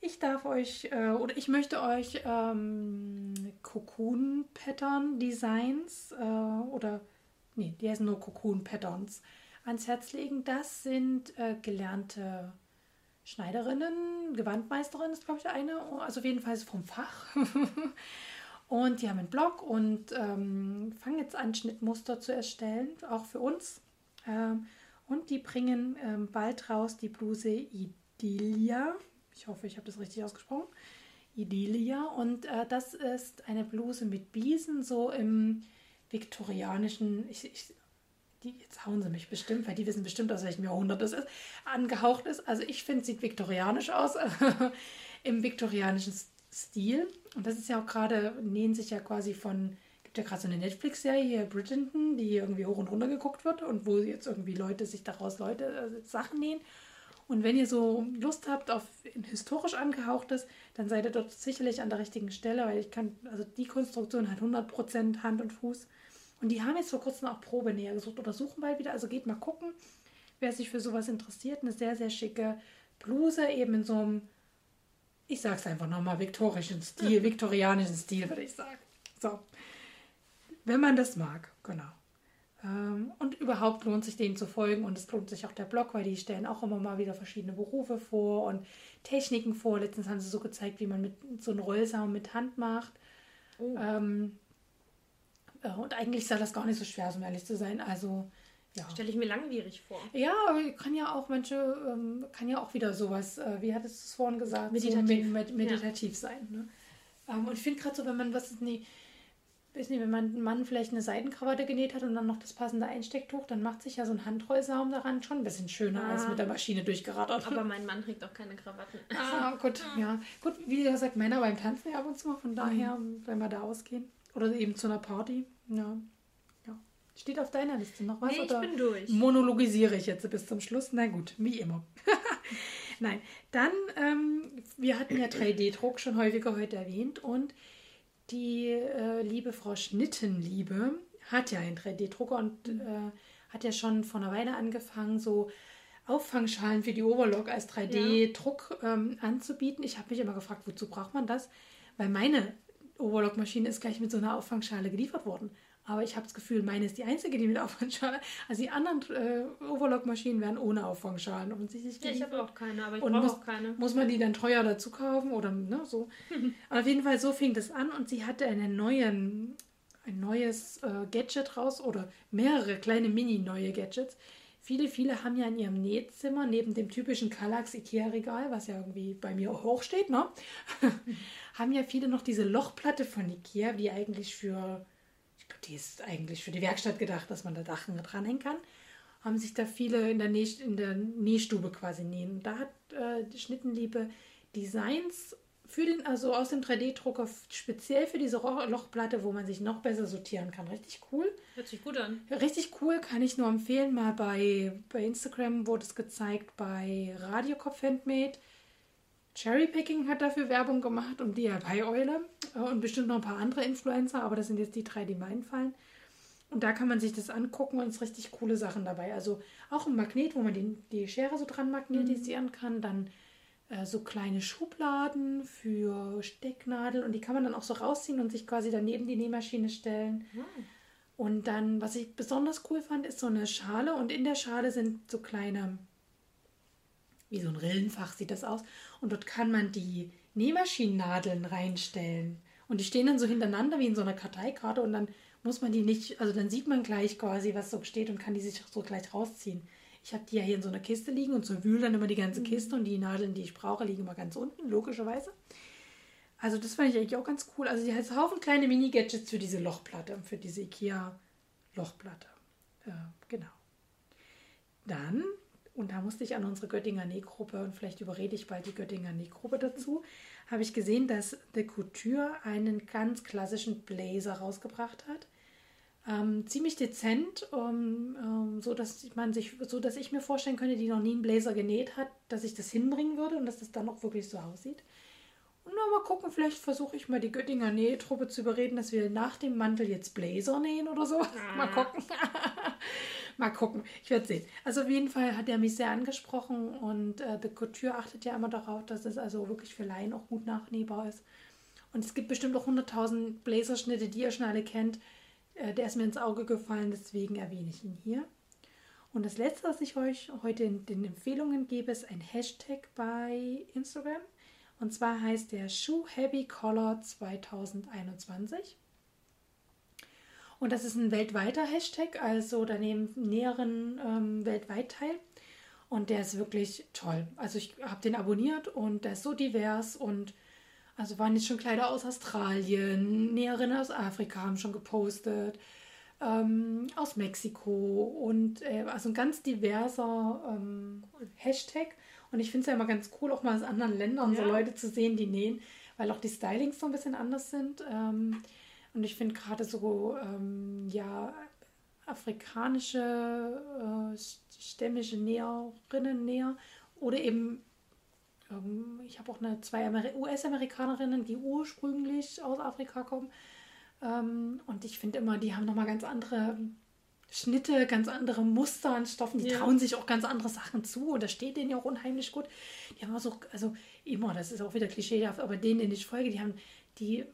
Ich darf euch äh, oder ich möchte euch ähm, Cocoon Pattern Designs äh, oder nee, die heißen nur Cocoon Patterns ans Herz legen. Das sind äh, gelernte Schneiderinnen, Gewandmeisterin ist glaube ich eine, also auf jeden Fall vom Fach. <laughs> und die haben einen Blog und ähm, fangen jetzt an Schnittmuster zu erstellen, auch für uns. Ähm, und die bringen ähm, bald raus die Bluse Idilia ich hoffe, ich habe das richtig ausgesprochen. Idilia. Und äh, das ist eine Bluse mit Biesen, so im viktorianischen, ich, ich, die, jetzt hauen sie mich bestimmt, weil die wissen bestimmt, aus welchem Jahrhundert das ist, angehaucht ist. Also ich finde, sieht viktorianisch aus, <laughs> im viktorianischen Stil. Und das ist ja auch gerade, nähen sich ja quasi von, gibt ja gerade so eine Netflix-Serie hier, Bridgerton, die irgendwie hoch und runter geguckt wird und wo jetzt irgendwie Leute sich daraus Leute äh, Sachen nähen. Und wenn ihr so Lust habt auf historisch angehauchtes, dann seid ihr dort sicherlich an der richtigen Stelle, weil ich kann, also die Konstruktion hat 100% Hand und Fuß. Und die haben jetzt vor kurzem auch Probe näher gesucht oder suchen bald wieder. Also geht mal gucken, wer sich für sowas interessiert. Eine sehr, sehr schicke Bluse, eben in so einem, ich sag's einfach nochmal, viktorischen Stil, viktorianischen Stil, würde ich sagen. So. Wenn man das mag, genau. Ähm, und überhaupt lohnt sich denen zu folgen und es lohnt sich auch der Blog, weil die stellen auch immer mal wieder verschiedene Berufe vor und Techniken vor. Letztens haben sie so gezeigt, wie man mit so einen Rollsaum mit Hand macht. Oh. Ähm, und eigentlich sah das gar nicht so schwer, um ehrlich zu sein. Also ja. Stelle ich mir langwierig vor. Ja, aber kann ja auch manche, ähm, kann ja auch wieder sowas, äh, wie hattest du es vorhin gesagt, meditativ, so med meditativ ja. sein. Ne? Ähm, und ich finde gerade so, wenn man was, nee, weiß nicht, wenn man ein Mann vielleicht eine Seidenkrawatte genäht hat und dann noch das passende Einstecktuch, dann macht sich ja so ein Handrollsaum daran schon ein bisschen schöner ah. als mit der Maschine durchgerattert. Aber mein Mann trägt auch keine Krawatten. <laughs> Ah, gut, ja. Gut, wie gesagt, Männer beim Tanzen ja ab und zu mal, von daher, mhm. wenn wir da ausgehen. Oder eben zu einer Party. Ja. Steht auf deiner Liste noch was? Nee, ich bin durch. Monologisiere ich jetzt bis zum Schluss? Na gut, wie immer. <laughs> Nein, dann, ähm, wir hatten ja 3D-Druck schon häufiger heute erwähnt und die äh, liebe Frau Schnittenliebe hat ja einen 3D-Drucker und äh, hat ja schon vor einer Weile angefangen, so Auffangschalen für die Overlock als 3D-Druck ja. ähm, anzubieten. Ich habe mich immer gefragt, wozu braucht man das? Weil meine Overlock-Maschine ist gleich mit so einer Auffangschale geliefert worden. Aber ich habe das Gefühl, meine ist die einzige, die mit Auffangschale. Also die anderen äh, Overlock-Maschinen werden ohne Auffangschalen offensichtlich. Ja, ich habe auch keine, aber ich brauche auch keine. Muss man die dann teuer dazu kaufen oder ne, so? aber <laughs> auf jeden Fall so fing das an und sie hatte einen neuen, ein neues äh, Gadget raus oder mehrere kleine mini-neue Gadgets. Viele, viele haben ja in ihrem Nähzimmer neben dem typischen Kallax Ikea-Regal, was ja irgendwie bei mir hoch steht, ne? <laughs> haben ja viele noch diese Lochplatte von Ikea, die eigentlich für die ist eigentlich für die Werkstatt gedacht, dass man da Dachen dranhängen kann. Haben sich da viele in der, Näh, in der Nähstube quasi nähen. Da hat äh, die Schnittenliebe Designs für den, also aus dem 3D-Drucker speziell für diese Lochplatte, wo man sich noch besser sortieren kann. Richtig cool. Hört sich gut an. Richtig cool, kann ich nur empfehlen. Mal bei, bei Instagram wurde es gezeigt bei Radiokopf Handmade. Cherrypicking hat dafür Werbung gemacht und DIY-Eule äh, und bestimmt noch ein paar andere Influencer, aber das sind jetzt die drei, die mir einfallen. Und da kann man sich das angucken und es richtig coole Sachen dabei. Also auch ein Magnet, wo man die, die Schere so dran magnetisieren mhm. kann. Dann äh, so kleine Schubladen für Stecknadeln und die kann man dann auch so rausziehen und sich quasi daneben die Nähmaschine stellen. Mhm. Und dann, was ich besonders cool fand, ist so eine Schale und in der Schale sind so kleine wie so ein Rillenfach sieht das aus. Und dort kann man die Nähmaschinennadeln reinstellen. Und die stehen dann so hintereinander wie in so einer Karteikarte und dann muss man die nicht, also dann sieht man gleich quasi, was so steht und kann die sich so gleich rausziehen. Ich habe die ja hier in so einer Kiste liegen und so wühle dann immer die ganze mhm. Kiste und die Nadeln, die ich brauche, liegen immer ganz unten, logischerweise. Also das fand ich eigentlich auch ganz cool. Also die hat einen Haufen kleine Mini-Gadgets für diese Lochplatte, für diese IKEA-Lochplatte. Äh, genau. Dann und da musste ich an unsere Göttinger Nähgruppe und vielleicht überrede ich bald die Göttinger Nähgruppe dazu, habe ich gesehen, dass The Couture einen ganz klassischen Blazer rausgebracht hat. Ähm, ziemlich dezent, um, ähm, so dass man sich, so dass ich mir vorstellen könnte, die noch nie einen Blazer genäht hat, dass ich das hinbringen würde und dass das dann auch wirklich so aussieht. Und mal gucken, vielleicht versuche ich mal die Göttinger Nähtruppe zu überreden, dass wir nach dem Mantel jetzt Blazer nähen oder so. Ah. Mal gucken. <laughs> mal gucken. Ich werde sehen. Also auf jeden Fall hat er mich sehr angesprochen und äh, The Couture achtet ja immer darauf, dass es also wirklich für Laien auch gut nachnähbar ist. Und es gibt bestimmt auch 100.000 Blazerschnitte, die ihr schon alle kennt. Äh, der ist mir ins Auge gefallen, deswegen erwähne ich ihn hier. Und das letzte, was ich euch heute in den Empfehlungen gebe, ist ein Hashtag bei Instagram. Und zwar heißt der Shoe Heavy Color 2021. Und das ist ein weltweiter Hashtag, also da nehmen näheren ähm, weltweit teil. Und der ist wirklich toll. Also ich habe den abonniert und der ist so divers und also waren jetzt schon Kleider aus Australien, Näherinnen aus Afrika haben schon gepostet, ähm, aus Mexiko und äh, also ein ganz diverser ähm, Hashtag. Und ich finde es ja immer ganz cool, auch mal aus anderen Ländern ja. so Leute zu sehen, die nähen, weil auch die Stylings so ein bisschen anders sind. Ähm, und ich finde gerade so, ähm, ja, afrikanische, äh, stämmische Näherinnen, Näher oder eben, ähm, ich habe auch eine, zwei US-Amerikanerinnen, die ursprünglich aus Afrika kommen. Ähm, und ich finde immer, die haben nochmal ganz andere Schnitte, ganz andere Muster an Stoffen. Die ja. trauen sich auch ganz andere Sachen zu und das steht denen ja auch unheimlich gut. Die haben auch so, also immer, das ist auch wieder klischeehaft, aber denen, denen ich folge, die haben, die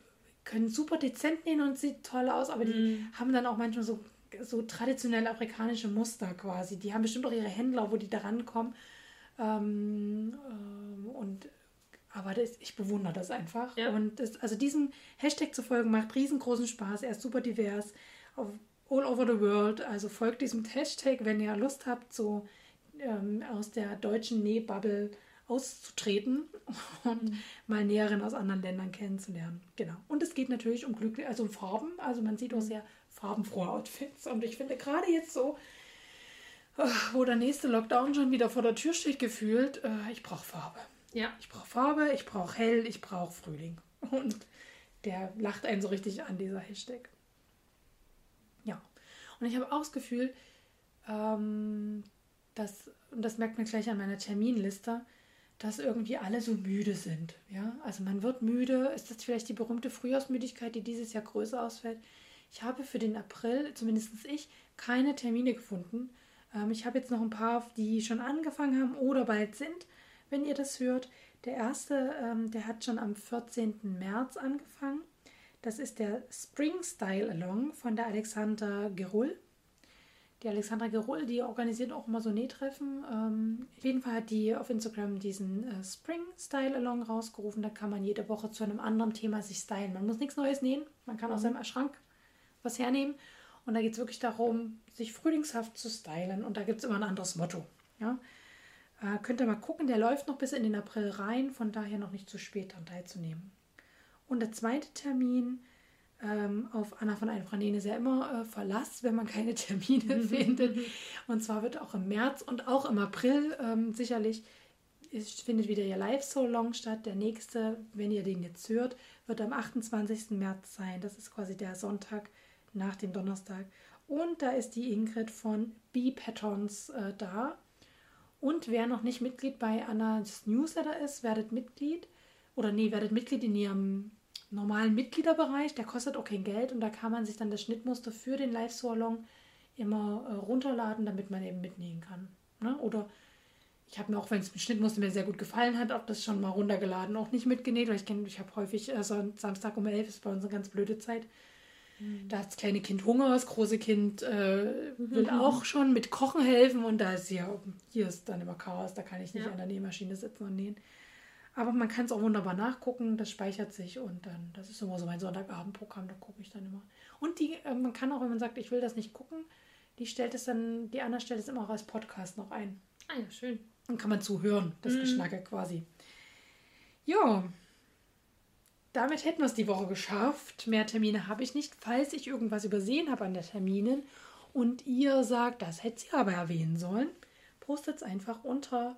können super dezent nähen und sieht toll aus, aber die mhm. haben dann auch manchmal so, so traditionelle afrikanische Muster quasi. Die haben bestimmt auch ihre Händler, wo die da rankommen. Ähm, ähm, und aber das, ich bewundere das einfach. Ja. Und das, also diesem Hashtag zu folgen macht riesengroßen Spaß. Er ist super divers. Auf all over the world. Also folgt diesem Hashtag, wenn ihr Lust habt, so ähm, aus der deutschen Nähbubble auszutreten <laughs> und mhm. mal Näherinnen aus anderen Ländern kennenzulernen. Genau. Und es geht natürlich um Glück, also um Farben. Also man sieht auch mhm. sehr farbenfrohe Outfits. Und ich finde gerade jetzt so, äh, wo der nächste Lockdown schon wieder vor der Tür steht, gefühlt, äh, ich brauche Farbe. Ja. Ich brauche Farbe, ich brauche hell, ich brauche Frühling. Und der lacht einen so richtig an, dieser Hashtag. Und ich habe auch das Gefühl, ähm, dass, und das merkt man gleich an meiner Terminliste, dass irgendwie alle so müde sind. Ja? Also man wird müde. Ist das vielleicht die berühmte Frühjahrsmüdigkeit, die dieses Jahr größer ausfällt? Ich habe für den April, zumindest ich, keine Termine gefunden. Ähm, ich habe jetzt noch ein paar, die schon angefangen haben oder bald sind, wenn ihr das hört. Der erste, ähm, der hat schon am 14. März angefangen. Das ist der Spring Style Along von der Alexandra Gerull. Die Alexandra Gerull, die organisiert auch immer so Nähtreffen. Ähm, auf jeden Fall hat die auf Instagram diesen äh, Spring Style Along rausgerufen. Da kann man jede Woche zu einem anderen Thema sich stylen. Man muss nichts Neues nähen. Man kann mhm. aus seinem Schrank was hernehmen. Und da geht es wirklich darum, sich frühlingshaft zu stylen. Und da gibt es immer ein anderes Motto. Ja? Äh, könnt ihr mal gucken, der läuft noch bis in den April rein. Von daher noch nicht zu spät daran teilzunehmen. Und der zweite Termin ähm, auf Anna von Einfranene ja immer äh, Verlass, wenn man keine <laughs> Termine findet. Und zwar wird auch im März und auch im April ähm, sicherlich ist, findet wieder ihr Live-So-Long statt. Der nächste, wenn ihr den jetzt hört, wird am 28. März sein. Das ist quasi der Sonntag nach dem Donnerstag. Und da ist die Ingrid von B-Patterns äh, da. Und wer noch nicht Mitglied bei Annas Newsletter ist, werdet Mitglied. Oder nee, werdet Mitglied in ihrem normalen Mitgliederbereich, der kostet auch kein Geld und da kann man sich dann das Schnittmuster für den Live-Salon immer äh, runterladen, damit man eben mitnähen kann. Ne? Oder ich habe mir auch, wenn es mit Schnittmuster mir sehr gut gefallen hat, auch das schon mal runtergeladen, auch nicht mitgenäht, weil ich kenne, ich habe häufig, also Samstag um 11 ist bei uns eine ganz blöde Zeit. Mhm. Da hat das kleine Kind Hunger, das große Kind äh, will mhm. auch schon mit Kochen helfen und da ist ja, hier ist dann immer Chaos, da kann ich nicht ja. an der Nähmaschine sitzen und nähen. Aber man kann es auch wunderbar nachgucken, das speichert sich und dann, das ist immer so mein Sonntagabendprogramm, da gucke ich dann immer. Und die, äh, man kann auch, wenn man sagt, ich will das nicht gucken, die stellt es dann, die andere stellt es immer auch als Podcast noch ein. Ah ja, schön. Dann kann man zuhören, das mhm. Geschnacke quasi. Ja, damit hätten wir es die Woche geschafft. Mehr Termine habe ich nicht. Falls ich irgendwas übersehen habe an den Terminen und ihr sagt, das hätte sie aber erwähnen sollen, postet es einfach unter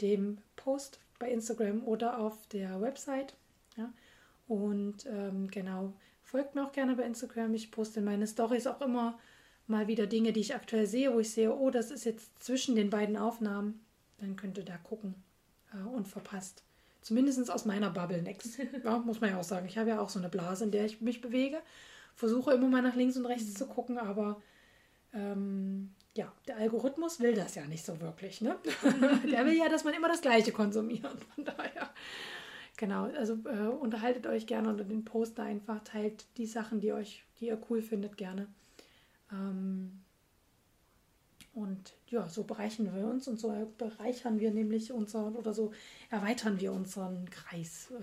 dem Post bei Instagram oder auf der Website. Ja? Und ähm, genau, folgt mir auch gerne bei Instagram. Ich poste in meine Stories auch immer mal wieder Dinge, die ich aktuell sehe, wo ich sehe, oh, das ist jetzt zwischen den beiden Aufnahmen. Dann könnt ihr da gucken äh, und verpasst. Zumindest aus meiner Bubble nichts. <laughs> Ja, muss man ja auch sagen. Ich habe ja auch so eine Blase, in der ich mich bewege. Versuche immer mal nach links und rechts mhm. zu gucken, aber ähm, ja, der Algorithmus will das ja nicht so wirklich. Ne? <laughs> der will ja, dass man immer das Gleiche konsumiert. Von daher, genau, also äh, unterhaltet euch gerne unter den Poster einfach, teilt die Sachen, die euch, die ihr cool findet, gerne. Ähm, und ja, so bereichern wir uns und so bereichern wir nämlich unseren oder so erweitern wir unseren Kreis, äh,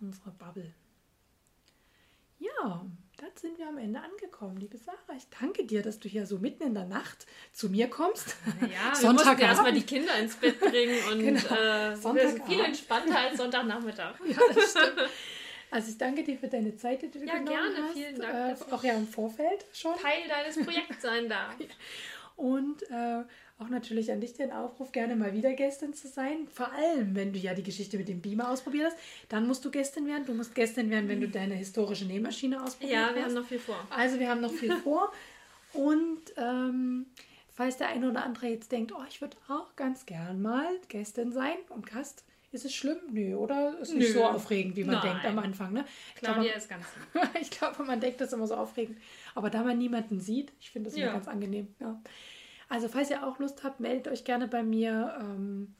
unsere Bubble. Ja, dann sind wir am Ende angekommen, liebe Sarah. Ich danke dir, dass du hier so mitten in der Nacht zu mir kommst. Ja, wir <laughs> mussten erstmal die Kinder ins Bett bringen und <laughs> genau. äh, sind viel entspannter als Sonntagnachmittag. <laughs> ja, das stimmt. Also ich danke dir für deine Zeit, die du ja, genommen gerne, hast. Ja, gerne, vielen Dank. Äh, auch ja im Vorfeld schon. Teil deines Projekts sein darf. Und äh, auch natürlich an dich den Aufruf, gerne mal wieder Gästin zu sein. Vor allem, wenn du ja die Geschichte mit dem Beamer ausprobiert hast, dann musst du Gästin werden. Du musst Gästin werden, wenn du deine historische Nähmaschine ausprobiert hast. Ja, wir hast. haben noch viel vor. Also wir haben noch viel <laughs> vor. Und ähm, falls der eine oder andere jetzt denkt, oh, ich würde auch ganz gern mal Gästin sein und Gast, ist es schlimm? Nö, oder? Ist nicht so aufregend, wie man Nein. denkt am Anfang. Ne? Claudia glaube, ist ganz <laughs> Ich glaube, man denkt das immer so aufregend. Aber da man niemanden sieht, ich finde das ja. immer ganz angenehm. Ja. Also falls ihr auch Lust habt, meldet euch gerne bei mir. Ähm,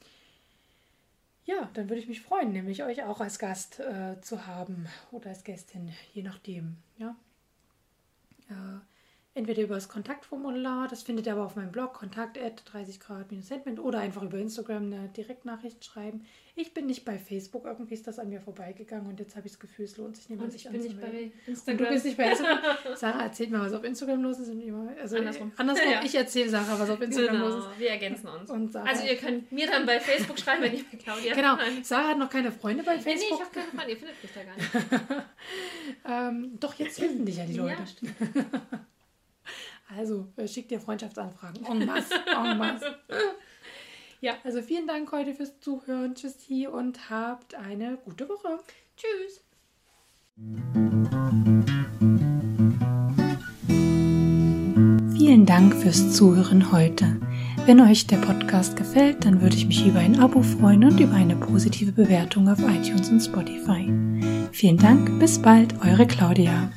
ja, dann würde ich mich freuen, nämlich euch auch als Gast äh, zu haben oder als Gästin, je nachdem. Ja. Äh, Entweder über das Kontaktformular, das findet ihr aber auf meinem Blog, kontakt 30 Grad Sentiment oder einfach über Instagram eine Direktnachricht schreiben. Ich bin nicht bei Facebook, irgendwie ist das an mir vorbeigegangen und jetzt habe ich das Gefühl, es lohnt sich nicht mehr. Und ich bin nicht bei Instagram. Und du bist nicht bei Instagram. <laughs> Sarah, erzählt mal, was auf Instagram los ist. Also andersrum. andersrum <laughs> ja. Ich erzähle Sarah, was auf Instagram genau. los ist. Wir ergänzen uns. also ihr könnt mir dann bei Facebook schreiben, wenn ihr bei Claudia Genau. Sarah hat noch keine Freunde bei Facebook. Nee, nee ich habe keine Freunde. Ihr findet mich da gar nicht. <laughs> ähm, doch, jetzt finden dich ja die Leute. Ja, stimmt. Also äh, schickt dir Freundschaftsanfragen. En masse, en masse. <laughs> Ja, also vielen Dank heute fürs Zuhören. Tschüssi und habt eine gute Woche. Tschüss. Vielen Dank fürs Zuhören heute. Wenn euch der Podcast gefällt, dann würde ich mich über ein Abo freuen und über eine positive Bewertung auf iTunes und Spotify. Vielen Dank, bis bald, eure Claudia.